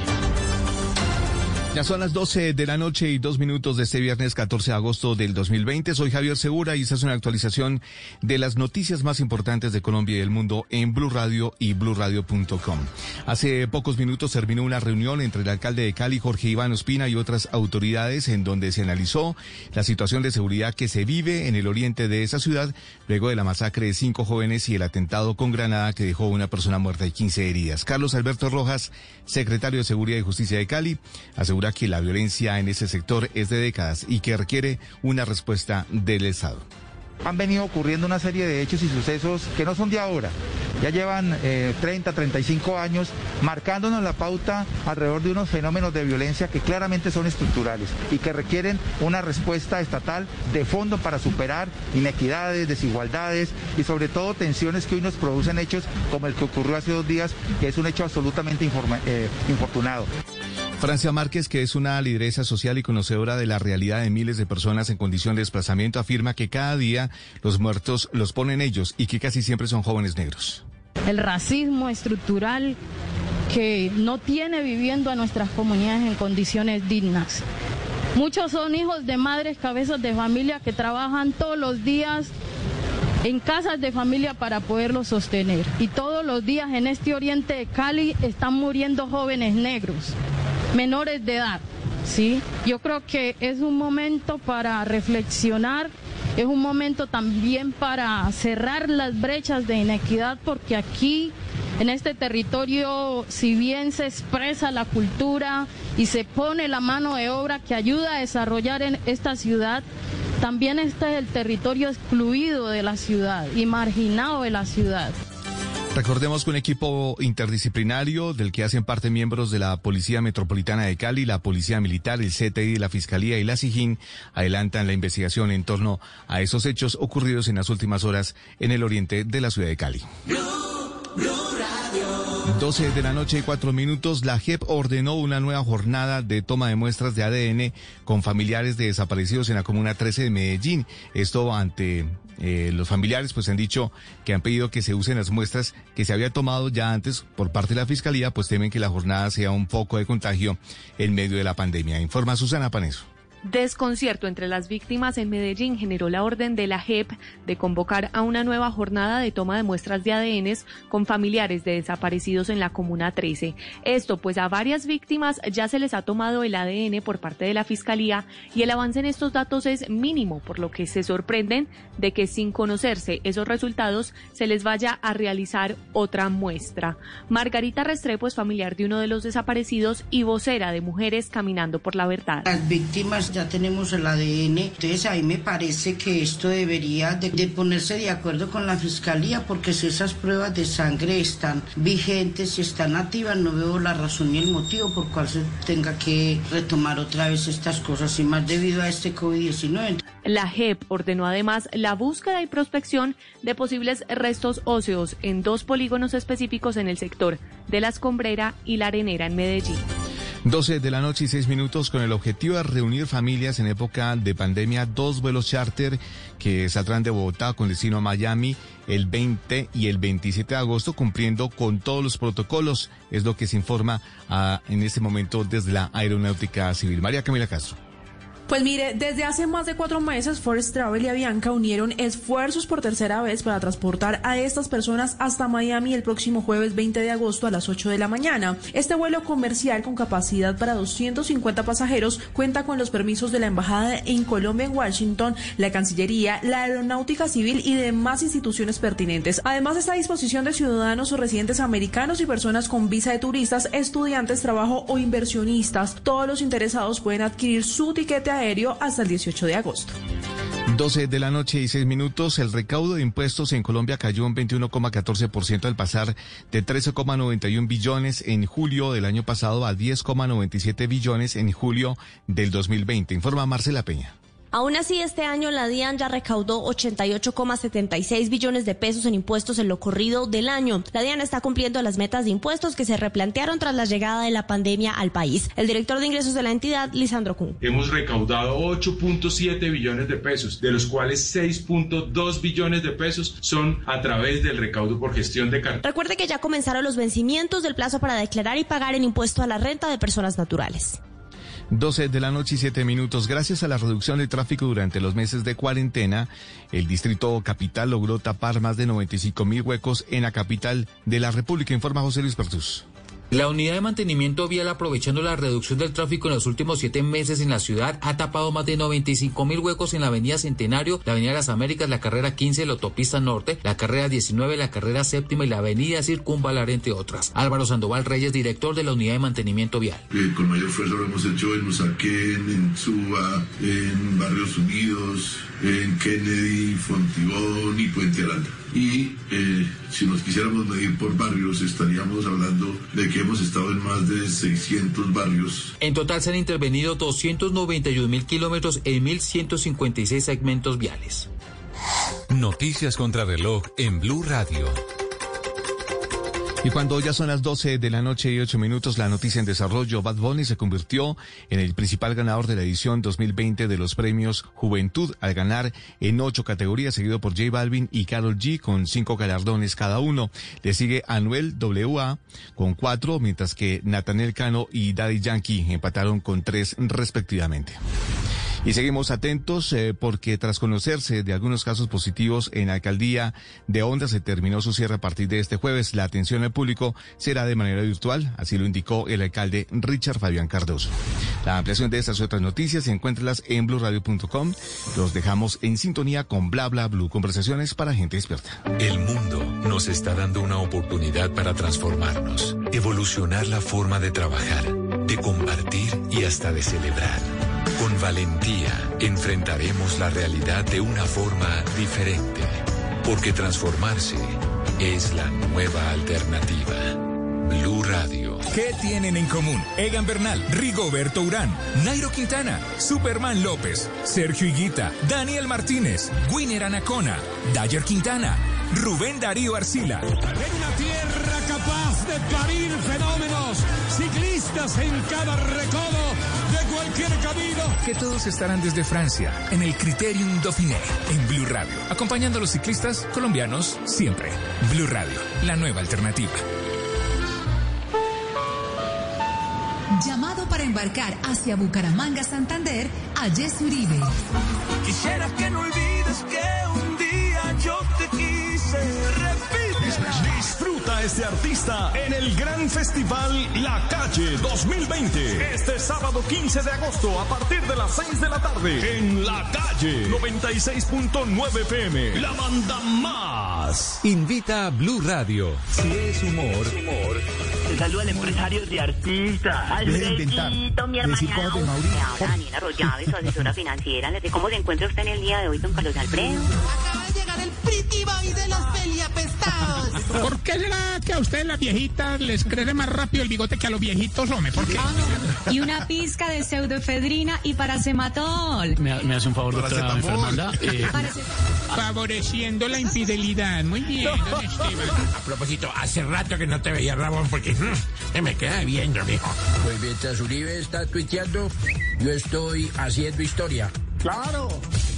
Ya son las 12 de la noche y dos minutos de este viernes 14 de agosto del 2020. Soy Javier Segura y esta es una actualización de las noticias más importantes de Colombia y el mundo en Blue Radio y bluradio.com. Hace pocos minutos terminó una reunión entre el alcalde de Cali, Jorge Iván Ospina, y otras autoridades en donde se analizó la situación de seguridad que se vive en el oriente de esa ciudad luego de la masacre de cinco jóvenes y el atentado con granada que dejó una persona muerta y 15 heridas. Carlos Alberto Rojas, secretario de Seguridad y Justicia de Cali, que la violencia en ese sector es de décadas y que requiere una respuesta del Estado. Han venido ocurriendo una serie de hechos y sucesos que no son de ahora. Ya llevan eh, 30, 35 años marcándonos la pauta alrededor de unos fenómenos de violencia que claramente son estructurales y que requieren una respuesta estatal de fondo para superar inequidades, desigualdades y sobre todo tensiones que hoy nos producen hechos como el que ocurrió hace dos días, que es un hecho absolutamente eh, infortunado. Francia Márquez, que es una lideresa social y conocedora de la realidad de miles de personas en condición de desplazamiento, afirma que cada día los muertos los ponen ellos y que casi siempre son jóvenes negros. el racismo estructural que no tiene viviendo a nuestras comunidades en condiciones dignas. Muchos son hijos de madres cabezas de familia que trabajan todos los días en casas de familia para poderlos sostener. Y todos los días en este oriente de Cali están muriendo jóvenes negros, menores de edad. ¿sí? Yo creo que es un momento para reflexionar, es un momento también para cerrar las brechas de inequidad, porque aquí, en este territorio, si bien se expresa la cultura y se pone la mano de obra que ayuda a desarrollar en esta ciudad, también este es el territorio excluido de la ciudad y marginado de la ciudad. Recordemos que un equipo interdisciplinario del que hacen parte miembros de la Policía Metropolitana de Cali, la Policía Militar, el CTI, la Fiscalía y la SIGIN adelantan la investigación en torno a esos hechos ocurridos en las últimas horas en el oriente de la ciudad de Cali. 12 de la noche y 4 minutos, la JEP ordenó una nueva jornada de toma de muestras de ADN con familiares de desaparecidos en la Comuna 13 de Medellín. Esto ante eh, los familiares, pues han dicho que han pedido que se usen las muestras que se había tomado ya antes por parte de la Fiscalía, pues temen que la jornada sea un foco de contagio en medio de la pandemia. Informa Susana Paneso. Desconcierto entre las víctimas en Medellín generó la orden de la JEP de convocar a una nueva jornada de toma de muestras de ADN con familiares de desaparecidos en la Comuna 13. Esto pues a varias víctimas ya se les ha tomado el ADN por parte de la Fiscalía y el avance en estos datos es mínimo, por lo que se sorprenden de que sin conocerse esos resultados se les vaya a realizar otra muestra. Margarita Restrepo es familiar de uno de los desaparecidos y vocera de Mujeres Caminando por la Verdad. Las víctimas ya tenemos el ADN, entonces ahí me parece que esto debería de, ponerse de acuerdo con la fiscalía, porque si esas pruebas de sangre están vigentes y están activas, no veo la razón ni el motivo por cual se tenga que retomar otra vez estas cosas, y más debido a este COVID-19. La JEP ordenó además la búsqueda y prospección de posibles restos óseos en dos polígonos específicos en el sector de la Escombrera y la Arenera en Medellín. 12 de la noche y 6 minutos con el objetivo de reunir familias en época de pandemia, dos vuelos charter que saldrán de Bogotá con destino a Miami el 20 y el 27 de agosto cumpliendo con todos los protocolos, es lo que se informa ah, en este momento desde la Aeronáutica Civil. María Camila Castro. Pues mire, desde hace más de cuatro meses, Forest Travel y Avianca unieron esfuerzos por tercera vez para transportar a estas personas hasta Miami el próximo jueves 20 de agosto a las 8 de la mañana. Este vuelo comercial con capacidad para 250 pasajeros cuenta con los permisos de la Embajada en Colombia en Washington, la Cancillería, la Aeronáutica Civil y demás instituciones pertinentes. Además está a disposición de ciudadanos o residentes americanos y personas con visa de turistas, estudiantes, trabajo o inversionistas. Todos los interesados pueden adquirir su tiquete aéreo hasta el 18 de agosto. 12 de la noche y 6 minutos, el recaudo de impuestos en Colombia cayó un 21,14% al pasar de 13,91 billones en julio del año pasado a 10,97 billones en julio del 2020, informa Marcela Peña. Aún así, este año la DIAN ya recaudó 88,76 billones de pesos en impuestos en lo corrido del año. La DIAN está cumpliendo las metas de impuestos que se replantearon tras la llegada de la pandemia al país. El director de ingresos de la entidad, Lisandro Kuhn. Hemos recaudado 8.7 billones de pesos, de los cuales 6.2 billones de pesos son a través del recaudo por gestión de carga. Recuerde que ya comenzaron los vencimientos del plazo para declarar y pagar el impuesto a la renta de personas naturales. 12 de la noche y 7 minutos. Gracias a la reducción de tráfico durante los meses de cuarentena, el Distrito Capital logró tapar más de 95 mil huecos en la capital de la República, informa José Luis Pertus. La unidad de mantenimiento vial, aprovechando la reducción del tráfico en los últimos siete meses en la ciudad, ha tapado más de 95 mil huecos en la Avenida Centenario, la Avenida Las Américas, la Carrera 15, la Autopista Norte, la Carrera 19, la Carrera Séptima y la Avenida Circunvalar, entre otras. Álvaro Sandoval Reyes, director de la unidad de mantenimiento vial. Eh, con mayor fuerza lo hemos hecho en Usaquén, en Suba, en Barrios Unidos, en Kennedy, Fontibón y Puente Aranda. Y eh, si nos quisiéramos medir por barrios, estaríamos hablando de que hemos estado en más de 600 barrios. En total se han intervenido 291 mil kilómetros en 1.156 segmentos viales. Noticias contra reloj en Blue Radio. Y cuando ya son las 12 de la noche y 8 minutos, la noticia en desarrollo, Bad Bunny se convirtió en el principal ganador de la edición 2020 de los premios Juventud al ganar en ocho categorías, seguido por J Balvin y Carol G con cinco galardones cada uno. Le sigue Anuel WA con cuatro, mientras que Nathaniel Cano y Daddy Yankee empataron con tres respectivamente. Y seguimos atentos eh, porque tras conocerse de algunos casos positivos en la alcaldía de Honda se terminó su cierre a partir de este jueves. La atención al público será de manera virtual, así lo indicó el alcalde Richard Fabián Cardoso. La ampliación de estas y otras noticias encuéntralas en blueradio.com. Los dejamos en sintonía con Bla Bla Blue, conversaciones para gente experta. El mundo nos está dando una oportunidad para transformarnos, evolucionar la forma de trabajar, de compartir y hasta de celebrar. Con valentía enfrentaremos la realidad de una forma diferente, porque transformarse es la nueva alternativa. Blue Radio. ¿Qué tienen en común? Egan Bernal, Rigoberto Urán, Nairo Quintana, Superman López, Sergio Higuita, Daniel Martínez, Winner Anacona, Dayer Quintana, Rubén Darío Arcila. En una tierra capaz de parir fenómenos, ciclistas en cada recodo de cualquier camino. Que todos estarán desde Francia, en el Criterium Dauphiné, en Blue Radio, acompañando a los ciclistas colombianos siempre. Blue Radio, la nueva alternativa. Llamado para embarcar hacia Bucaramanga, Santander, a Jess Uribe. Quisiera que no olvides que un día yo te quise. Repite. Este artista en el gran festival La Calle 2020. Este sábado 15 de agosto a partir de las 6 de la tarde en La Calle 96.9 PM. La banda más. Invita a Blue Radio. Si es humor, humor. Te saluda el empresario de artista. Deje de inventar. Alfredito, mi habla Daniela Arroyave, su asesora financiera. ¿Cómo se encuentra usted en el día de hoy, don Carlos Alfredo? El pretty boy de los peliapestados. ¿Por qué será que a ustedes las viejitas les crece más rápido el bigote que a los viejitos, hombre? ¿Por qué? Y una pizca de pseudoefedrina y paracematol. ¿Me, me hace un favor, doctora. Fernanda? Eh, favoreciendo la infidelidad. Muy bien, don Esteban. A propósito, hace rato que no te veía, Ramón, porque mm, me queda viendo, mijo. Pues mientras Uribe está tuiteando, yo estoy haciendo historia. Claro,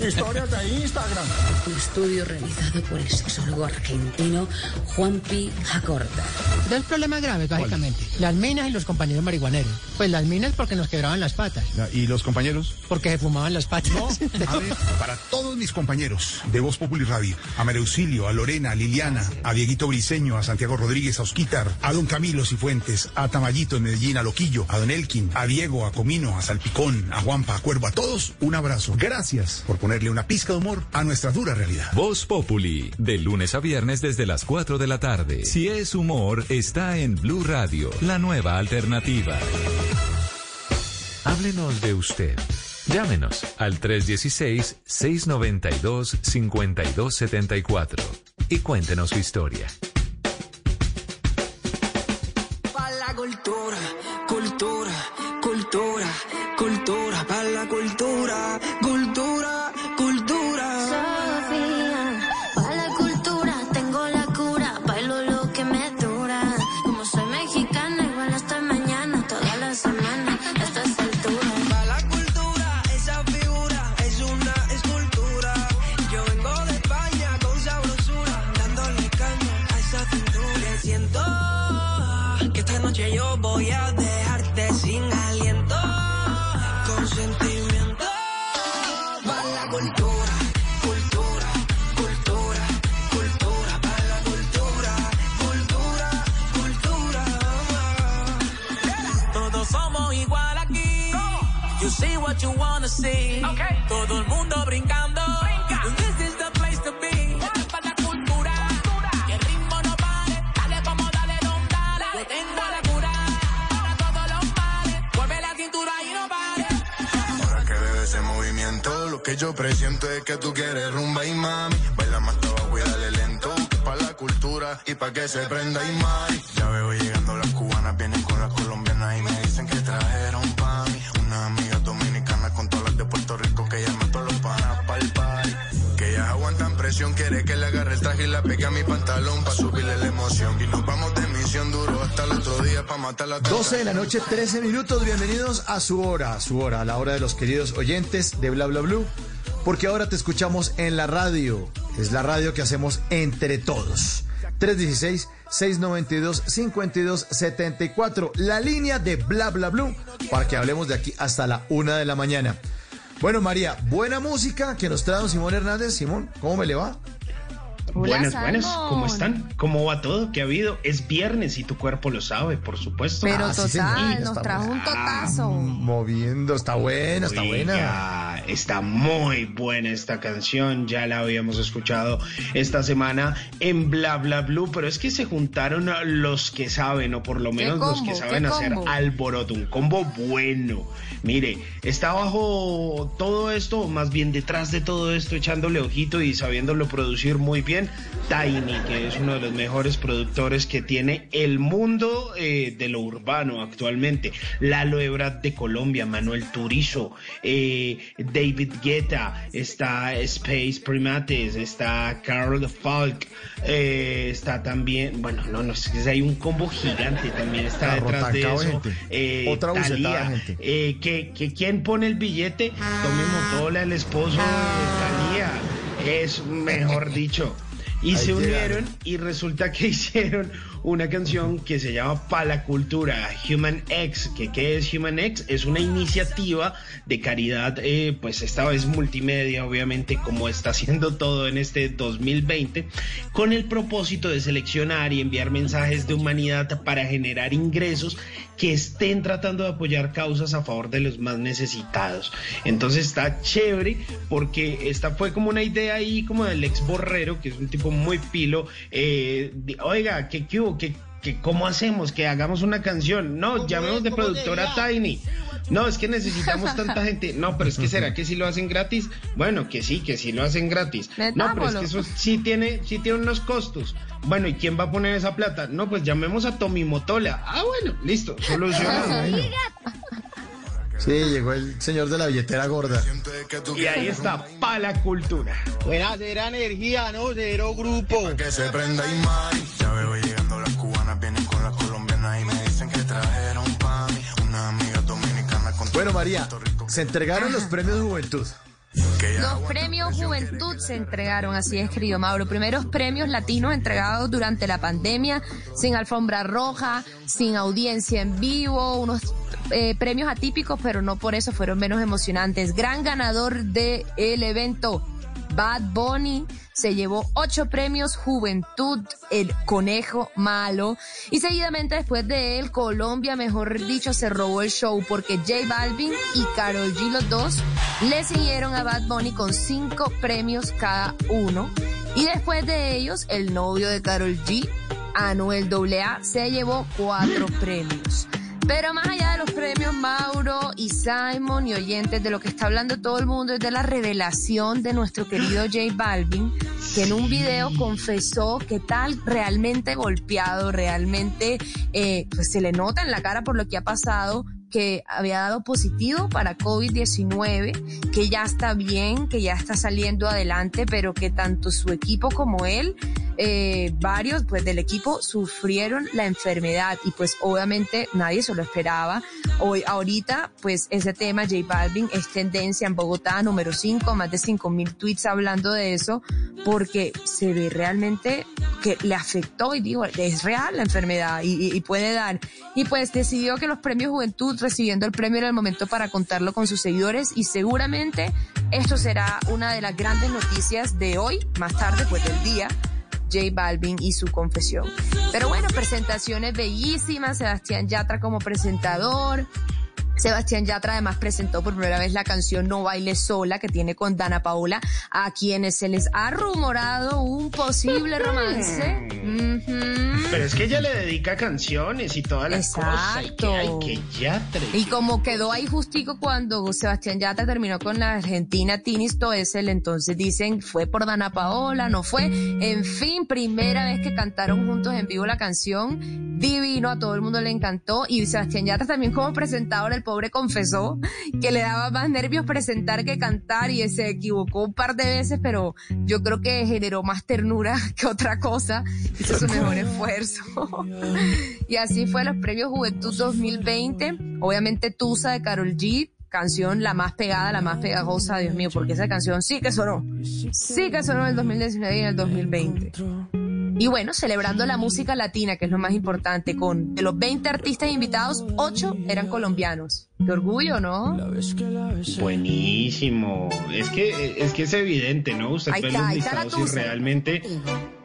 historias de Instagram. Un estudio realizado por el sexólogo argentino Juanpi Jacorta. Dos problemas graves, básicamente. Las minas y los compañeros marihuaneros. Pues las minas porque nos quebraban las patas. ¿Y los compañeros? Porque se fumaban las patas. A ver, para todos mis compañeros de Voz Populi Radio, a María Auxilio, a Lorena, a Liliana, a Dieguito Briseño, a Santiago Rodríguez, a Osquitar, a Don Camilo Cifuentes, a Tamayito en Medellín, a Loquillo, a Don Elkin, a Diego, a Comino, a Salpicón, a Juanpa, a Cuervo, a todos, un abrazo. Gracias por ponerle una pizca de humor a nuestra dura realidad. Voz Populi, de lunes a viernes desde las 4 de la tarde. Si es humor, está en Blue Radio, la nueva alternativa. Háblenos de usted. Llámenos al 316-692-5274 y cuéntenos su historia. Pa' la cultura, cultura, Todo el mundo brincando. This is the place to be. Pa' la cultura. Que el ritmo no pare. Dale como dale, don, dale. Yo tengo la cura. Para todos los males. Mueve la cintura y no pare. Ahora que veo ese movimiento, lo que yo presiento es que tú quieres rumba y mami. Baila más abajo y dale lento. Pa' la cultura y pa' que se prenda y mami. Ya veo llegando las cubanas, vienen con las colombianas y me pegue a mi pantalón pa' subirle la emoción. Y nos vamos de misión duro hasta el otro día pa' matar la 12 de la noche, 13 minutos. Bienvenidos a su hora, a su hora, a la hora de los queridos oyentes de Bla Bla Blue. Porque ahora te escuchamos en la radio. Es la radio que hacemos entre todos. 316-692-5274. La línea de Bla Bla Blue para que hablemos de aquí hasta la una de la mañana. Bueno, María, buena música que nos trae don Simón Hernández. Simón, ¿cómo me le va? Buenas, buenas. ¿Cómo están? ¿Cómo va todo? ¿Qué ha habido? Es viernes y tu cuerpo lo sabe, por supuesto. Pero Ah, total, nos está trajo un buena. totazo. Moviendo, está buena, está buena. Oiga, está muy buena esta canción, ya la habíamos escuchado esta semana en Bla Bla Blue, pero es que se juntaron los que saben, o por lo menos los que saben ¿Qué hacer alboroto, un combo bueno. Mire, está bajo todo esto, o más bien detrás de todo esto, echándole ojito y sabiéndolo producir muy bien, Tiny, que es uno de los mejores productores que tiene el mundo eh, de lo urbano actualmente. Lalo Ebrard de Colombia, Manuel Turizo, eh, David Guetta, está Space Primates, está Carl Falk, eh, está también, bueno, no, no, es que hay un combo gigante también, está detrás de eso. eh, Otra Thalía, gente. eh, que, que quién pone el billete, Tommy Motola, el esposo de Talía, es mejor dicho. Y Ahí se llegaron. unieron y resulta que hicieron una canción que se llama Pa la Cultura, Human X. que ¿Qué es Human X? Es una iniciativa de caridad, eh, pues esta vez multimedia, obviamente, como está haciendo todo en este 2020, con el propósito de seleccionar y enviar mensajes de humanidad para generar ingresos que estén tratando de apoyar causas a favor de los más necesitados. Entonces está chévere porque esta fue como una idea ahí como del ex borrero, que es un tipo muy pilo. eh, de, Oiga, ¿qué, qué hubo? ¿Qué, qué- ¿Cómo hacemos? Que hagamos una canción. No, llamemos de productora Tiny. No, es que necesitamos tanta gente. No, pero es que será que si lo hacen gratis. Bueno, que sí, que sí lo hacen gratis. No, pero es que eso sí tiene, sí tiene unos costos. Bueno, ¿y quién va a poner esa plata? No, pues llamemos a Tommy Motola. Ah, bueno, listo, solucionado. Sí, llegó el señor de la billetera gorda. Y ahí está, pa' la cultura. Buena, cera energía, no cero grupo. Que se prenda y más. Ya veo llegando las María, se entregaron los premios Juventud. Los premios Juventud se entregaron, así es, querido Mauro. Primeros premios latinos entregados durante la pandemia, sin alfombra roja, sin audiencia en vivo, unos eh, premios atípicos, pero no por eso fueron menos emocionantes. Gran ganador del evento, Bad Bunny se llevó ocho premios Juventud, el conejo malo. Y seguidamente después de él, Colombia, mejor dicho, se robó el show porque J Balvin y Karol G, los dos, le siguieron a Bad Bunny con cinco premios cada uno. Y después de ellos, el novio de Karol G, Anuel AA, se llevó cuatro premios. Pero más allá de los premios Mauro y Simon y oyentes, de lo que está hablando todo el mundo es de la revelación de nuestro querido J Balvin, que en un video confesó que tal realmente golpeado, realmente eh, pues se le nota en la cara por lo que ha pasado, que había dado positivo para COVID-19, que ya está bien, que ya está saliendo adelante, pero que tanto su equipo como él, eh, varios pues del equipo sufrieron la enfermedad y pues obviamente nadie se lo esperaba. Hoy, ahorita pues ese tema J Balvin es tendencia en Bogotá, número 5, más de 5 mil tweets hablando de eso, porque se ve realmente que le afectó y digo, es real la enfermedad y, y- y puede dar. Y pues decidió que los premios Juventud recibiendo el premio era el momento para contarlo con sus seguidores y seguramente esto será una de las grandes noticias de hoy, más tarde pues del día. J Balvin y su confesión. Pero bueno, presentaciones bellísimas, Sebastián Yatra como presentador. Sebastián Yatra además presentó por primera vez la canción No Baile Sola que tiene con Dana Paola, a quienes se les ha rumorado un posible romance. Ujú. Pero es que ella le dedica canciones y todas las cosas. Y que, ay, que Yatra. Y como quedó ahí justico cuando Sebastián Yatra terminó con la argentina Tini Stoessel, entonces dicen fue por Dana Paola, no fue. En fin, primera vez que cantaron juntos en vivo la canción, divino, a todo el mundo le encantó. Y Sebastián Yatra también como presentador, el pobre confesó que le daba más nervios presentar que cantar y se equivocó un par de veces, pero yo creo que generó más ternura que otra cosa. Hizo su mejor esfuerzo. y así fue los premios Juventud 2020. Obviamente Tusa de Carol G. Canción la más pegada, la más pegajosa, Dios mío, porque esa canción sí que sonó. Sí que sonó en el 2019 y en el 2020. Y bueno, celebrando la música latina, que es lo más importante, con de los 20 artistas invitados, 8 eran colombianos. Qué orgullo, ¿no? Buenísimo. Es que es que es evidente, ¿no? Usted Ahí ve está, los listados y realmente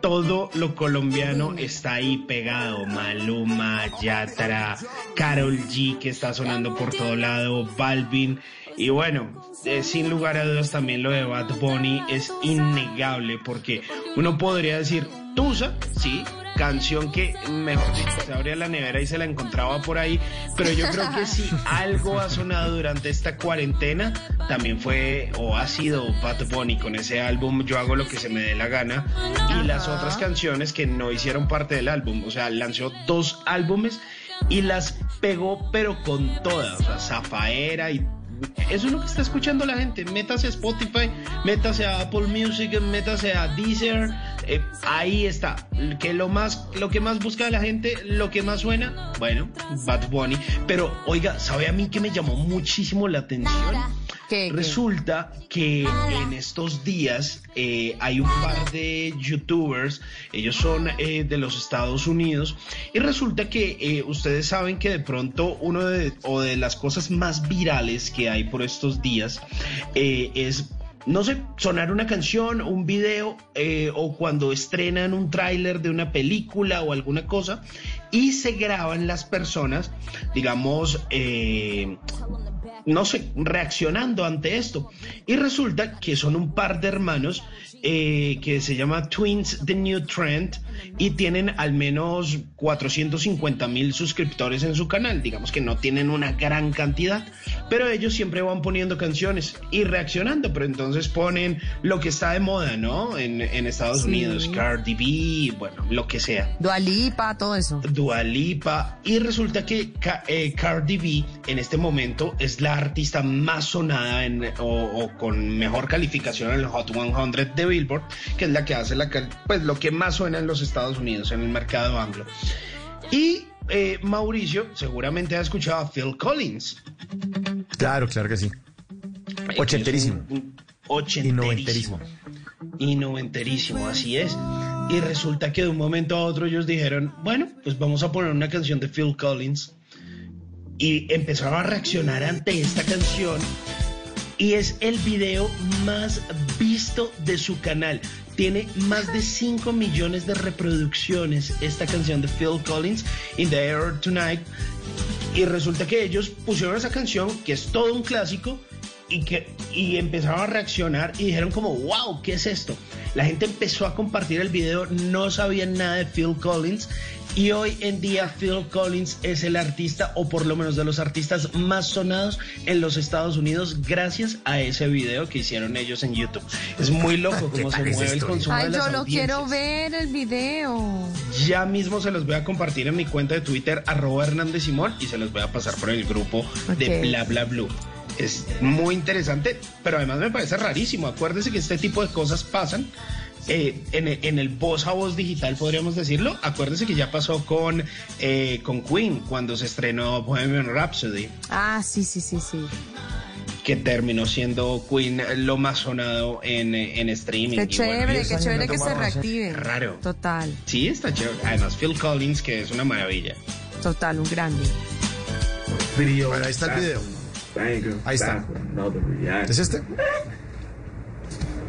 todo lo colombiano está ahí pegado. Maluma, Yatra, Carol G que está sonando por todo lado, Balvin. Y bueno, eh, sin lugar a dudas también lo de Bad Bunny es innegable porque uno podría decir, Tusa, sí, canción que mejor dicho se abría la nevera y se la encontraba por ahí, pero yo creo que si algo ha sonado durante esta cuarentena, también fue o ha sido Bad Bunny con ese álbum Yo hago lo que se me dé la gana y las otras canciones que no hicieron parte del álbum, o sea, lanzó dos álbumes y las pegó pero con todas, o sea, Zafaera y eso es lo que está escuchando la gente. Métase a Spotify, métase a Apple Music, métase a Deezer. Eh, ahí está. Que lo más, lo que más busca la gente, lo que más suena, bueno, Bad Bunny. Pero oiga, ¿sabe a mí que me llamó muchísimo la atención? Resulta que en estos días eh, hay un par de youtubers, ellos son eh, de los Estados Unidos, y resulta que ustedes saben que de pronto uno de, o de las cosas más virales que hay por estos días es no sé, sonar una canción, un video eh, o cuando estrenan un tráiler de una película o alguna cosa y se graban las personas, digamos, eh, no sé, reaccionando ante esto. Y resulta que son un par de hermanos eh, que se llama Twins The New Trend y tienen al menos 450 mil suscriptores en su canal. Digamos que no tienen una gran cantidad, pero ellos siempre van poniendo canciones y reaccionando. Pero entonces ponen lo que está de moda, ¿no? En, en Estados Sí. Unidos, Cardi B, bueno, lo que sea. Dualipa, todo eso. Dua Lipa y resulta que eh, Cardi B en este momento es la artista más sonada en- o, o con mejor calificación en el Hot 100 de Billboard, que es la que hace la, pues lo que más suena en los Estados Unidos, en el mercado anglo. Y eh, Mauricio seguramente ha escuchado a Phil Collins. Claro, claro que sí. Ochenterísimo. Ochenterísimo. Y noventerísimo. Y noventerísimo, así es. Y resulta que de un momento a otro ellos dijeron, bueno, pues vamos a poner una canción de Phil Collins. Y empezaron a reaccionar ante esta canción. Y es el video más visto de su canal. Tiene más de 5 millones de reproducciones esta canción de Phil Collins, In the Air Tonight. Y resulta que ellos pusieron esa canción, que es todo un clásico, y que y empezaron a reaccionar y dijeron como, wow, ¿qué es esto? La gente empezó a compartir el video, no sabían nada de Phil Collins y hoy en día Phil Collins es el artista o por lo menos de los artistas más sonados en los Estados Unidos gracias a ese video que hicieron ellos en YouTube. Es muy loco ¿Qué cómo se mueve el consumo de Ay, las yo lo audiencias. quiero ver el video. Ya mismo se los voy a compartir en mi cuenta de Twitter, arroba Hernández Simón, y se los voy a pasar por el grupo de. Bla Bla Blue. Es muy interesante, pero además me parece rarísimo. Acuérdese que este tipo de cosas pasan eh, en, el- en el voz a voz digital, podríamos decirlo. Acuérdese que ya pasó con, eh, con Queen cuando se estrenó Bohemian Rhapsody, Ah, sí, sí, sí, sí. que terminó siendo Queen lo más sonado en, eh, en streaming. Qué bueno, chévere, ellos qué chévere que se tomado- reactive. Raro. Total, Sí, está chévere. Además, Phil Collins, que es una maravilla. total, un grande. Bueno, ahí está el video. Ahí está. ¿Es este?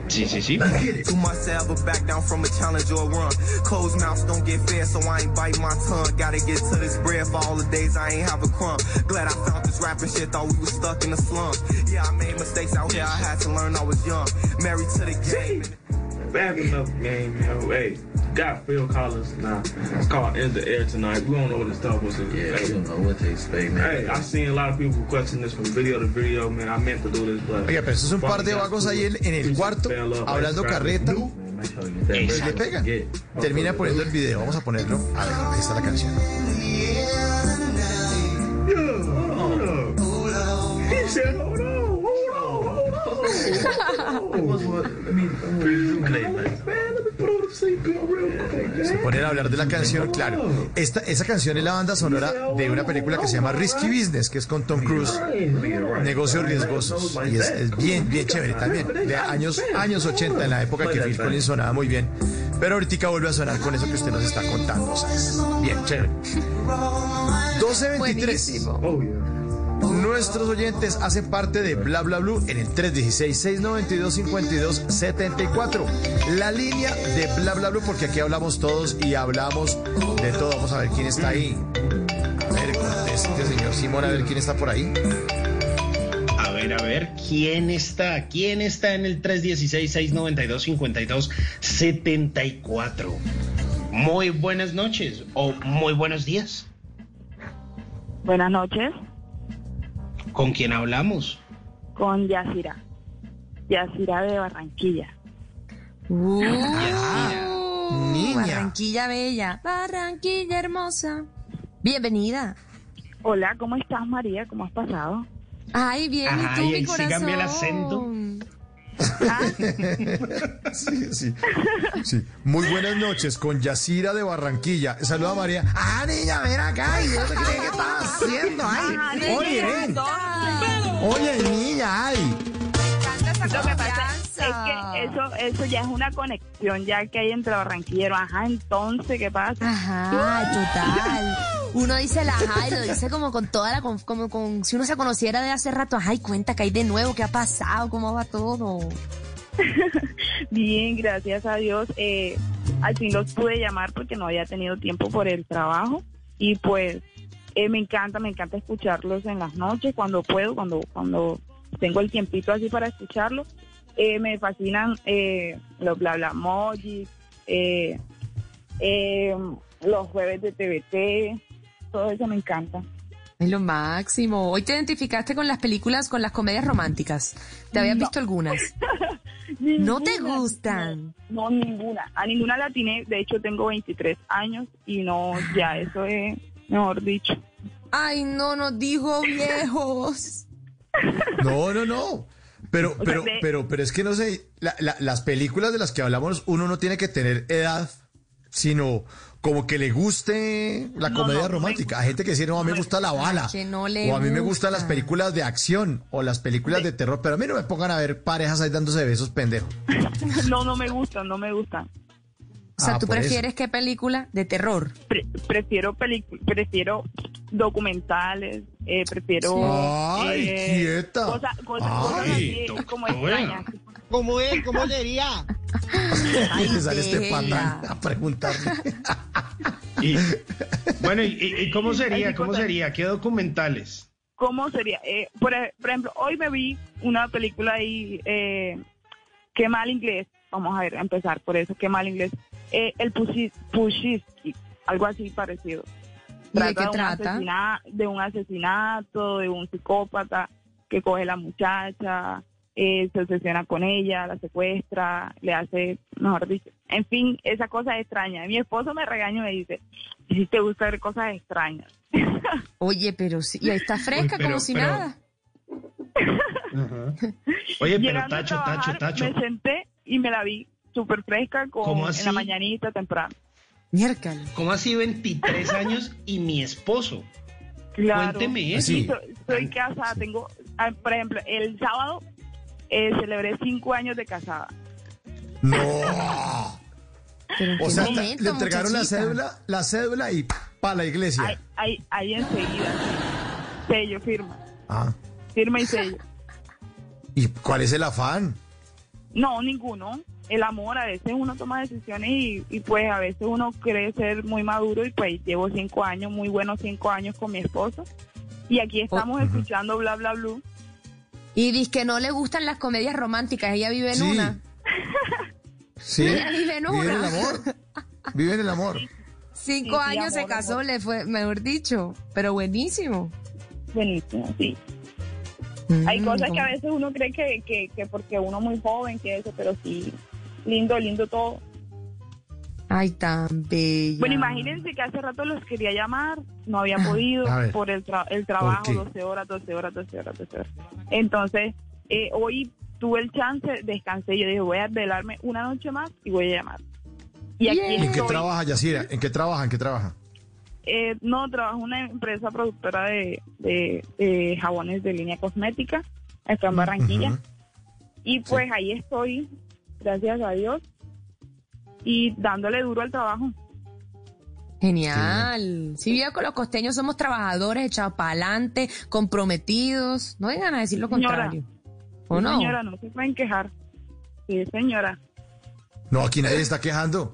Sí, sí, sí. To myself, but back down from a challenge or a run. Closed mouths don't get fed, so I ain't bite my tongue. Gotta get to this bread for all the days I ain't have a crumb. Glad I found this rapping shit, thought we was stuck in the slums. Yeah, I made mistakes out here, I had to learn I was young. Married to the game. Bad enough game, yo. Hey, got Phil Collins now. It's called In the Air Tonight. We don't know what this stuff was. Yeah, we don't know what to expect, man. Hey, I've seen a lot of people question this from video to video, man. I meant to do this, but. Oiga, pero son un par de vagos ahí en, en el cuarto, hablando carreta. Y le pegan. Termina poniendo el video. Vamos a ponerlo. A ver, ahí está la canción. He said, hold on, Se ponen a hablar de la canción, claro. Esta, esa canción es la banda sonora de una película que se llama Risky Business, que es con Tom Cruise. Negocios riesgosos. Y es, es bien, bien chévere también. De años, años 80, en la época que Phil Collins sonaba muy bien. Pero ahorita vuelve a sonar con eso que usted nos está contando. o sea, es bien chévere. 12.23. Nuestros oyentes hacen parte de Bla Bla Blue en el 316-692-5274. La línea de Bla Bla Blue, porque aquí hablamos todos y hablamos de todo. Vamos a ver quién está ahí. A ver, conteste, señor Simón, a ver quién está por ahí. A ver, a ver, ¿quién está? ¿Quién está en el 316-692-5274? Muy buenas noches o muy buenos días. Buenas noches, ¿Con quién hablamos? con Yasira. Yasira de Barranquilla. Uh, Niña. Barranquilla bella, Barranquilla hermosa. Bienvenida. Hola, ¿cómo estás, María? ¿Cómo has pasado? Ay, bien, ¿y tú, Ay, mi ahí sí corazón? cambia el acento. Sí, sí, sí. Muy buenas noches con Yacira de Barranquilla. Saluda a María. Ah, niña, ven acá. ¿Y eso qué, qué estás haciendo? Ay, oye, ven. Oye, niña, ay. Lo que pasa es que eso, eso ya es una conexión ya que hay entre barranquilleros. Ajá, entonces, ¿qué pasa? Ajá, total. Uno dice la ajá y lo dice como con toda la, como con si uno se conociera de hace rato, ajá, y cuenta que hay de nuevo, qué ha pasado, cómo va todo. Bien, gracias a Dios. Eh, al fin los pude llamar porque no había tenido tiempo por el trabajo. Y pues Eh, me encanta, me encanta escucharlos en las noches cuando puedo, cuando cuando tengo el tiempito así para escucharlo. Eh, me fascinan eh, los bla bla emojis, eh, eh, los jueves de TVT, todo eso me encanta. Es lo máximo. Hoy te identificaste con las películas, con las comedias románticas. ¿Te habías No. visto algunas? ¿No te gustan? No, ninguna. A ninguna la atiné. De hecho, tengo 23 años y no, ya eso es, mejor dicho. Ay, no, nos dijo viejos. No, no, no. Pero, pero, pero, pero es que no sé, la- la- las películas de las que hablamos, uno no tiene que tener edad, sino como que le guste la No, comedia no, romántica. Hay gente que dice, no, a mí me gusta la bala. que no le o a mí me gustan las películas de acción o las películas de terror, pero a mí no me pongan a ver parejas ahí dándose besos, pendejo. No, no me gustan, no me gustan. O sea, Ah, ¿tú eso. prefieres qué película? De terror. Pre- prefiero prefiero documentales, eh, prefiero Ay, eh, quieta. cosas, cosas, cosas Ay, así como extrañas. ¿Cómo es? ¿Cómo sería? Y te sale este patán a preguntarme. Y- bueno, ¿y, y- cómo sería? ¿Cómo sería? ¿Qué documentales? ¿Cómo sería? Eh, por, e- por ejemplo, hoy me vi una película ahí, eh, qué mal inglés. Vamos a ver, a empezar por eso, qué mal inglés. Eh, el Pushi- Pushiski, algo así parecido. ¿Y de qué un trata? asesina- de un asesinato, de un psicópata que coge a la muchacha, eh, se obsesiona con ella, la secuestra, le hace, mejor dicho, en fin, esa cosa extraña. Mi esposo me regaña y me dice, si te gusta ver cosas extrañas. Oye, pero sí. Y ahí está fresca, pero- como si pero- nada. Oye, pero Llegando Tacho, Tacho, Tacho. Me senté y me la vi súper fresca con, ¿Cómo en la mañanita temprano. Miércoles. ¿Cómo así 23 años y mi esposo? Claro. Cuénteme eso. Sí, soy, soy casada, tengo, ah, por ejemplo, el sábado eh, celebré cinco años de casada. No. Pero ¿en O sea, momento, le entregaron la cédula, la cédula y para la iglesia. Ahí, ahí, ahí enseguida. Sello, firma. Ah. Firma y sello. ¿Y cuál es el afán? No, ninguno. El amor, a veces uno toma decisiones y, y pues a veces uno cree ser muy maduro y pues llevo cinco años, muy buenos cinco años con mi esposo. Y aquí estamos escuchando bla bla bla. Y dice que no le gustan las comedias románticas. Ella vive en Sí. una. Sí. Ella vive en una. el amor. Viven el amor. Cinco Sí, sí, años se casó, amor. le fue, mejor dicho. Pero buenísimo. Buenísimo, sí. Hay Mm, cosas que a veces uno cree que, que, que porque uno muy joven, que eso, pero sí, lindo, lindo todo. Ay, tan bella. Bueno, imagínense que hace rato los quería llamar, no había podido A ver. por el, tra- el trabajo, qué? 12 horas, 12 horas, 12 horas, 12 horas. Entonces, eh, hoy tuve el chance, descansé, yo dije, voy a velarme una noche más y voy a llamar. Y aquí ¿Y en qué trabaja, Yacira? ¿En qué trabaja? ¿En qué trabaja? Eh, no, trabajo en una empresa productora de, de, de jabones de línea cosmética, acá en Barranquilla. Y pues ahí estoy, gracias a Dios, y dándole duro al trabajo. Genial. Si bien con los costeños somos trabajadores, echados para adelante, comprometidos. No vengan a decir lo Señora. contrario. ¿O no? Señora, no se pueden quejar. Sí, señora. No, aquí nadie está quejando.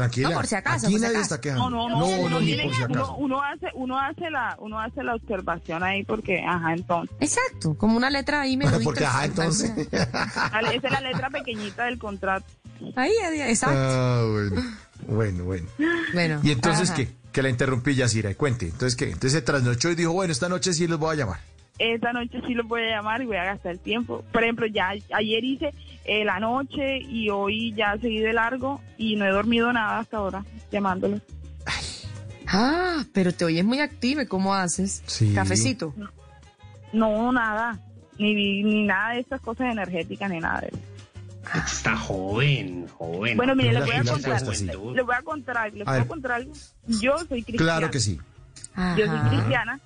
Tranquila. No, por si acaso, Aquí por si nadie acaso. está quejando. No, no, no, uno, ni tiene- por si uno, acaso. uno hace, uno hace la, uno hace la observación ahí porque, ajá, entonces. Exacto, como una letra ahí menudita. Porque, ajá, entonces. Esa es la letra pequeñita del contrato. Ahí, ahí, exacto. Ah, bueno. Bueno, bueno. Bueno. ¿Y entonces ajá. qué? Que la interrumpí, Yacira. y Cuente. Entonces, ¿qué? Entonces se trasnochó y dijo, bueno, esta noche sí los voy a llamar. Esta noche sí los voy a llamar y voy a gastar el tiempo. Por ejemplo, ya ayer hice eh, la noche y hoy ya seguí de largo y no he dormido nada hasta ahora llamándolos. Ah, pero te oyes muy activa. ¿y ¿Cómo haces? Sí. Cafecito. No, nada. Ni, ni nada de estas cosas energéticas ni nada de eso. Está joven, joven. Bueno, mire, les voy a contar, les voy a contar algo, les A voy a contar algo. Yo soy cristiana. Claro que sí. Yo soy cristiana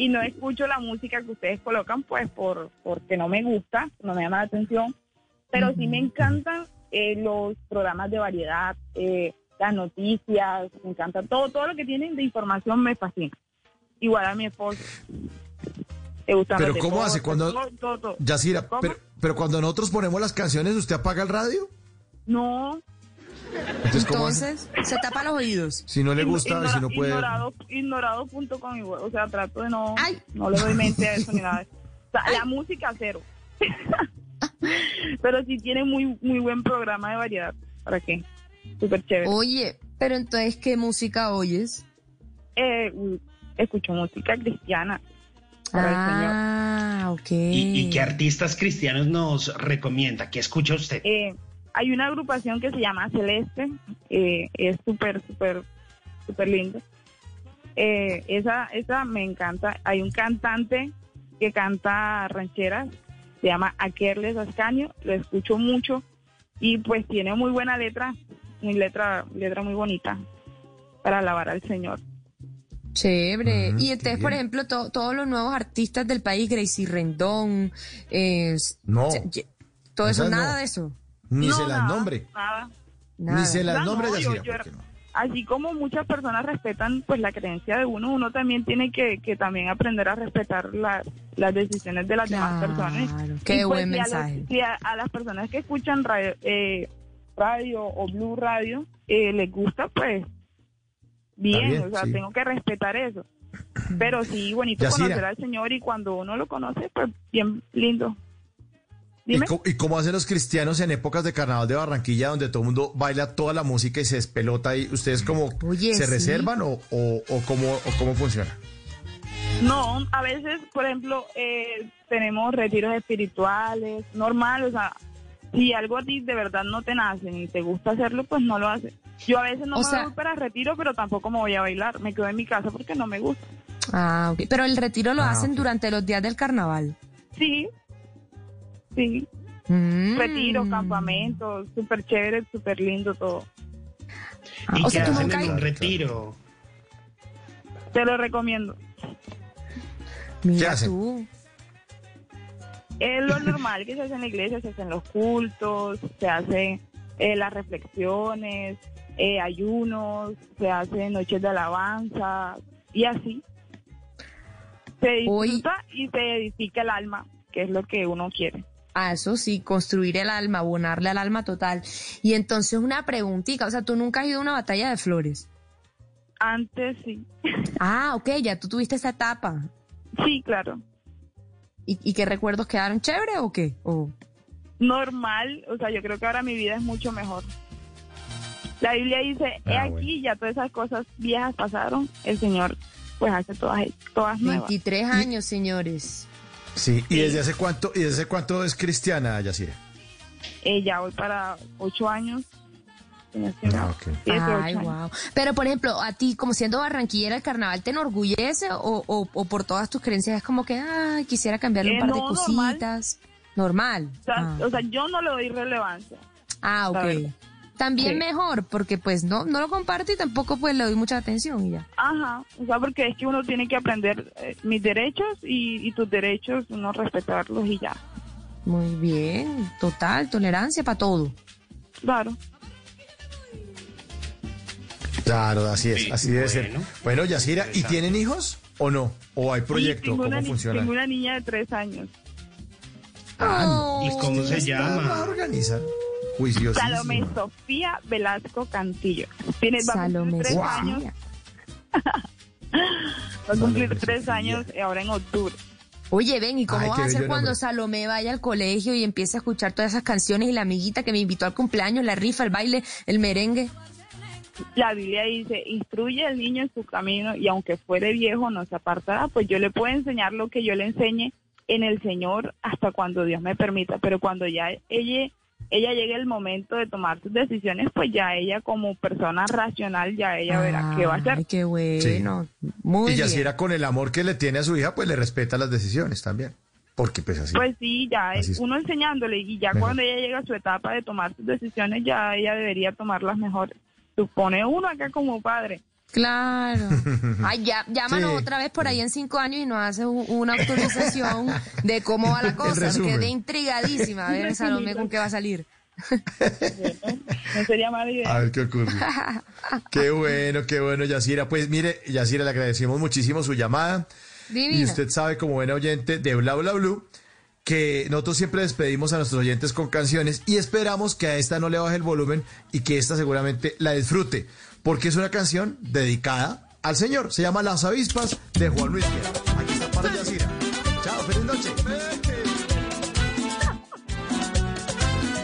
y no escucho la música que ustedes colocan, pues, por porque no me gusta, no me llama la atención. Pero sí me encantan eh, los programas de variedad, eh, las noticias, me encanta todo, todo lo que tienen de información me fascina. Igual a mi esposo. Le gustan Pero ¿cómo hace cuando- todo, todo, todo. Yacira, ¿Cómo? pero, pero cuando nosotros ponemos las canciones, ¿usted apaga el radio? No, Entonces. Entonces, se tapa los oídos. Si no le gusta si no puede... Ignorado, ignorado.com igual. O sea, trato de no, no le doy mente a eso ni nada. O sea, la música cero. Pero sí tiene muy, muy buen programa de variedad. ¿Para qué? Súper chévere. Oye, pero entonces, ¿qué música oyes? Eh, mm, escucho música cristiana. para el Señor. Ah, ok. ¿Y, y qué artistas cristianos nos recomienda? ¿Qué escucha usted? Eh, hay una agrupación que se llama Celeste, eh, es súper, súper, súper linda. Eh, esa, esa me encanta. Hay un cantante que canta rancheras, se llama Akerles Ascanio, lo escucho mucho y pues tiene muy buena letra, muy letra, letra muy bonita para alabar al Señor. Chévere. Y entonces, por ejemplo, to- todos los nuevos artistas del país, Gracie Rendón, eh, No. todo eso, no. nada de eso. Ni No, se las nada, nombre. Nada. Ni se las nombre, no, yo- Yacira, yo- porque no. así como muchas personas respetan pues la creencia de uno, uno también tiene que, que también aprender a respetar las las decisiones de las demás personas. qué Y, pues, buen si a las- mensaje. si a, a las personas que escuchan radio, eh, radio o Blue Radio eh, les gusta, pues bien, bien, o sea, sí. tengo que respetar eso. Pero sí, bonito Yacira. conocer al Señor y cuando uno lo conoce, pues bien lindo. ¿Y, co- y cómo hacen los cristianos en épocas de carnaval de Barranquilla donde todo el mundo baila toda la música y se despelota y ustedes como Oye, se sí. reservan o, o, o cómo, o cómo funciona? No, a veces, por ejemplo, eh, tenemos retiros espirituales, normal, o sea, si algo a ti de verdad no te nace ni te gusta hacerlo, pues no lo haces. Yo a veces no O me sea- voy para retiro, pero tampoco me voy a bailar, me quedo en mi casa porque no me gusta. Ah, ok. Pero el retiro lo Ah, hacen durante los días del carnaval. Sí, sí, Mm. retiros, campamentos, súper chévere, súper lindo todo. Ah, ¿Y o qué sea, hacen nunca en has- un retiro? Te lo recomiendo. Mira hacen? tú. Es lo normal que se hace en la iglesia, se hacen los cultos, se hacen eh, las reflexiones, eh, ayunos, se hacen noches de alabanza y así. Se Hoy- disfruta y se edifica el alma, que es lo que uno quiere. Ah, eso sí, construir el alma, abonarle al alma total. Y entonces una preguntita, o sea, tú nunca has ido a una batalla de flores. Antes sí. Ah, ok, ya tú tuviste esa etapa. Sí, claro. ¿Y, y qué recuerdos quedaron chévere o qué? O- Normal, o sea, yo creo que ahora mi vida es mucho mejor. La Biblia dice, he Ah, aquí, ya todas esas cosas viejas pasaron, el Señor pues hace todas, todas nuevas. 23 años, señores. Sí, ¿y desde hace cuánto, y desde cuánto es cristiana, Yacira? Eh, ya voy para ocho años. Ah, ok. Sí, hace Ay, ocho años. wow. Pero, por ejemplo, a ti, como siendo barranquillera, ¿el carnaval te enorgullece o, o- o por todas tus creencias es como que, ay, quisiera cambiarle un Eh, par de no, cositas? Normal. O sea, Ah, o sea, yo no le doy relevancia. Ah, ok. También Sí. mejor, porque pues no, no lo comparto y tampoco pues le doy mucha atención y ya. Ajá, o sea, porque es que uno tiene que aprender eh, mis derechos y, y tus derechos, uno respetarlos y ya. Muy bien, total, tolerancia para todo. Claro. Claro, así es, Sí, así debe ser. bueno. Yacira, ¿y tienen hijos o no? ¿O hay proyecto? una, ¿Cómo ni- funciona? tengo una niña de tres años. Ah, no. ¿Y cómo se llama? organizan. Salomé Sofía Velasco Cantillo. Tiene, va a Salomé cumplir tres Wow. años. Va a cumplir tres años ahora en octubre. Oye, ven, ¿y cómo Ay, vas a hacer cuando nombre. Salomé vaya al colegio y empiece a escuchar todas esas canciones y la amiguita que me invitó al cumpleaños, la rifa, el baile, el merengue? La Biblia dice, instruye al niño en su camino y aunque fuere viejo no se apartará. Pues yo le puedo enseñar lo que yo le enseñe en el Señor hasta cuando Dios me permita. Pero cuando ya ella, ella llegue el momento de tomar sus decisiones, pues ya ella como persona racional, ya ella verá qué va a hacer. Ay, qué bueno. Muy y bien. Yacira, con el amor que le tiene a su hija, pues le respeta las decisiones también. Porque pues así. Pues sí, ya es. uno enseñándole y ya Mejor. cuando ella llega a su etapa de tomar sus decisiones, ya ella debería tomar las mejores. Supone uno acá como padre. Claro. Ay, ya, llámanos Sí. otra vez por ahí en cinco años y nos hace una autorización de cómo va la cosa. Quedé intrigadísima. A ver, Salomé, con qué va a salir. No sería mala idea. A ver qué ocurre. qué bueno, qué bueno, Yacira. Pues mire, Yacira, le agradecemos muchísimo su llamada. Y Divina. usted sabe, como buen oyente de Bla Bla Blue, que nosotros siempre despedimos a nuestros oyentes con canciones y esperamos que a esta no le baje el volumen y que esta seguramente la disfrute, porque es una canción dedicada al Señor. Se llama Las avispas de Juan Luis Guerra. Aquí está para Yacira. Chao, feliz noche.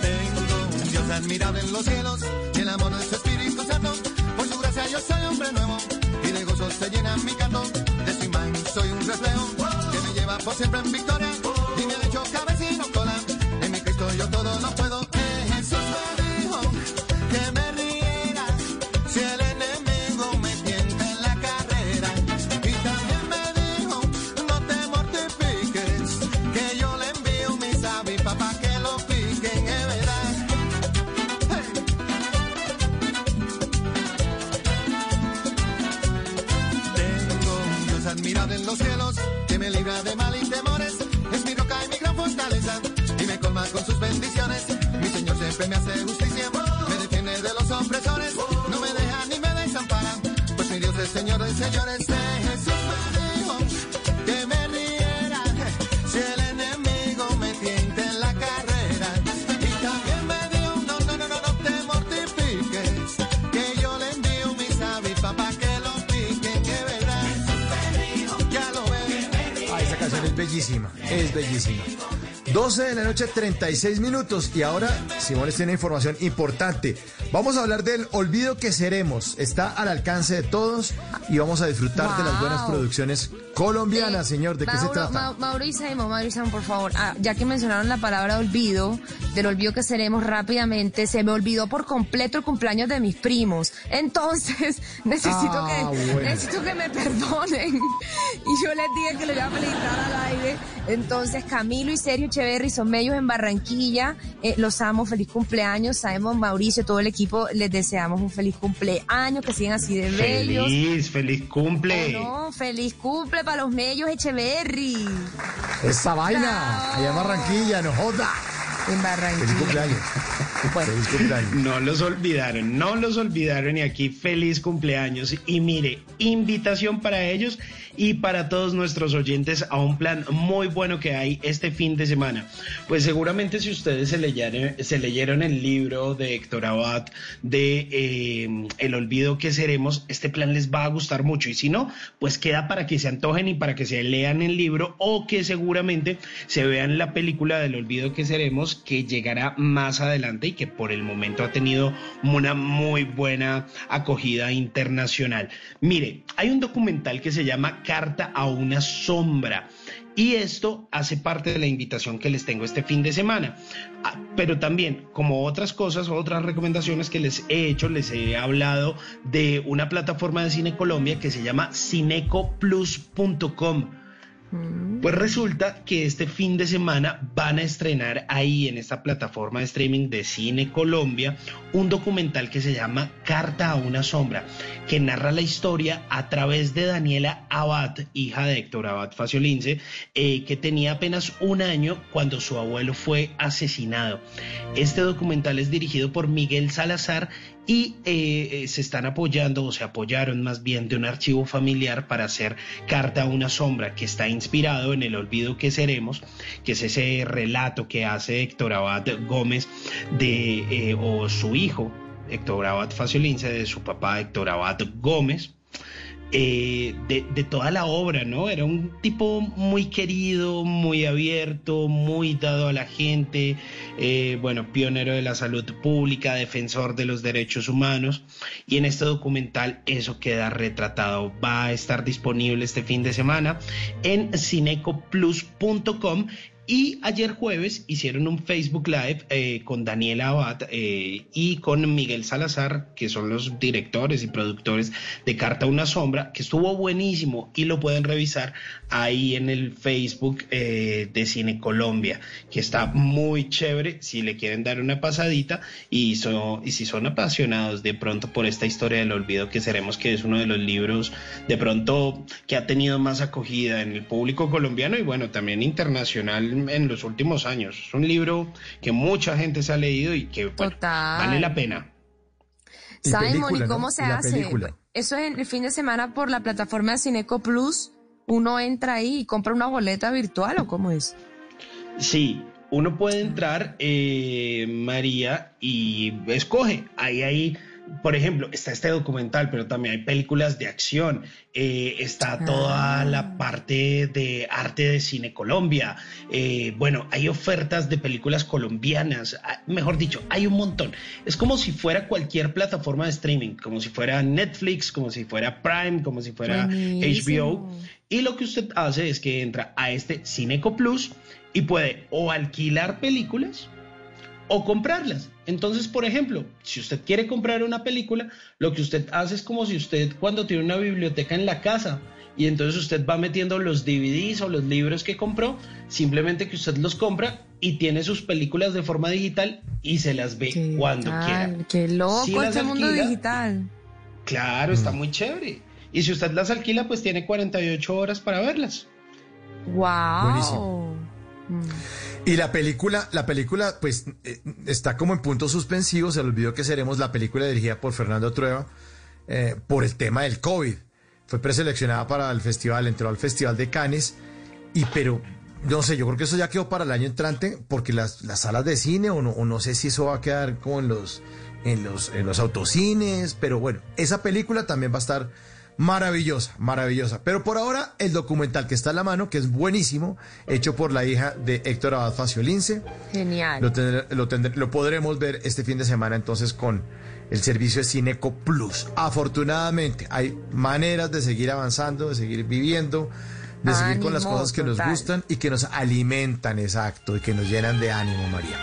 Tengo un Dios admirable en los cielos y el amor de su Espíritu Santo. Por su gracia yo soy hombre nuevo y de gozo se llena mi canto. De su imagen soy un reflejo que me lleva por siempre en victoria y me ha hecho cabeza y no cola. En mi Cristo yo todo lo de mal y temores. Es mi roca y mi gran fortaleza y me colma con sus bendiciones. Mi Señor siempre me hace justicia, me defiende de los opresores. No me deja ni me desampara, pues mi Dios es Señor de señores. Bellísima, es bellísima. 12 de la noche, 36 minutos. Y ahora Simones tiene información importante. Vamos a hablar del olvido que seremos. Está al alcance de todos y vamos a disfrutar de las buenas producciones colombianas, señor. ¿De qué se Mauro, trata? Ma- Mauro y Mauro y por favor, Ah, ya que mencionaron la palabra olvido, del olvido que seremos rápidamente, se me olvidó por completo el cumpleaños de mis primos. Entonces, necesito, Ah, que, bueno. necesito que me perdonen. Y yo les dije que lo iba a felicitar al aire. Entonces, Camilo y Sergio Echeverry son medios en Barranquilla. Eh, los amo, feliz cumpleaños. Simon, Mauricio, todo el equipo, les deseamos un feliz cumpleaños, que sigan así de bellos. Feliz, feliz cumple. Oh, no, feliz cumple para los medios Echeverry. Esa vaina. Allá en Barranquilla, no joda. En Barranquilla. Feliz cumpleaños. Feliz cumpleaños. No los olvidaron, no los olvidaron y aquí feliz cumpleaños. Y mire, invitación para ellos y para todos nuestros oyentes a un plan muy bueno que hay este fin de semana. Pues seguramente si ustedes se leyeron, se leyeron el libro de Héctor Abad de eh, El olvido que seremos, este plan les va a gustar mucho. Y si no, pues queda para que se antojen y para que se lean el libro o que seguramente se vean la película del olvido que seremos que llegará más adelante y que por el momento ha tenido una muy buena acogida internacional. Mire, hay un documental que se llama Carta a una sombra. Y esto hace parte de la invitación que les tengo este fin de semana. Ah, Pero también, como otras cosas, otras recomendaciones que les he hecho, les he hablado de una plataforma de Cine Colombia que se llama cinecoplus.com. Pues resulta que este fin de semana van a estrenar ahí en esta plataforma de streaming de Cine Colombia un documental que se llama Carta a una sombra, que narra la historia a través de Daniela Abad, hija de Héctor Abad Faciolince, eh, que tenía apenas un año cuando su abuelo fue asesinado. Este documental es dirigido por Miguel Salazar y eh, eh, se están apoyando o se apoyaron más bien de un archivo familiar para hacer Carta a una sombra que está inspirado en el olvido que seremos, que es ese relato que hace Héctor Abad Gómez de eh, o su hijo Héctor Abad Faciolince de su papá Héctor Abad Gómez eh, de, toda la obra, ¿no? Era un tipo muy querido, muy abierto, muy dado a la gente, eh, bueno, pionero de la salud pública, defensor de los derechos humanos, y en este documental eso queda retratado. Va a estar disponible este fin de semana en cinecoplus.com y ayer jueves hicieron un Facebook Live eh, con Daniela Abad eh, y con Miguel Salazar, que son los directores y productores de Carta una Sombra, que estuvo buenísimo y lo pueden revisar ahí en el Facebook eh, de Cine Colombia, que está muy chévere si le quieren dar una pasadita y, so- y si son apasionados de pronto por esta historia del olvido que seremos, que es uno de los libros de pronto que ha tenido más acogida en el público colombiano y bueno, también internacional en los últimos años. Es un libro que mucha gente se ha leído y que bueno, Total. vale la pena. Y Simon, película, ¿y ¿no? cómo se Y hace? película. Eso es el fin de semana por la plataforma de Cineco Plus. Uno entra ahí y compra una boleta virtual o cómo es? Sí, uno puede entrar, eh, María, y escoge. Ahí hay, por ejemplo, está este documental, pero también hay películas de acción. eh, está toda la parte de arte de cine Colombia. eh, bueno, hay ofertas de películas colombianas. ah, Mejor dicho, hay un montón. Es como si fuera cualquier plataforma de streaming, como si fuera Netflix, como si fuera Prime, como si fuera Buenísimo. HBO. Y lo que usted hace es que entra a este Cineco Plus y puede o alquilar películas o comprarlas. Entonces, por ejemplo, si usted quiere comprar una película, lo que usted hace es como si usted cuando tiene una biblioteca en la casa y entonces usted va metiendo los DVDs o los libros que compró, simplemente que usted los compra y tiene sus películas de forma digital y se las ve cuando quiera. Qué loco Si este mundo alquila, digital. Claro, está muy chévere. Y si usted las alquila, pues tiene 48 horas para verlas. Wow. Buenísimo. Y la película, la película, pues, eh, está como en punto suspensivo. Se le olvidó que seremos la película dirigida por Fernando Trueba eh, por el tema del COVID. Fue preseleccionada para el festival, entró al Festival de Cannes. Y pero, no sé, yo creo que eso ya quedó para el año entrante, porque las, las salas de cine, o no, o no sé si eso va a quedar como en los, en los, en los autocines. Pero bueno, esa película también va a estar Maravillosa, maravillosa. Pero por ahora, el documental que está en la mano, que es buenísimo, hecho por la hija de Héctor Abad Faciolince. Genial. Lo, tendré- lo, tendré- lo podremos ver este fin de semana entonces con el servicio de Cineco Plus. Afortunadamente, hay maneras de seguir avanzando, de seguir viviendo, de seguir con las cosas que nos gustan y que nos alimentan, exacto, y que nos llenan de ánimo, María.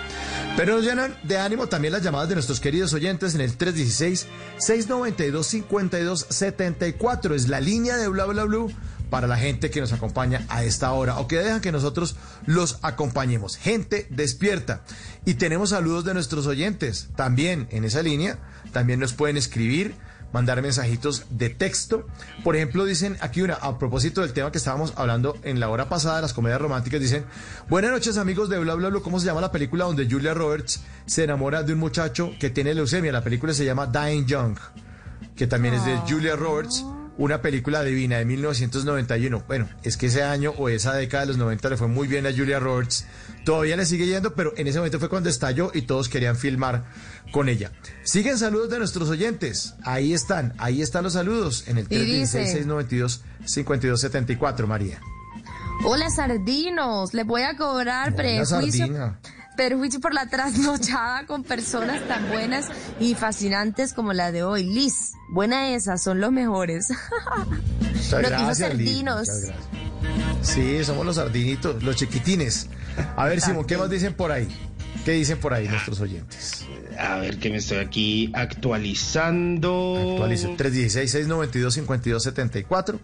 Pero nos llenan de ánimo también las llamadas de nuestros queridos oyentes en el 316-692-5274. Es la línea de Bla Bla Blue para la gente que nos acompaña a esta hora o que dejan que nosotros los acompañemos. Gente despierta. Y tenemos saludos de nuestros oyentes también en esa línea. También nos pueden escribir mandar mensajitos de texto. Por ejemplo, dicen aquí una, a propósito del tema que estábamos hablando en la hora pasada, las comedias románticas, dicen, buenas noches amigos de Bla Bla Bla, ¿cómo se llama la película donde Julia Roberts se enamora de un muchacho que tiene leucemia? La película se llama Dying Young, que también es de Julia Roberts. Una película divina de 1991. Bueno, es que ese año o esa década de los 90 le fue muy bien a Julia Roberts. Todavía le sigue yendo, pero en ese momento fue cuando estalló y todos querían filmar con ella. Siguen saludos de nuestros oyentes. Ahí están, ahí están los saludos en el Y dice- 316-692-5274, María. Hola, sardinos. Les voy a cobrar prejuicio, sardina. perjuicio por la trasnochada con personas tan buenas y fascinantes como la de hoy. Liz, buena esa, son los mejores. Nos gracias, sardinos. Sí, somos los sardinitos, los chiquitines. A ver, Simón, ¿qué más dicen por ahí? ¿Qué dicen por ahí nuestros oyentes? A ver que me estoy aquí actualizando. Actualice 316-692-5274.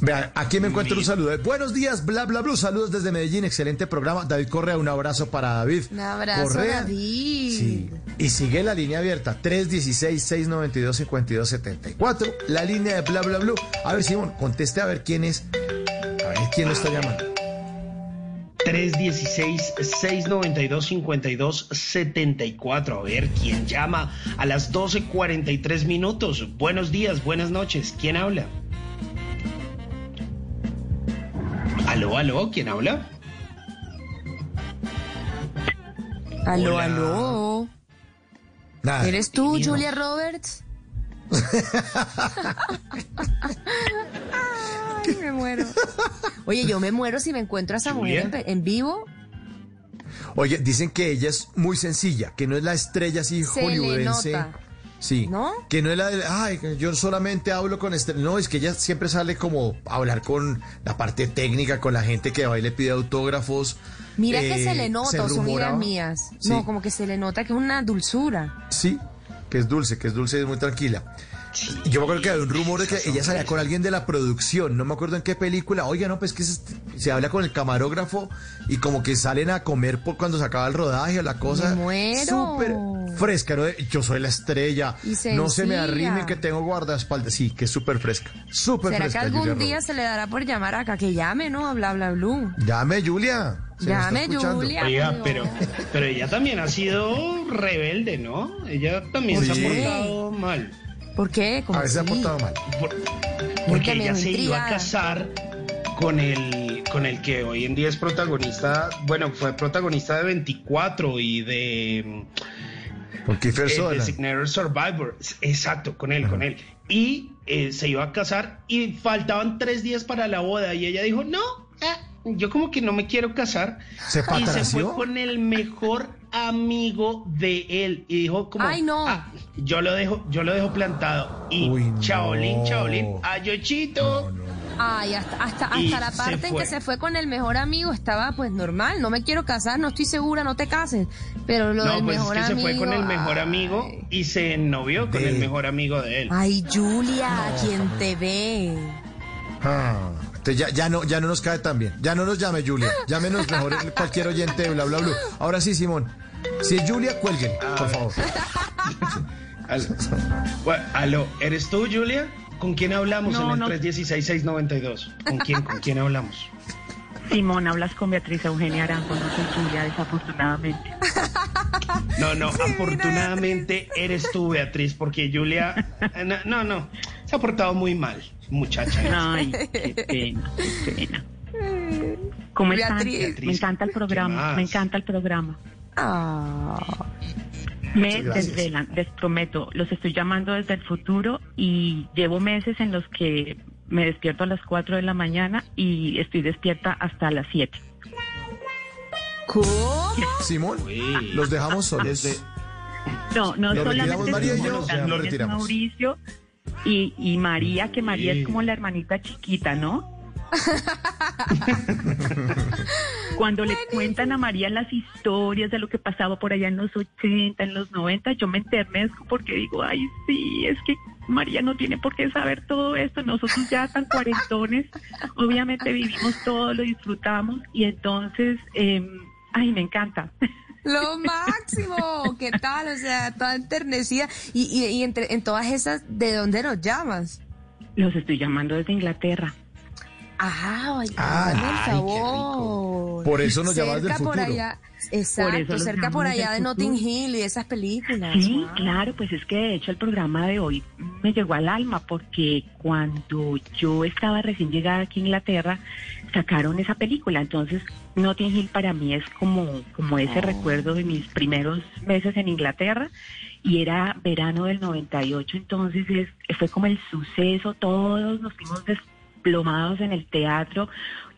Vean, aquí me encuentro un saludo. Buenos días, bla, bla, bla. Saludos desde Medellín. Excelente programa. David Correa, un abrazo para David. Un abrazo, Correa. David. Sí. Y sigue la línea abierta. 316-692-5274. La línea de bla, bla, bla. A ver, Simón, conteste a ver quién es. A ver quién lo está llamando. 316-692-5274. A ver quién llama a las 12.43 minutos. Buenos días, buenas noches. ¿Quién habla? Aló, aló, ¿quién habla? Aló, Hola. aló. Nada. ¿Eres tú. Julia Roberts? Ay, me muero. Oye, yo me muero si me encuentro a esa mujer en, vivo. Oye, dicen que ella es muy sencilla, que no es la estrella así Se le hollywoodense. nota. Sí. ¿No? Que no es la de, ay, yo solamente hablo con estrellas. No, es que ella siempre sale como a hablar con la parte técnica, con la gente que va y le pide autógrafos. Mira que Eh, se le nota, son ideas mías. Sí. No, como que se le nota que es una dulzura. Sí, que es dulce, que es dulce y es muy tranquila. Yo me acuerdo que había un rumor de que ella salía con alguien de la producción, no me acuerdo en qué película. Oiga, no, pues que se, se habla con el camarógrafo y como que salen a comer por cuando se acaba el rodaje o la cosa. Súper fresca, ¿no? Yo soy la estrella. Y No se me arrimen que tengo guardaespaldas. Sí, que es súper fresca. Súper ¿Será que fresca. algún Julia día se le dará por llamar acá? Que llame, ¿no? A bla, bla, blue. Llame, Julia. Llame. Julia. Oiga, pero, pero ella también ha sido rebelde, ¿no? Ella también se ha portado mal. ¿Por qué? ¿Cómo A veces se ha portado mal. Por- porque ella se iba a casar con el, con el que hoy en día es protagonista, bueno, fue protagonista de 24 y de... Con Kiefer eh. Designated Survivor. Exacto, con él, con él. Y eh, se iba a casar y faltaban tres días para la boda y ella dijo, no, eh, yo como que no me quiero casar. ¿Se y se fue con el mejor amigo de él y dijo como, Ay, no. "Ah, yo lo dejo, yo lo dejo plantado. Y Uy, no. chaolín, chaolín, ayochito. Ay, hasta, hasta, hasta la se parte en que se fue con el mejor amigo estaba pues normal, no me quiero casar, no estoy segura, no te cases. Pero lo No, del pues es mejor que se amigo. fue con el mejor ay. amigo y se ennovió con De- el mejor amigo de él. Ay, Julia, quien te ve. Ah, ya, ya no, ya no nos cae tan bien. Ya no nos llame Julia. Llámenos mejor cualquier oyente de bla bla bla. Ahora sí, Simón. Si es Julia, cuelguen, por favor. Aló. Bueno, aló, ¿eres tú, Julia? ¿Con quién hablamos No, en no. el 316-692? ¿Con quién, ¿Con quién hablamos? Simón, hablas con Beatriz Eugenia Arango, no soy Julia, desafortunadamente. No, no, afortunadamente eres tú, Beatriz, porque Julia... No, no, no, se ha portado muy mal, muchacha. Ay, qué pena, qué pena. ¿Cómo están? Beatriz. Me encanta el ¿Qué programa, me encanta el programa. Ah. Me desvelan, les prometo, los estoy llamando desde el futuro y llevo meses en los que me despierto a las 4 de la mañana y estoy despierta hasta las 7. ¿Cómo? Simón, Uy. los dejamos solos. Desde- No, no Lo retiramos solamente María y yo, también lo es retiramos. Mauricio y, y María, que María Sí. es como la hermanita chiquita, ¿no? Cuando le cuentan a María las historias de lo que pasaba por allá en los 80, en los 90, yo me enternezco porque digo, ay, sí, es que María no tiene por qué saber todo esto. Nosotros ya tan cuarentones, obviamente vivimos todo, lo disfrutamos y entonces, eh, ay, me encanta. Lo máximo, ¿qué tal? O sea, toda enternecida. Y, y, y entre, en todas esas, ¿de dónde nos llamas? Los estoy llamando desde Inglaterra. Ah, ay, Ah, ay, favor. Por eso nos llamas del Cerca por futuro. allá, exacto, cerca por allá de futuro. Notting Hill y de esas películas. Sí, Wow. claro, pues es que de hecho el programa de hoy me llegó al alma porque cuando yo estaba recién llegada aquí a Inglaterra sacaron esa película, entonces Notting Hill para mí es como, como ese recuerdo de mis primeros meses en Inglaterra y era verano del 98, entonces es- fue como el suceso, todos nos fuimos desplomados en el teatro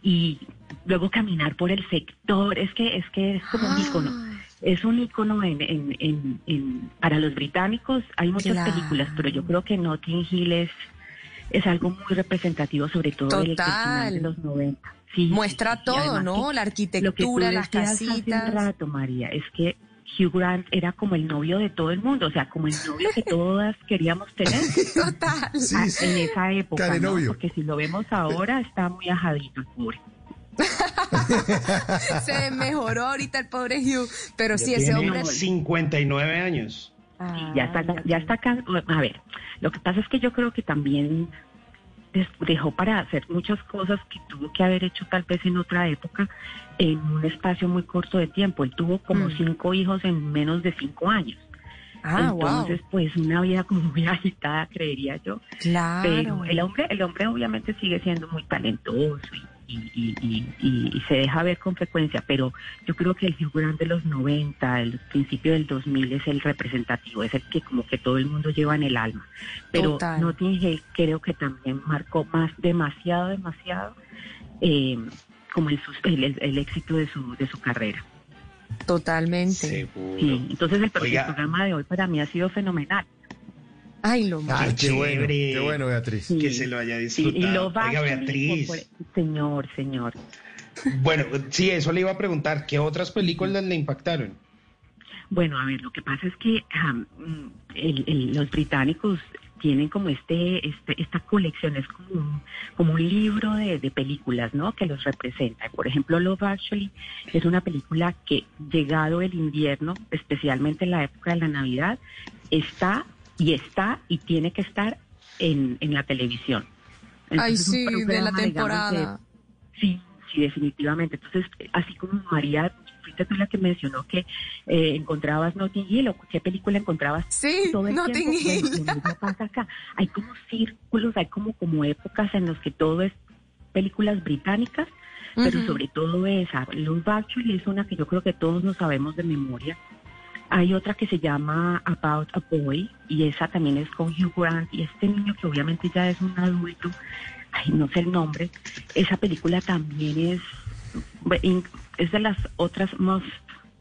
y luego caminar por el sector, es que es que es como un ícono es un icono en, en, en, para los británicos. Hay muchas Claro. películas, pero yo creo que Notting Hill es, es algo muy representativo, sobre todo del- del final de Total. los 90. Sí, Muestra sí, todo, ¿no? La lo que tú arquitectura, las decías hace un casitas. rato, María, es que Hugh Grant era como el novio de todo el mundo, o sea, como el novio que todas queríamos tener. Total. Sí, Ah, sí. En esa época, ¿no? novio. Porque si lo vemos ahora, está muy ajadito el pobre. Se mejoró ahorita el pobre Hugh. Pero sí, ese Tiene hombre. 59 años. Ah, ya está, ya está acá. A ver, lo que pasa es que yo creo que también dejó para hacer muchas cosas que tuvo que haber hecho tal vez en otra época en un espacio muy corto de tiempo. Él tuvo como Mm. cinco hijos en menos de cinco años. Ah, wow. Entonces, pues una vida como muy agitada, creería yo. Claro. Pero el hombre, el hombre obviamente sigue siendo muy talentoso y, y, y- y- y- y se deja ver con frecuencia, pero yo creo que el Hugh Grant de los 90, el principio del 2000 es el representativo, es el que como que todo el mundo lleva en el alma. Pero Total. Notting Hill creo que también marcó más, demasiado, demasiado, eh, como el, sus- el, el- éxito de su, de su carrera. Totalmente. Seguro. Sí, entonces el, Oiga. programa de hoy para mí ha sido fenomenal. Ay, lo Ay, máximo. qué bueno, chévere. qué bueno, Beatriz. Sí. Que se lo haya Sí, disfrutado. y lo Oiga, Beatriz. por- Señor, señor. Bueno, sí, eso le iba a preguntar. ¿Qué otras películas le impactaron? Bueno, a ver, lo que pasa es que am, mm, el- el- los británicos tienen como este, este esta colección, es como un, como un libro de, de películas, ¿no? Que los representa. Por ejemplo, Love Actually es una película que, llegado el invierno, especialmente en la época de la Navidad, está y está y tiene que estar en, en la televisión. Ay, Entonces, sí, de la digamos, temporada. Sí, sí, definitivamente. Entonces, así como María, fuiste tú la que mencionó que eh, encontrabas Notting Hill, o qué película encontrabas Sí, todo el Notting tiempo. Hill. Bueno, pasa acá. Hay como círculos, hay como, como épocas en los que todo es películas británicas, pero Ujú. sobre todo esa. Love Actually es una que yo creo que todos nos sabemos de memoria. Hay otra que se llama About a Boy y esa también es con Hugh Grant y este niño que obviamente ya es un adulto, ay, no sé el nombre, esa película también es, es de las otras más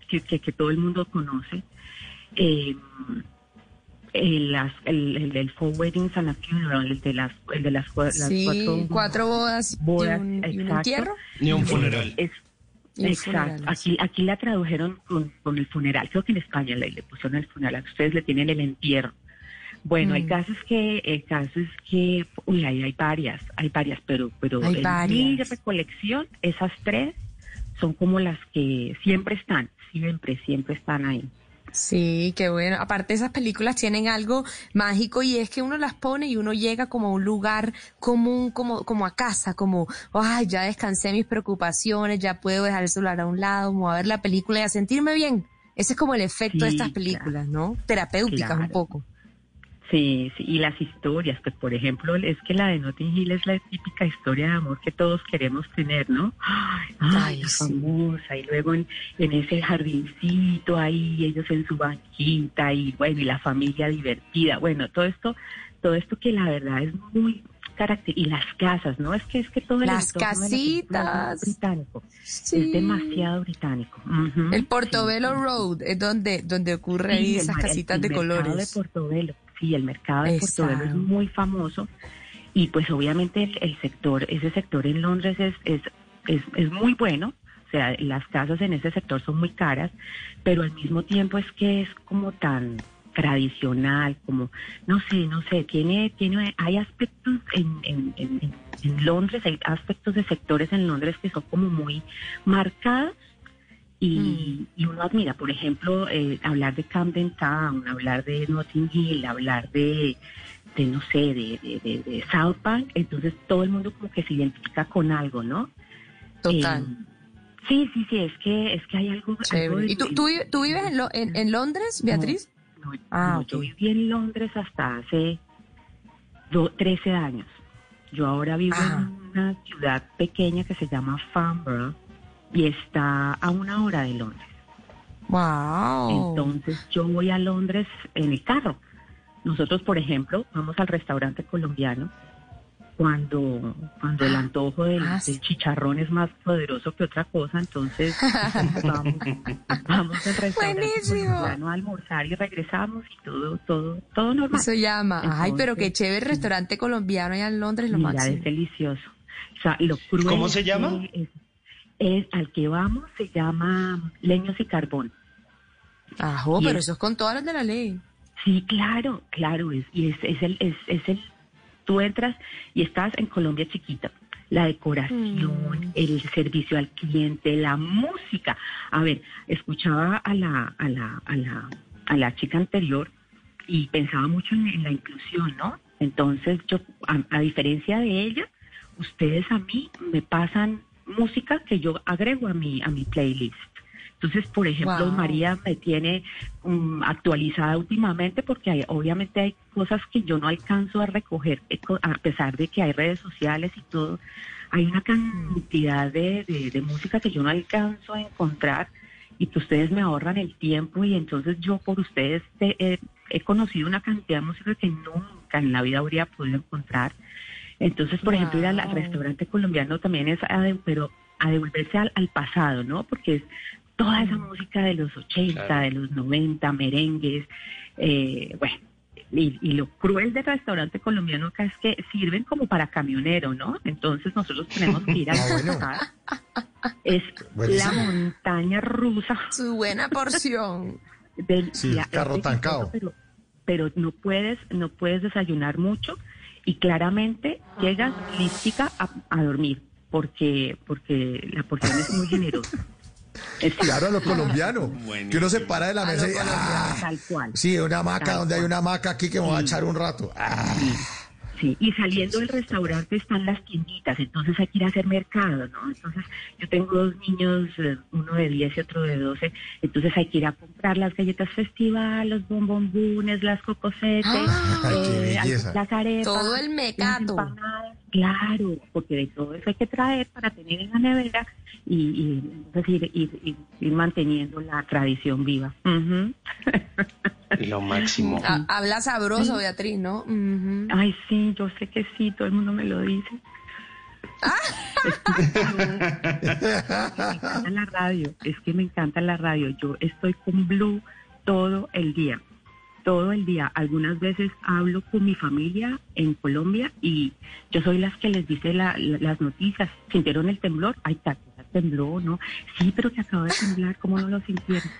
que, que, que todo el mundo conoce. Eh, el, las, el, el del Four Weddings and a Funeral, el de las, el de las, cua- las Sí, cuatro, cuatro bodas, bodas, y un, y un exacto. entierro. Ni un funeral. Es- exacto. Aquí, aquí la tradujeron con, con el funeral. Creo que en España le, le pusieron el funeral. Ustedes le tienen el entierro. Bueno, el Mm. caso es que, el caso es que, uy, ahí hay varias, hay varias, pero, pero Hay en varias. mi recolección, esas tres son como las que siempre están, siempre, siempre están ahí. Sí, qué bueno. Aparte esas películas tienen algo mágico y es que uno las pone y uno llega como a un lugar común, como, como a casa, como, ay, ya descansé mis preocupaciones, ya puedo dejar el celular a un lado, como a ver la película y a sentirme bien. Ese es como el efecto de estas películas, ¿no? Terapéuticas un poco. Sí, sí, y las historias, pues por ejemplo, es que la de Notting Hill es la típica historia de amor que todos queremos tener, ¿no? Ay, Ay, sí. famosa, y luego en, en ese jardincito ahí, ellos en su banquita, y bueno, y la familia divertida, bueno, todo esto, todo esto que la verdad es muy y las casas, ¿no? Es que es que todo el Las película es casitas. británico, Sí. es demasiado británico. El Portobello Road es donde, donde ocurre ahí Sí, esas el- casitas el de colores. de Portobelo, sí, el mercado de Portobelo es muy famoso. Y pues obviamente el, el sector, ese sector en Londres es, es, es, es muy bueno, o sea, las casas en ese sector son muy caras, pero al mismo tiempo es que es como tan tradicional, como, no sé, no sé, tiene, tiene, hay aspectos en, en- en Londres, hay aspectos de sectores en Londres que son como muy marcados y, y uno admira, por ejemplo, eh, hablar de Camden Town, hablar de Notting Hill, hablar de, de no sé, de, de, South Bank, entonces todo el mundo como que se identifica con algo, ¿no? Total. Eh, sí, sí, sí, es que, es que hay algo... algo ¿Y tú, tú, tú vives en, Lo- en, en Londres, Beatriz? No, Ah, no, yo viví en Londres hasta hace do- 13 años. Yo ahora vivo en una ciudad pequeña que se llama Farnborough y está a una hora de Londres. Wow. Entonces yo voy a Londres en el carro. Nosotros, por ejemplo, vamos al restaurante colombiano cuando, cuando el antojo del, Ah, sí. del chicharrón es más poderoso que otra cosa, entonces vamos, vamos al restaurante Buenísimo. colombiano a almorzar y regresamos y todo, todo, todo normal. Eso llama. Ay, pero qué chévere restaurante colombiano allá en Londres, lo Mira, máximo. es delicioso. O sea, lo cruel ¿Cómo se llama? Es, es- al que vamos se llama Leños y Carbón. Ajo, Y pero es- eso es con todas las de la ley. Sí, claro, claro, es, y es, es el, es, es el, tú entras y estás en Colombia chiquita. La decoración, el servicio al cliente, la música. A ver, escuchaba a la, a la, a la, a la chica anterior y pensaba mucho en, en la inclusión, ¿no? Entonces yo, a, a diferencia de ella, ustedes a mí me pasan música que yo agrego a mi, a mi playlist. Entonces, por ejemplo, Wow. María me tiene mm, actualizada últimamente porque hay- obviamente hay cosas que yo no alcanzo a recoger, eh, a pesar de que hay redes sociales y todo. Hay una cantidad de, de- de música que yo no alcanzo a encontrar y que ustedes me ahorran el tiempo y entonces yo por ustedes te- eh, he conocido una cantidad de música que nunca en la vida habría podido encontrar. Entonces, por ejemplo, ir al, restaurante colombiano también es, a de- pero a devolverse al, al pasado, ¿no? Porque es toda esa música de los 80, Claro. de los 90, merengues, eh, bueno. Y, y lo cruel del restaurante colombiano acá es que sirven como para camionero, ¿no? Entonces nosotros tenemos que ir a Ah, bueno. Es Buenísimo. la montaña rusa Su buena porción. del Sí, la- carro es tancado. Pero, pero no puedes, no puedes desayunar mucho y claramente llegas lística a, a dormir porque, porque la porción es muy generosa. Es Claro, a lo colombiano. Buenísimo. Que uno se para de la a mesa y. ah, tal cual. sí, una hamaca, donde hay una hamaca aquí que me voy a Sí. echar un rato. Ah, Sí, sí. Y saliendo del restaurante están las tienditas, entonces hay que ir a hacer mercado, ¿no? Entonces yo tengo dos niños, eh, uno de 10 y otro de 12, entonces hay que ir a comprar las galletas festival, los bombombunes, las cocosetes, Ah, eh, las arepas, Todo el las mecato. empanadas. Claro, porque de todo eso hay que traer para tener en la nevera y, y es decir, ir, ir- ir manteniendo la tradición viva. Ujú. Lo máximo. Ha- Habla sabroso, Beatriz, ¿no? Ay, sí, yo sé que sí, todo el mundo me lo dice. me encanta la radio, es que me encanta la radio. Yo estoy con Blue todo el día, todo el día. Algunas veces hablo con mi familia en Colombia y yo soy las que les dice la- la- las noticias. ¿Sintieron el temblor? Ay, Tati, tembló, ¿no? Sí, pero que acaba de temblar, ¿cómo no lo sintieron?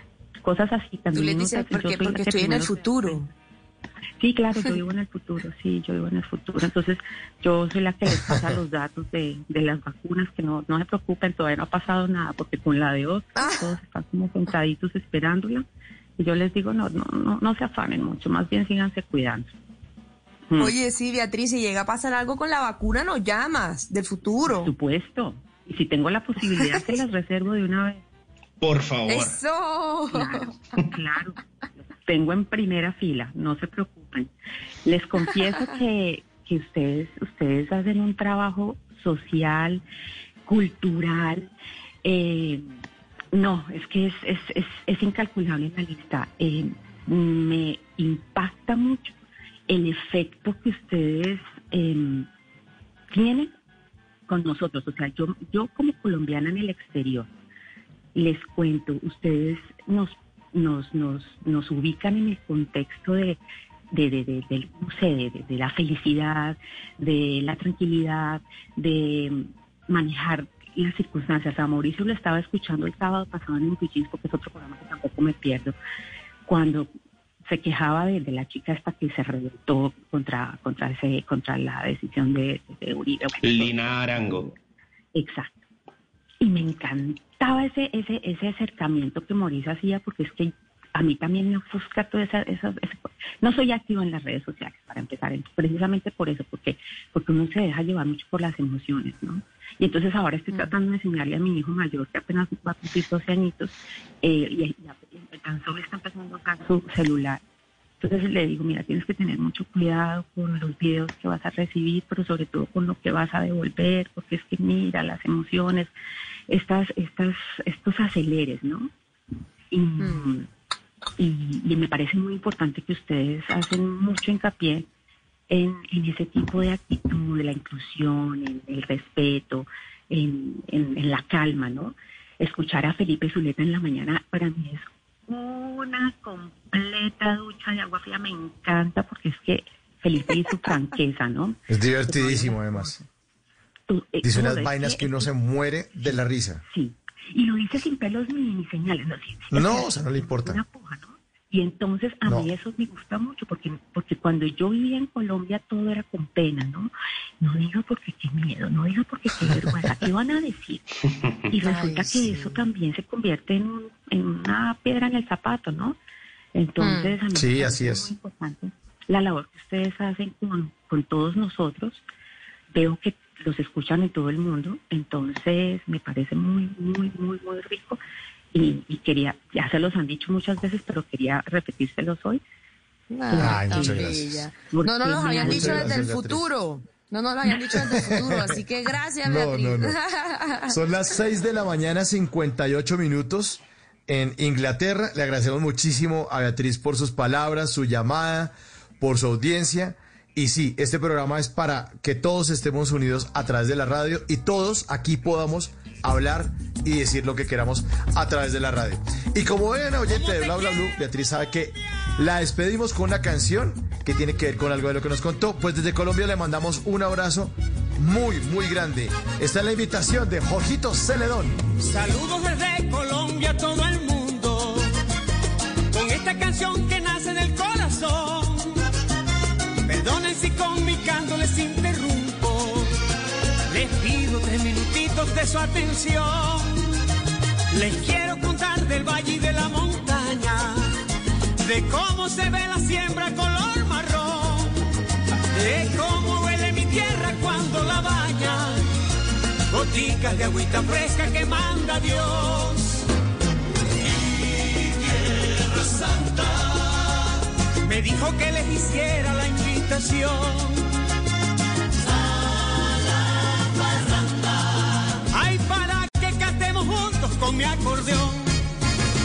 Cosas así Tú también. le uno dices, porque, estoy en el futuro. Sí, claro, yo vivo en el futuro, sí, yo vivo en el futuro. Entonces, yo soy la que les pasa los datos de, de las vacunas, que no, no se preocupen, todavía no ha pasado nada, porque con la de Oxford todos están como sentaditos esperándola. Y yo les digo, no, no, no, no se afanen mucho, más bien síganse cuidando. Mm. Oye, sí, Beatriz, si llega a pasar algo con la vacuna, nos llamas del futuro. Por supuesto. Y si tengo la posibilidad, se las reservo de una vez. Por favor. Eso. Claro, claro. Tengo en primera fila, no se preocupen. Les confieso que, que ustedes, ustedes hacen un trabajo social, cultural. eh, no, es que es, es, es, incalculable la lista. Eh, me impacta mucho el efecto que ustedes eh, tienen con nosotros. O sea, yo, yo como colombiana en el exterior, les cuento, ustedes nos, nos, nos, nos ubican en el contexto de, de, de, de- del, no sé, de, de- de la felicidad, de la tranquilidad, de manejar las circunstancias. A Mauricio lo estaba escuchando el sábado pasado en Pichis, porque es otro programa que tampoco me pierdo, cuando se quejaba de, de la chica esta que se reventó contra contra ese contra la decisión de, de Uribe. Lina Arango. Exacto. Y me encantaba ese, ese, ese acercamiento que Mauricio hacía porque es que a mí también me ofusca toda esa, esa- no soy activo en las redes sociales para empezar, precisamente por eso, porque, porque uno se deja llevar mucho por las emociones, ¿no? Y entonces ahora estoy tratando de enseñarle a mi hijo mayor, que apenas va a cumplir 12 añitos, eh, y, y- y tan solo está empezando a usar su celular. Entonces le digo, mira, tienes que tener mucho cuidado con los videos que vas a recibir, pero sobre todo con lo que vas a devolver, porque es que mira las emociones, estas, estas, estos aceleres, ¿no? Y, y- y me parece muy importante que ustedes hacen mucho hincapié en, en ese tipo de actitud, de la inclusión, en el respeto, en, en- en la calma, ¿no? Escuchar a Felipe Zuleta en la mañana para mí es una completa ducha de agua fría, me encanta porque es que Felipe y su franqueza, ¿no? Es divertidísimo, además. Eh, Dice unas vainas que uno se muere de la risa. Sí, y lo dice sin pelos ni, ni señales. No, sí, sí, No, o sea, no le importa. una puja, ¿no? Y entonces a No. mí eso me gusta mucho, porque, porque cuando yo vivía en Colombia todo era con pena, ¿no? No diga porque qué miedo, no diga porque qué vergüenza, ¿qué van a decir? Y resulta que eso también se convierte en, un- en una piedra en el zapato, ¿no? Entonces, a mí me Sí, así es. muy importante la labor que ustedes hacen con, con todos nosotros. Veo que los escuchan en todo el mundo, entonces me parece muy, muy, muy, muy rico. Y, y quería, ya se los han dicho muchas veces, pero quería repetírselos hoy. Ay, muchas Porque- gracias. No, no porque habían dicho desde el futuro. No nos lo habían dicho desde el futuro, así que gracias, No, Beatriz. no, no. Son las 6 de la mañana, 58 minutos en Inglaterra. Le agradecemos muchísimo a Beatriz por sus palabras, su llamada, por su audiencia. Y sí, este programa es para que todos estemos unidos a través de la radio y todos aquí podamos hablar y decir lo que queramos a través de la radio. Y como ven, oyente de Bla Bla Blue, Beatriz sabe que la despedimos con una canción que tiene que ver con algo de lo que nos contó. Pues desde Colombia le mandamos un abrazo muy, muy grande. Está en la invitación de Jorgito Celedón. Saludos desde Colombia canto les interrumpo. Les pido tres minutitos de su atención. Les quiero contar del valle y de la montaña, de cómo se ve la siembra color marrón, de cómo huele mi tierra cuando la baña goticas de agüita fresca que manda Dios. Mi tierra santa me dijo que les hiciera la invitación con mi acordeón.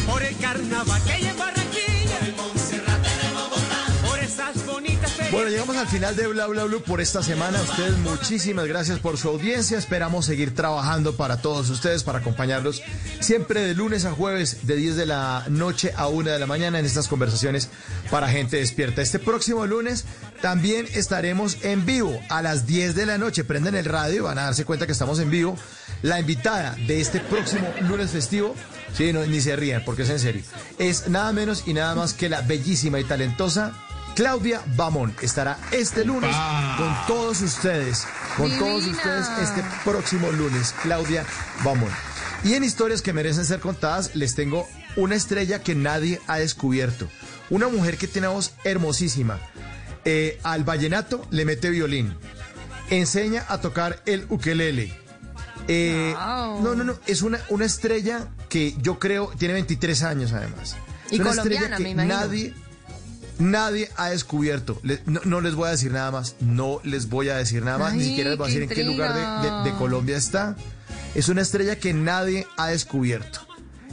Por el carnaval que Bueno, llegamos al final de Bla Bla Blue por esta semana. Ustedes muchísimas gracias por su audiencia. Esperamos seguir trabajando para todos ustedes, para acompañarlos siempre de lunes a jueves, de 10 de la noche a 1 de la mañana en estas conversaciones para gente despierta. Este próximo lunes también estaremos en vivo a las 10 de la noche. Prenden el radio y van a darse cuenta que estamos en vivo. La invitada de este próximo lunes festivo, sí, no, ni se rían porque es en serio, es nada menos y nada más que la bellísima y talentosa Claudia Bamón estará este lunes con todos ustedes, con todos ustedes este próximo lunes, Claudia Bamón. Y en historias que merecen ser contadas, les tengo una estrella que nadie ha descubierto. Una mujer que tiene voz hermosísima. Eh, al vallenato le mete violín. Enseña a tocar el ukelele. Eh, Wow. No, no, no. Es una, una estrella que yo creo tiene 23 años además. Y es una colombiana, estrella que me imagino. nadie, nadie ha descubierto. Le- no, no les voy a decir nada más. No les voy a decir nada más. Ni siquiera les voy a decir en qué lugar de- de- de intriga. Colombia está. Es una estrella que nadie ha descubierto.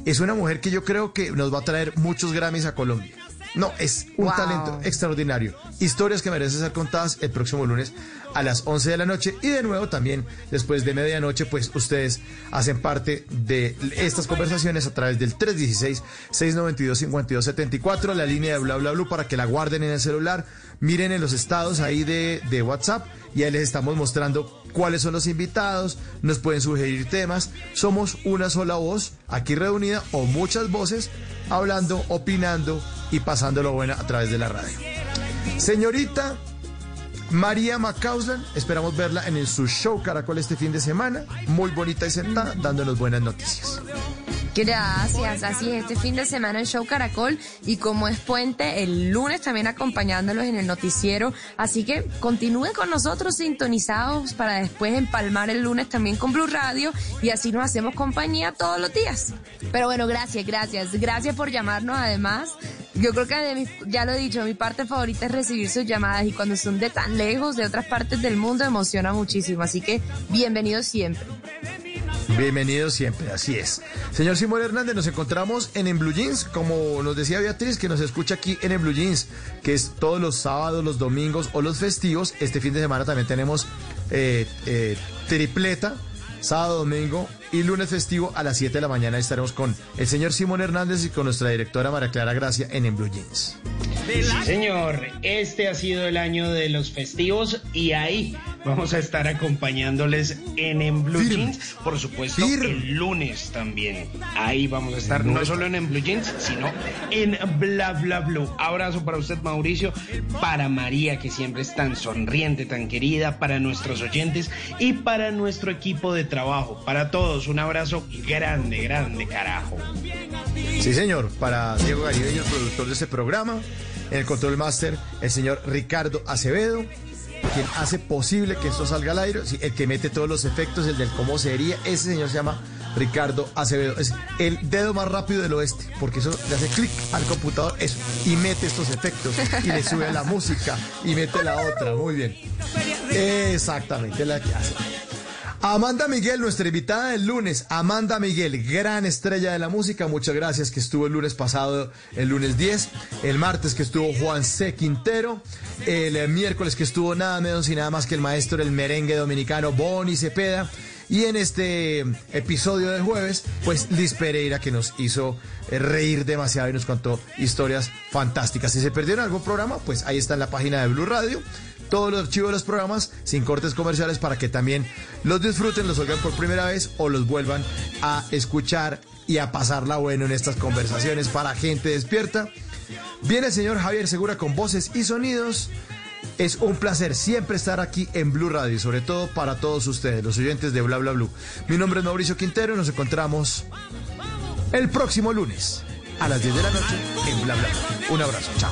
Es una mujer que yo creo que nos va a traer muchos Grammys a Colombia. No, es un Wow. talento extraordinario. Historias que merecen ser contadas el próximo lunes a las 11 de la noche. Y de nuevo también después de medianoche, pues ustedes hacen parte de estas conversaciones a través del 316-692-5274, la línea de bla bla bla para que la guarden en el celular. Miren en los estados ahí de, de WhatsApp y ahí les estamos mostrando cuáles son los invitados, nos pueden sugerir temas. Somos una sola voz aquí reunida o muchas voces hablando, opinando y pasándolo bueno a través de la radio. Señorita María Macauslan, esperamos verla en el, su show Caracol este fin de semana. Muy bonita y sentada, dándonos buenas noticias. Gracias, así es, este fin de semana en Show Caracol y como es puente, el lunes también acompañándolos en el noticiero, así que continúen con nosotros sintonizados para después empalmar el lunes también con Blue Radio y así nos hacemos compañía todos los días. Pero bueno, gracias, gracias, gracias por llamarnos además. Yo creo que de mi- ya lo he dicho, mi parte favorita es recibir sus llamadas y cuando son de tan lejos, de otras partes del mundo, emociona muchísimo, así que bienvenidos siempre. Bienvenido siempre, así es. Señor Simón Hernández, nos encontramos en En Blue Jeans, como nos decía Beatriz, que nos escucha aquí en En Blue Jeans, que es todos los sábados, los domingos o los festivos. Este fin de semana también tenemos eh, eh, tripleta, sábado, domingo y lunes festivo a las 7 de la mañana. Estaremos con el señor Simón Hernández y con nuestra directora María Clara Gracia en En Blue Jeans. Sí, señor, este ha sido el año de los festivos y ahí vamos a estar acompañándoles en En Blue Jeans, por supuesto, el lunes también. Ahí vamos a estar no solo en En Blue Jeans, sino en Bla Bla Blue. Abrazo para usted, Mauricio, para María, que siempre es tan sonriente, tan querida, para nuestros oyentes y para nuestro equipo de trabajo. Para todos, un abrazo grande, grande, carajo. Sí, señor. Para Diego Garibeño, el productor de este programa. En el control master, el señor Ricardo Acevedo, quien hace posible que esto salga al aire. Sí, el que mete todos los efectos, el del cómo sería. Ese señor se llama Ricardo Acevedo. Es el dedo más rápido del oeste, porque eso le hace clic al computador, eso, y mete estos efectos, y le sube la música, y mete la otra. Muy bien. Exactamente, la que hace. Amanda Miguel, nuestra invitada del lunes. Amanda Miguel, gran estrella de la música. Muchas gracias que estuvo el lunes pasado, el lunes 10. El martes que estuvo Juan C. Quintero. El miércoles que estuvo nada menos y nada más que el maestro del merengue dominicano Boni Cepeda. Y en este episodio de jueves, pues Liz Pereira que nos hizo eh, reír demasiado y nos contó historias fantásticas. Si se perdieron algún programa, pues ahí está en la página de Blue Radio todos los archivos de los programas sin cortes comerciales para que también los disfruten, los oigan por primera vez o los vuelvan a escuchar y a pasarla bueno en estas conversaciones para gente despierta. Viene el señor Javier Segura con voces y sonidos. Es un placer siempre estar aquí en Blue Radio sobre todo para todos ustedes, los oyentes de Bla Bla Blue. Mi nombre es Mauricio Quintero y nos encontramos el próximo lunes a las 10 de la noche en Bla Bla Blue. Un abrazo, chao.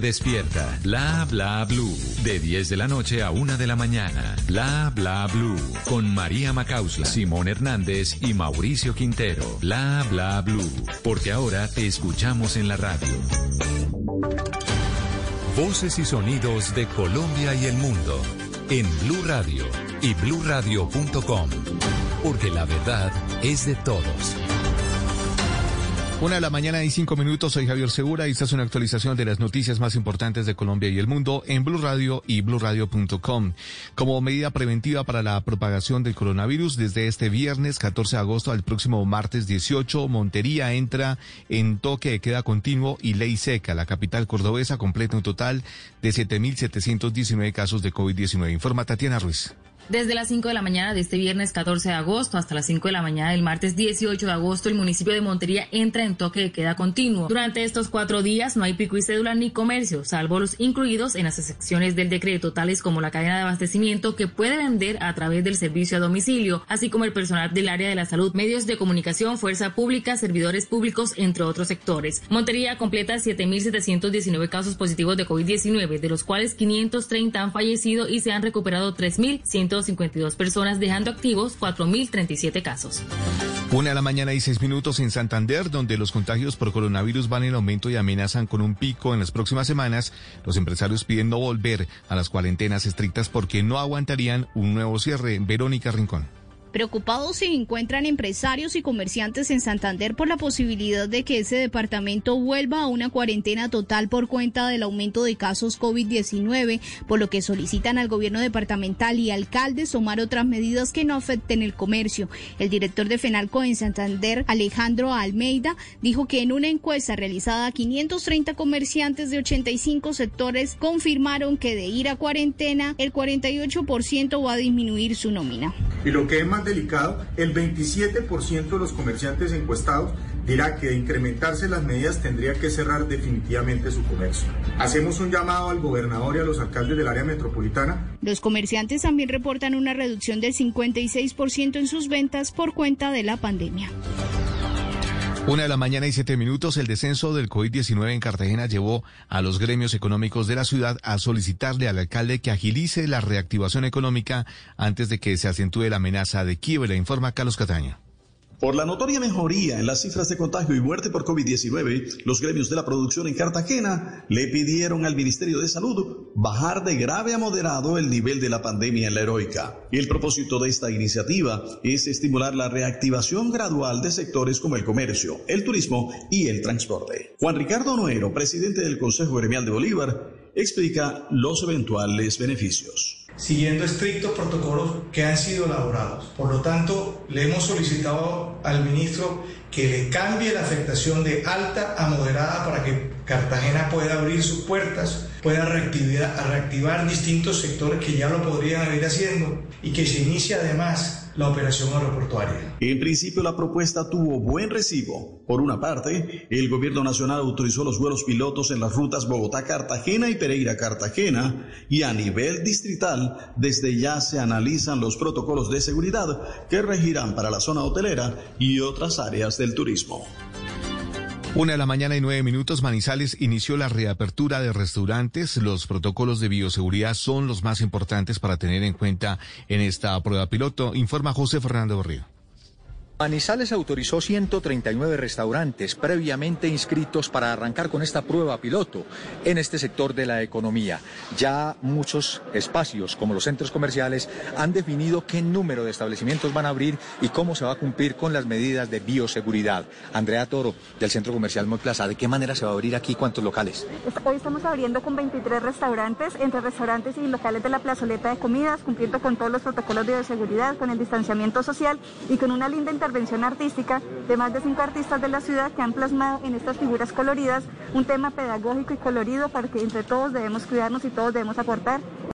despierta. Bla bla blue. De 10 de la noche a 1 de la mañana. Bla bla blue. Con María Macausla, Simón Hernández y Mauricio Quintero. Bla bla blue. Porque ahora te escuchamos en la radio. Voces y sonidos de Colombia y el mundo en Blue Radio y bluradio.com, porque la verdad es de todos. Una de la mañana y cinco minutos, soy Javier Segura y esta es una actualización de las noticias más importantes de Colombia y el mundo en Blue Radio y bluradio.com. Como medida preventiva para la propagación del coronavirus, desde este viernes 14 de agosto al próximo martes 18, Montería entra en toque de queda continuo y ley seca. La capital cordobesa completa un total de 7.719 casos de COVID-19. Informa Tatiana Ruiz. Desde las 5 de la mañana de este viernes 14 de agosto hasta las 5 de la mañana del martes 18 de agosto, el municipio de Montería entra en toque de queda continuo. Durante estos cuatro días no hay pico y cédula ni comercio, salvo los incluidos en las excepciones del decreto, tales como la cadena de abastecimiento que puede vender a través del servicio a domicilio, así como el personal del área de la salud, medios de comunicación, fuerza pública, servidores públicos, entre otros sectores. Montería completa 7.719 casos positivos de COVID-19, de los cuales 530 han fallecido y se han recuperado 3.152 personas, dejando activos 4.037 casos. Una de la mañana y seis minutos en Santander, donde los contagios por coronavirus van en aumento y amenazan con un pico en las próximas semanas. Los empresarios piden no volver a las cuarentenas estrictas porque no aguantarían un nuevo cierre. Verónica Rincón. Preocupados se encuentran empresarios y comerciantes en Santander por la posibilidad de que ese departamento vuelva a una cuarentena total por cuenta del aumento de casos COVID-19, por lo que solicitan al gobierno departamental y alcaldes tomar otras medidas que no afecten el comercio. El director de FENALCO en Santander, Alejandro Almeida, dijo que en una encuesta realizada a 530 comerciantes de 85 sectores confirmaron que de ir a cuarentena, el 48% va a disminuir su nómina. Y lo que delicado, el 27% de los comerciantes encuestados dirá que de incrementarse las medidas tendría que cerrar definitivamente su comercio. Hacemos un llamado al gobernador y a los alcaldes del área metropolitana. Los comerciantes también reportan una reducción del 56% en sus ventas por cuenta de la pandemia. Una de la mañana y siete minutos, el descenso del COVID-19 en Cartagena llevó a los gremios económicos de la ciudad a solicitarle al alcalde que agilice la reactivación económica antes de que se acentúe la amenaza de quiebra, informa Carlos Cataño. Por la notoria mejoría en las cifras de contagio y muerte por COVID-19, los gremios de la producción en Cartagena le pidieron al Ministerio de Salud bajar de grave a moderado el nivel de la pandemia en la heroica. El propósito de esta iniciativa es estimular la reactivación gradual de sectores como el comercio, el turismo y el transporte. Juan Ricardo Noero, presidente del Consejo Gremial de Bolívar, explica los eventuales beneficios siguiendo estrictos protocolos que han sido elaborados. Por lo tanto, le hemos solicitado al ministro que le cambie la afectación de alta a moderada para que Cartagena pueda abrir sus puertas, pueda reactivar, distintos sectores que ya lo podrían ir haciendo y que se inicie además la operación aeroportuaria. En principio la propuesta tuvo buen recibo. Por una parte, el gobierno nacional autorizó los vuelos pilotos en las rutas Bogotá-Cartagena y Pereira-Cartagena y a nivel distrital desde ya se analizan los protocolos de seguridad que regirán para la zona hotelera y otras áreas del turismo. Una de la mañana y nueve minutos, Manizales inició la reapertura de restaurantes. Los protocolos de bioseguridad son los más importantes para tener en cuenta en esta prueba piloto, informa José Fernando Borrío. Manizales autorizó 139 restaurantes previamente inscritos para arrancar con esta prueba piloto en este sector de la economía. Ya muchos espacios, como los centros comerciales, han definido qué número de establecimientos van a abrir y cómo se va a cumplir con las medidas de bioseguridad. Andrea Toro, del Centro Comercial Muy Plaza, ¿de qué manera se va a abrir aquí? ¿Cuántos locales? Hoy estamos abriendo con 23 restaurantes, entre restaurantes y locales de la plazoleta de comidas, cumpliendo con todos los protocolos de bioseguridad, con el distanciamiento social y con una linda intervención artística de más de cinco artistas de la ciudad que han plasmado en estas figuras coloridas un tema pedagógico y colorido para que entre todos debemos cuidarnos y todos debemos aportar